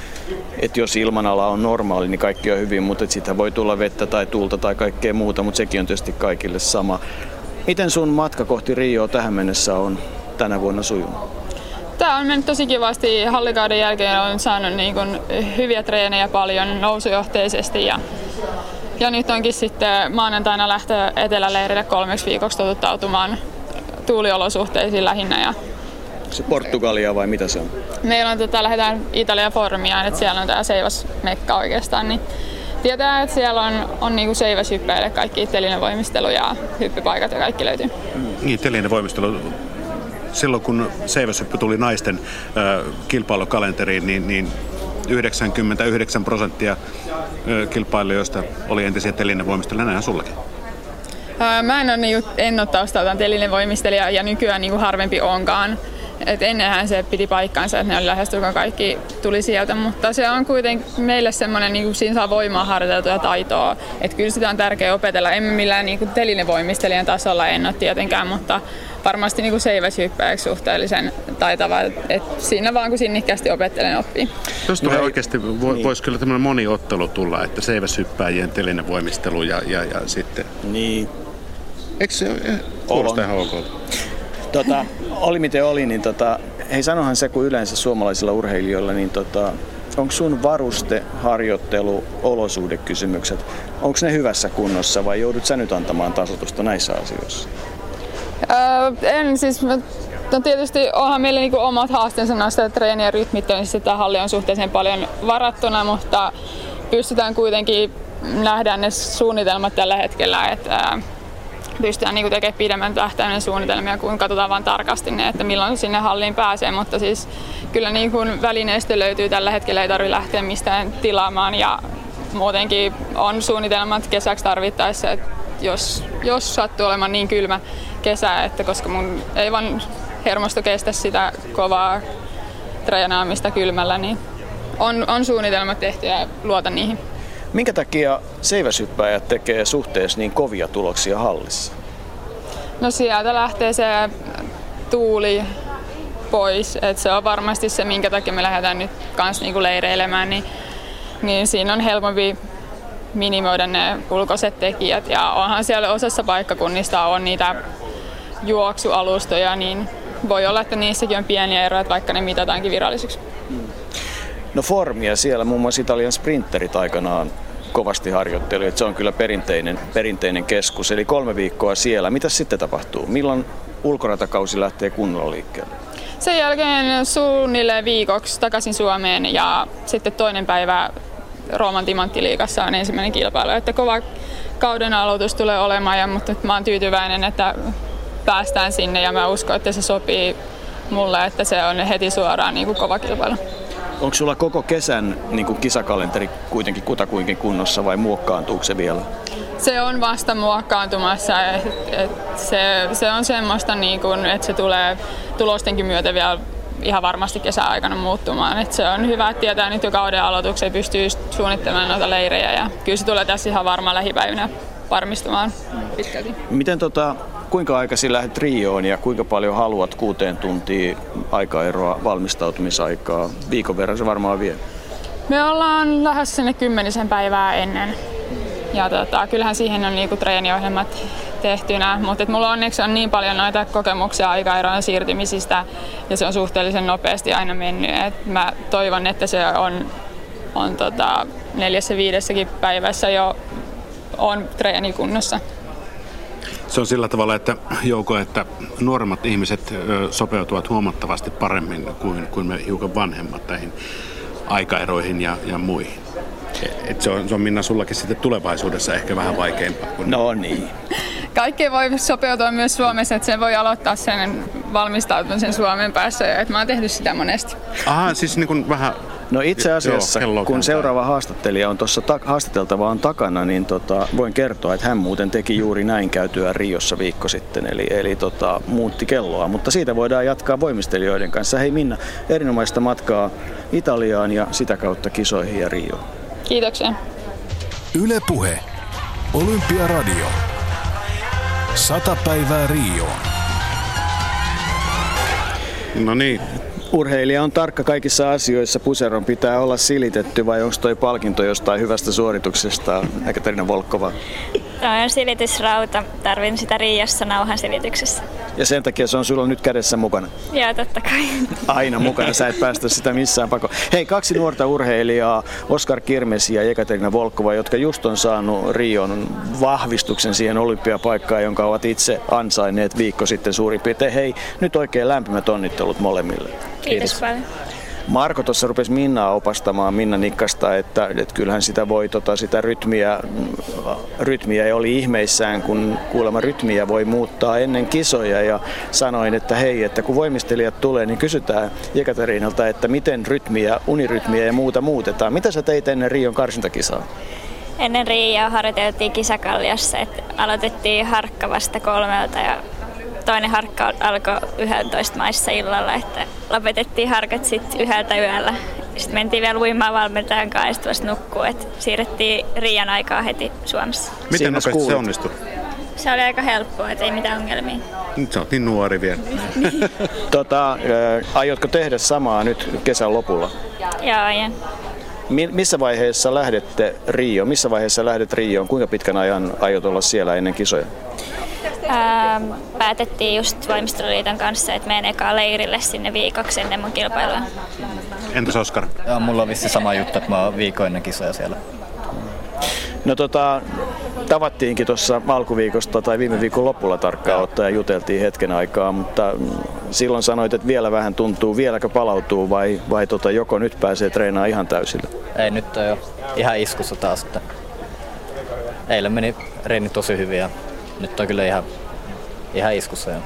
S2: että jos ilmanala on normaali, niin kaikki on hyvin, mutta siitä voi tulla vettä tai tuulta tai kaikkea muuta, mutta sekin on tietysti kaikille sama. Miten sun matka kohti Rioa tähän mennessä on tänä vuonna sujunut?
S26: Tämä on mennyt tosi kivasti. Hallikauden jälkeen olen saanut niin kuin hyviä treenejä paljon nousujohteisesti ja, ja nyt onkin sitten maanantaina lähtö eteläleirille kolmeksi viikoksi totuttautumaan tuuliolosuhteisiin lähinnä. Ja
S2: se Portugalia vai mitä se on?
S26: Meillä on, tota, lähdetään Italia Formiaan, että siellä on tämä Seivas Mekka oikeastaan, niin tietää, että siellä on, on niinku seiväshyppäille kaikki telinevoimistelu ja hyppypaikat ja kaikki löytyy.
S3: Niin, telinevoimistelu silloin kun seiväshyppy tuli naisten äh, kilpailukalenteriin, niin, niin 99 prosenttia äh, kilpailijoista oli entisiä telinevoimistelijoita. Näinhän sullakin.
S26: Mä en ole, niin, en ole taustaltaan telinevoimistelija ja nykyään niin kuin harvempi onkaan. Et ennenhän se piti paikkaansa, että ne oli lähestulkoon kaikki tuli sieltä, mutta se on kuitenkin meille semmoinen, niin kuin siinä saa voimaa harjoiteltua ja taitoa. Että kyllä sitä on tärkeää opetella. Emme millään niin kuin telinevoimistelijan tasolla en ole tietenkään, mutta varmasti niin kuin seiväshyppäjäksi suhteellisen taitava. Et siinä vaan kun sinnikkäästi opettelen oppii.
S3: Tuosta no, oikeasti vo, niin. voisi kyllä tämmöinen moniottelu tulla, että seiväshyppäjien telinevoimistelu ja, ja, ja sitten...
S2: Niin.
S3: Eikö se kuulosta ihan ok?
S2: Tota, oli miten oli, niin tota, hei sanohan se, kun yleensä suomalaisilla urheilijoilla, niin tota, onko sun varuste, harjoittelu, olosuhdekysymykset, onko ne hyvässä kunnossa vai joudut sä nyt antamaan tasotusta näissä asioissa?
S26: Öö, en siis, no tietysti onhan meillä niinku omat haasteensa noista treenien rytmittämisessä, että halli on suhteellisen paljon varattuna, mutta pystytään kuitenkin nähdään ne suunnitelmat tällä hetkellä, että pystytään niin tekemään pidemmän tähtäimen suunnitelmia, kun katsotaan vain tarkasti ne, että milloin sinne halliin pääsee, mutta siis kyllä niin kuin välineistö löytyy tällä hetkellä, ei tarvitse lähteä mistään tilaamaan ja muutenkin on suunnitelmat kesäksi tarvittaessa, että jos, jos sattuu olemaan niin kylmä kesä, että koska mun ei vaan hermosto kestä sitä kovaa treenaamista kylmällä, niin on, on suunnitelmat tehty ja luotan niihin.
S2: Minkä takia seiväsyppäjät tekee suhteessa niin kovia tuloksia hallissa?
S26: No sieltä lähtee se tuuli pois, että se on varmasti se, minkä takia me lähdetään nyt kans niinku leireilemään, niin, niin siinä on helpompi minimoida ne ulkoiset tekijät ja onhan siellä osassa paikkakunnista on niitä juoksualustoja, niin voi olla, että niissäkin on pieniä eroja, vaikka ne mitataankin virallisiksi.
S2: No formia siellä, muun muassa Italian sprinterit aikanaan kovasti harjoitteli, että se on kyllä perinteinen, perinteinen keskus. Eli kolme viikkoa siellä. Mitä sitten tapahtuu? Milloin ulkoratakausi lähtee kunnolla liikkeelle?
S26: Sen jälkeen suunnilleen viikoksi takaisin Suomeen ja sitten toinen päivä Rooman timanttiliigassa on ensimmäinen kilpailu. Että kova kauden aloitus tulee olemaan, ja, mutta mä oon tyytyväinen, että päästään sinne ja mä uskon, että se sopii mulle, että se on heti suoraan niin kuin kova kilpailu.
S2: Onko sulla koko kesän niin kuin kisakalenteri kuitenkin kutakuinkin kunnossa vai muokkaantuuko se vielä?
S26: Se on vasta muokkaantumassa. Et, et se, se on semmoista, niin kuin, että se tulee tulostenkin myötä vielä ihan varmasti kesäaikana muuttumaan. Et se on hyvä, että tietää nyt jo kauden aloituksen pystyy suunnittelemaan noita leirejä ja kyllä se tulee tässä ihan varmaan lähipäivinä varmistumaan pitkälti.
S2: Miten tota, kuinka aikaisin lähdet Rioon ja kuinka paljon haluat kuuteen tuntia aikaeroa valmistautumisaikaa? Viikon verran se varmaan vie.
S26: Me ollaan lähes sinne kymmenisen päivää ennen. Ja tota, kyllähän siihen on niinku treeniohjelmat tehtynä, mutta mulla onneksi on niin paljon noita kokemuksia aikaeroon siirtymisistä ja se on suhteellisen nopeasti aina mennyt. Et mä toivon, että se on, on tota, neljässä viidessäkin päivässä jo on treenikunnossa.
S3: Se on sillä tavalla, että Jouko, että nuoremmat ihmiset sopeutuvat huomattavasti paremmin kuin, kuin me hiukan vanhemmat näihin aikaeroihin ja, ja muihin. Et se, on, se on Minna sullakin sitten tulevaisuudessa ehkä vähän vaikeampaa. Kuin...
S2: No niin.
S26: Kaikki voi sopeutua myös Suomessa, että sen voi aloittaa sen valmistautumisen Suomen päässä ja että mä oon tehnyt sitä monesti.
S3: Aha, siis niin kuin vähän
S2: No itse asiassa, Joo, kun seuraava haastattelija on tuossa ta- haastateltava on takana, niin tota, voin kertoa, että hän muuten teki juuri näin käytyä Riossa viikko sitten, eli, eli tota, muutti kelloa. Mutta siitä voidaan jatkaa voimistelijoiden kanssa. Hei Minna, erinomaista matkaa Italiaan ja sitä kautta kisoihin ja Rioon.
S26: Kiitoksia.
S1: Yle Puhe. Olympiaradio. Sata päivää Rioon.
S3: No niin,
S2: urheilija on tarkka kaikissa asioissa. Puseron pitää olla silitetty vai onko toi palkinto jostain hyvästä suorituksesta? Ekaterina Volkova.
S27: Tämä on silitysrauta. Tarvin sitä Riiassa nauhan silityksessä.
S2: Ja sen takia se on sulla nyt kädessä mukana?
S27: Joo, totta kai.
S2: Aina mukana, sä et päästä sitä missään pako. Hei, kaksi nuorta urheilijaa, Oskar Kirmes ja Ekaterina Volkova, jotka just on saanut Rion vahvistuksen siihen olympiapaikkaan, jonka ovat itse ansainneet viikko sitten suurin piirtein. Hei, nyt oikein lämpimät onnittelut molemmille.
S27: Kiitos, Kiitos paljon.
S2: Marko tuossa rupesi Minnaa opastamaan, Minna Nikkasta, että, että kyllähän sitä voi tota, sitä rytmiä, rytmiä ja oli ihmeissään, kun kuulemma rytmiä voi muuttaa ennen kisoja ja sanoin, että hei, että kun voimistelijat tulee, niin kysytään Jekaterinalta, että miten rytmiä, unirytmiä ja muuta muutetaan. Mitä sä teit ennen Rion karsintakisaa?
S27: Ennen Riiaa harjoiteltiin kisakalliossa, että aloitettiin harkkavasta kolmelta ja toinen harkka alkoi 11 maissa illalla, että lopetettiin harkat sitten yhdeltä yöllä. Sitten mentiin vielä uimaan valmentajan kanssa ja sitten vasta nukkuu, että siirrettiin Riian aikaa heti Suomessa.
S3: Miten nopeasti se onnistui?
S27: Se oli aika helppoa, että ei mitään ongelmia.
S3: Nyt sä oot niin nuori vielä. (laughs)
S2: tota, aiotko tehdä samaa nyt kesän lopulla?
S27: Joo, aion.
S2: Missä vaiheessa lähdette Rio? Missä vaiheessa lähdet Rioon? Kuinka pitkän ajan aiot olla siellä ennen kisoja?
S27: Ää, päätettiin just Voimisteluliiton kanssa, että menen ekaan leirille sinne viikoksi ennen mun kilpailua.
S3: Entäs Oskar?
S28: Joo, mulla on vissi sama juttu, että mä oon viikon ennen kisoja siellä.
S2: No tota, tavattiinkin tuossa alkuviikosta tai viime viikon lopulla tarkkaan ottaa ja juteltiin hetken aikaa, mutta silloin sanoit, että vielä vähän tuntuu, vieläkö palautuu vai, vai tota, joko nyt pääsee treenaamaan ihan täysillä?
S28: Ei, nyt on jo ihan iskussa taas. Että eilen meni reeni tosi hyvin ja nyt on kyllä ihan, ihan iskussa jo.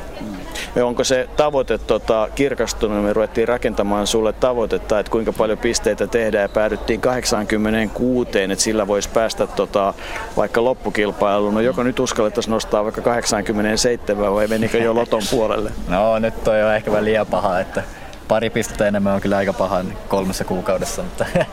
S2: Ja onko se tavoite tota, kirkastunut? Me ruvettiin rakentamaan sulle tavoitetta, että kuinka paljon pisteitä tehdään ja päädyttiin 86, että sillä voisi päästä tota, vaikka loppukilpailuun. No joko nyt uskallettaisiin nostaa vaikka 87 vai menikö jo loton puolelle? (laughs)
S28: No nyt on jo ehkä vähän liian paha, että pari pistettä enemmän on kyllä aika paha kolmessa kuukaudessa, mutta (laughs)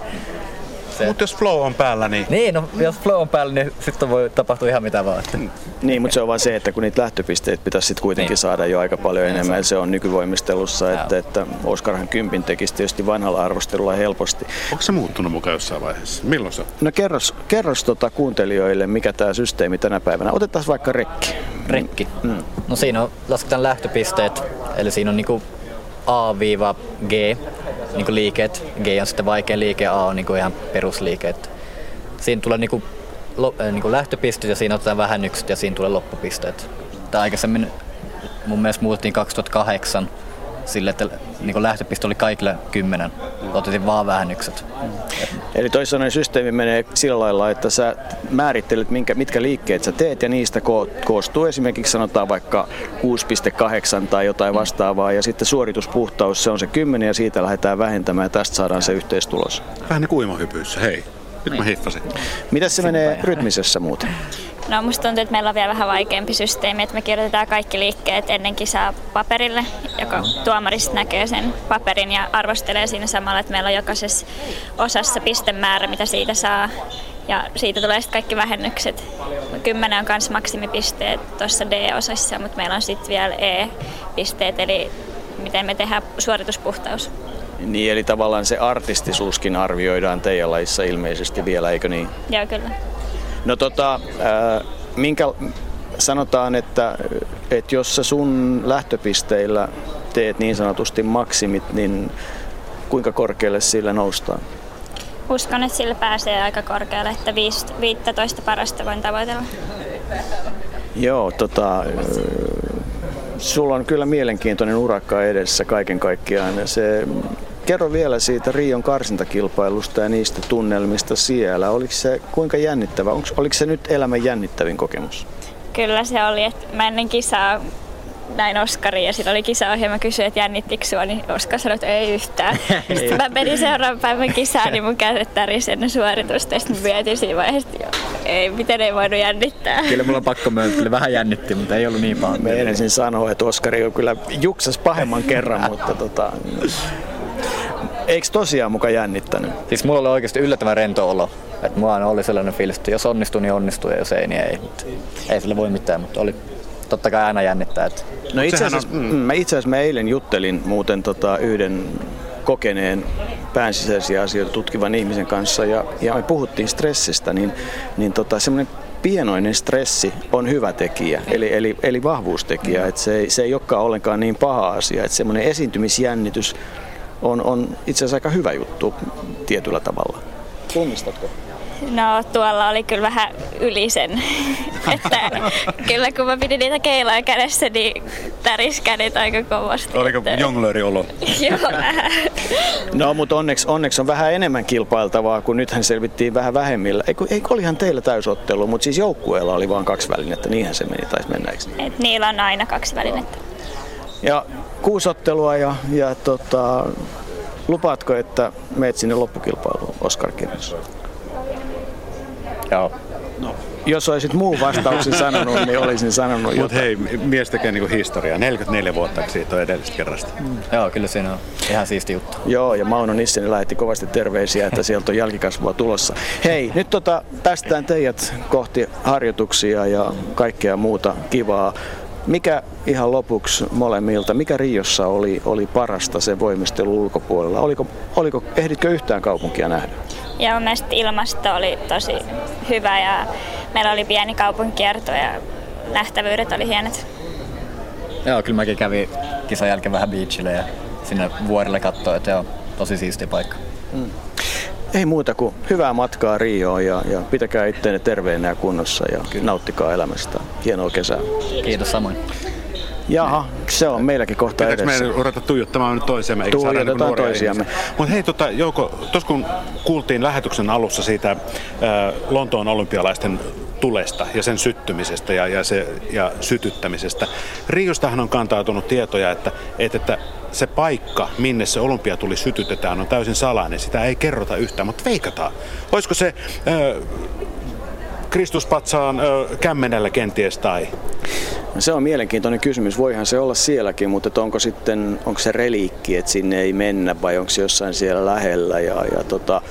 S3: mutta jos flow on päällä, niin...
S28: Niin, no jos flow on päällä, niin sitten voi tapahtua ihan mitä vaan. Että...
S2: Niin, mutta se on vain se, että kun niitä lähtöpisteitä pitäisi sitten kuitenkin niin. saada jo aika paljon niin, enemmän. Se on nykyvoimistelussa, että, että Oskarhan kympin tekisi tietysti vanhalla arvostelulla helposti.
S3: Onko se muuttunut mukaan jossain vaiheessa? Milloin se
S2: No kerros, kerros tota kuuntelijoille, mikä tämä systeemi tänä päivänä. Otetaan vaikka rekki.
S28: Rekki? Mm. No siinä on, lasketaan lähtöpisteet, eli siinä on niinku A-G niin kuin liikeet. G on sitten vaikea liike, A on niin kuin ihan perusliike. Siinä tulee niin kuin, lo, äh, niin kuin lähtöpisteet ja siinä otetaan vähennykset ja siinä tulee loppupisteet. Tämä aikaisemmin mun mielestä muuttiin 2008 sille, että niin lähtöpiste oli kaikille kymmenen. Otettiin vaan vähennykset.
S2: Eli toisaalta systeemi menee sillä lailla, että sä määrittelet, minkä, mitkä liikkeet sä teet ja niistä ko- koostuu esimerkiksi sanotaan vaikka 6,8 tai jotain vastaavaa ja sitten suorituspuhtaus se on se 10 ja siitä lähdetään vähentämään ja tästä saadaan se yhteistulos.
S3: Vähän niin kuin uimahypyissä, hei. Nyt mä hiffasin.
S2: Miten se menee rytmisessä muuten? (laughs)
S27: No musta tuntuu, että meillä on vielä vähän vaikeampi systeemi, että me kirjoitetaan kaikki liikkeet ennen kisaa paperille, joka tuomarista näkee sen paperin ja arvostelee siinä samalla, että meillä on jokaisessa osassa pistemäärä, mitä siitä saa. Ja siitä tulee sitten kaikki vähennykset. Kymmenen on myös maksimipisteet tuossa D-osassa, mutta meillä on sitten vielä E-pisteet, eli miten me tehdään suorituspuhtaus.
S2: Niin, eli tavallaan se artistisuuskin arvioidaan teidän lajissa ilmeisesti vielä, eikö niin?
S27: Joo, kyllä.
S2: No tota, ää, minkä, sanotaan, että, että jos sä sun lähtöpisteillä teet niin sanotusti maksimit, niin kuinka korkealle sillä noustaan?
S27: Uskon, että sillä pääsee aika korkealle, että 15 parasta voin tavoitella.
S2: Joo, tota, sulla on kyllä mielenkiintoinen urakka edessä kaiken kaikkiaan. Se Kerro vielä siitä Rion karsintakilpailusta ja niistä tunnelmista siellä. Oliko se kuinka jännittävä? Onko, oliko se nyt elämän jännittävin kokemus?
S27: Kyllä se oli. Että mä ennen kisaa näin Oskari ja siinä oli kisaohjelma kysyi, että jännittikö sua, niin Oskar sanoi, että ei yhtään. (laughs) Sitten mä menin seuraavan päivän kisaan, niin mun kädet tärisi ennen suoritusta ja sitten mietin siinä vaiheessa, että ei, miten ei voinut jännittää.
S28: Kyllä mulla on pakko myöntää, vähän jännitti, mutta ei ollut niin paha.
S2: Me ensin sanoa, että Oskari on kyllä juksas pahemman kerran, (laughs) mutta tota, Eikö tosiaan muka jännittänyt?
S28: Siis mulla oli oikeasti yllättävän rento olo. Että mulla oli sellainen fiilis, että jos onnistuu, niin onnistuu ja jos ei, niin ei. Mutta ei sille voi mitään, mutta oli totta kai aina jännittää. Että...
S2: No itse asiassa, on... Mm, mä, itse asiassa mä eilen juttelin muuten tota yhden kokeneen päänsisäisiä asioita tutkivan ihmisen kanssa ja, ja me puhuttiin stressistä, niin, niin tota, semmoinen pienoinen stressi on hyvä tekijä, eli, eli, eli vahvuustekijä. Että se, ei, se ei olekaan ollenkaan niin paha asia. Että semmoinen esiintymisjännitys on, on itse asiassa aika hyvä juttu tietyllä tavalla. Tunnistatko?
S27: No tuolla oli kyllä vähän yli sen. (laughs) että kyllä kun mä pidin niitä keiloja kädessä, niin täris kädet aika kovasti.
S3: Oliko että... jonglööriolo? (laughs)
S27: Joo, vähän.
S2: No mutta onneksi, onneksi on vähän enemmän kilpailtavaa, kun nythän selvittiin vähän vähemmillä. Eikö, eikö olihan teillä täysottelu, mutta siis joukkueella oli vain kaksi välinettä, niinhän se meni, taisi mennä, eikö
S27: niin? Et niillä on aina kaksi välinettä.
S2: Ja kuusottelua ja, ja tota, lupaatko, että meet sinne loppukilpailuun Oskar Kirjas?
S28: Joo.
S2: No, jos olisit muu vastauksen sanonut, niin olisin sanonut
S3: Mutta hei, mies tekee niinku historiaa. 44 vuotta siitä on edellisestä kerrasta. Mm.
S28: Joo, kyllä siinä on ihan siisti juttu.
S2: Joo, ja Mauno Nissinen lähetti kovasti terveisiä, että sieltä on jälkikasvua tulossa. Hei, nyt tota, päästään teidät kohti harjoituksia ja kaikkea muuta kivaa. Mikä ihan lopuksi molemmilta, mikä Riossa oli, oli parasta sen voimistelu ulkopuolella? Oliko, oliko, ehditkö yhtään kaupunkia nähdä?
S27: Ja mun mielestä ilmasto oli tosi hyvä ja meillä oli pieni kaupunkierto ja nähtävyydet oli hienot.
S28: Joo, kyllä mäkin kävin kisan jälkeen vähän beachille ja sinne vuorille katsoa, että joo, tosi siisti paikka. Mm.
S2: Ei muuta kuin hyvää matkaa Rioon ja, ja pitäkää itteenne terveenä ja kunnossa ja Kyllä. nauttikaa elämästä. Hienoa kesää.
S28: Kiitos samoin.
S2: Jaha, se on meilläkin kohta
S3: Pitääkö edessä. meidän ruveta tuijottamaan nyt toisiamme?
S2: Tuijotetaan niin toisiamme.
S3: Mutta hei, tota, Jouko, tuossa kun kuultiin lähetyksen alussa siitä äh, Lontoon olympialaisten tulesta ja sen syttymisestä ja, ja, se, ja sytyttämisestä. Riostahan on kantautunut tietoja, että, että, että se paikka, minne se olympia tuli sytytetään, on täysin salainen. Sitä ei kerrota yhtään, mutta veikataan. Olisiko se äh, Kristuspatsaan kämmenellä kenties tai?
S2: Se on mielenkiintoinen kysymys. Voihan se olla sielläkin, mutta onko sitten onko se reliikki, että sinne ei mennä vai onko se jossain siellä lähellä? Ja, ja tota,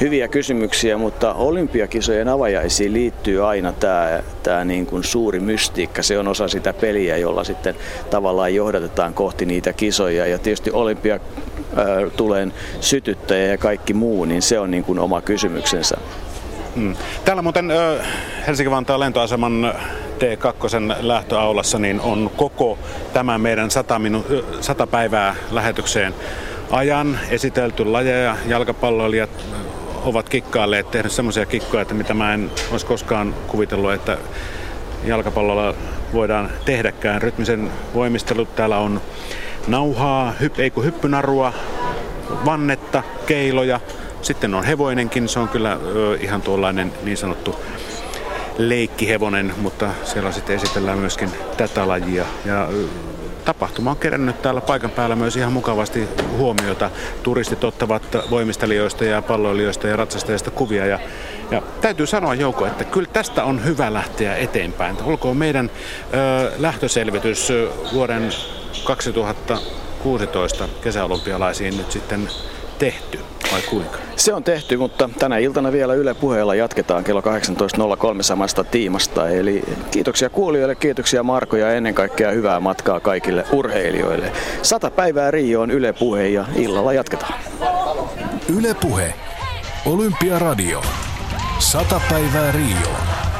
S2: hyviä kysymyksiä, mutta olympiakisojen avajaisiin liittyy aina tämä, tämä niin kuin suuri mystiikka. Se on osa sitä peliä, jolla sitten tavallaan johdatetaan kohti niitä kisoja. Ja tietysti olympia tulee sytyttäjä ja kaikki muu, niin se on niin kuin oma kysymyksensä.
S3: Hmm. Täällä muuten Helsinki-Vantaan lentoaseman T2 lähtöaulassa niin on koko tämä meidän 100, minu- 100 päivää lähetykseen ajan esitelty lajeja. Jalkapalloilijat ovat kikkailleet, tehnyt semmoisia kikkoja, että mitä mä en olisi koskaan kuvitellut, että jalkapallolla voidaan tehdäkään. Rytmisen voimistelut täällä on nauhaa, hyp, ei kun hyppynarua, vannetta, keiloja. Sitten on hevoinenkin, se on kyllä ihan tuollainen niin sanottu leikkihevonen, mutta siellä sitten esitellään myöskin tätä lajia. Ja tapahtuma on kerännyt täällä paikan päällä myös ihan mukavasti huomiota. Turistit ottavat voimistelijoista ja palloilijoista ja ratsastajista kuvia. Ja, ja täytyy sanoa Jouko, että kyllä tästä on hyvä lähteä eteenpäin. Olkoon meidän ö, lähtöselvitys vuoden 2016 kesäolympialaisiin nyt sitten tehty vai kuinka?
S2: Se on tehty, mutta tänä iltana vielä Yle puheella jatketaan kello 18.03 samasta tiimasta. Eli kiitoksia kuulijoille, kiitoksia Marko ja ennen kaikkea hyvää matkaa kaikille urheilijoille. Sata päivää Rioon Yle puhe ja illalla jatketaan.
S1: Yle puhe. Olympiaradio. Sata päivää Rioon.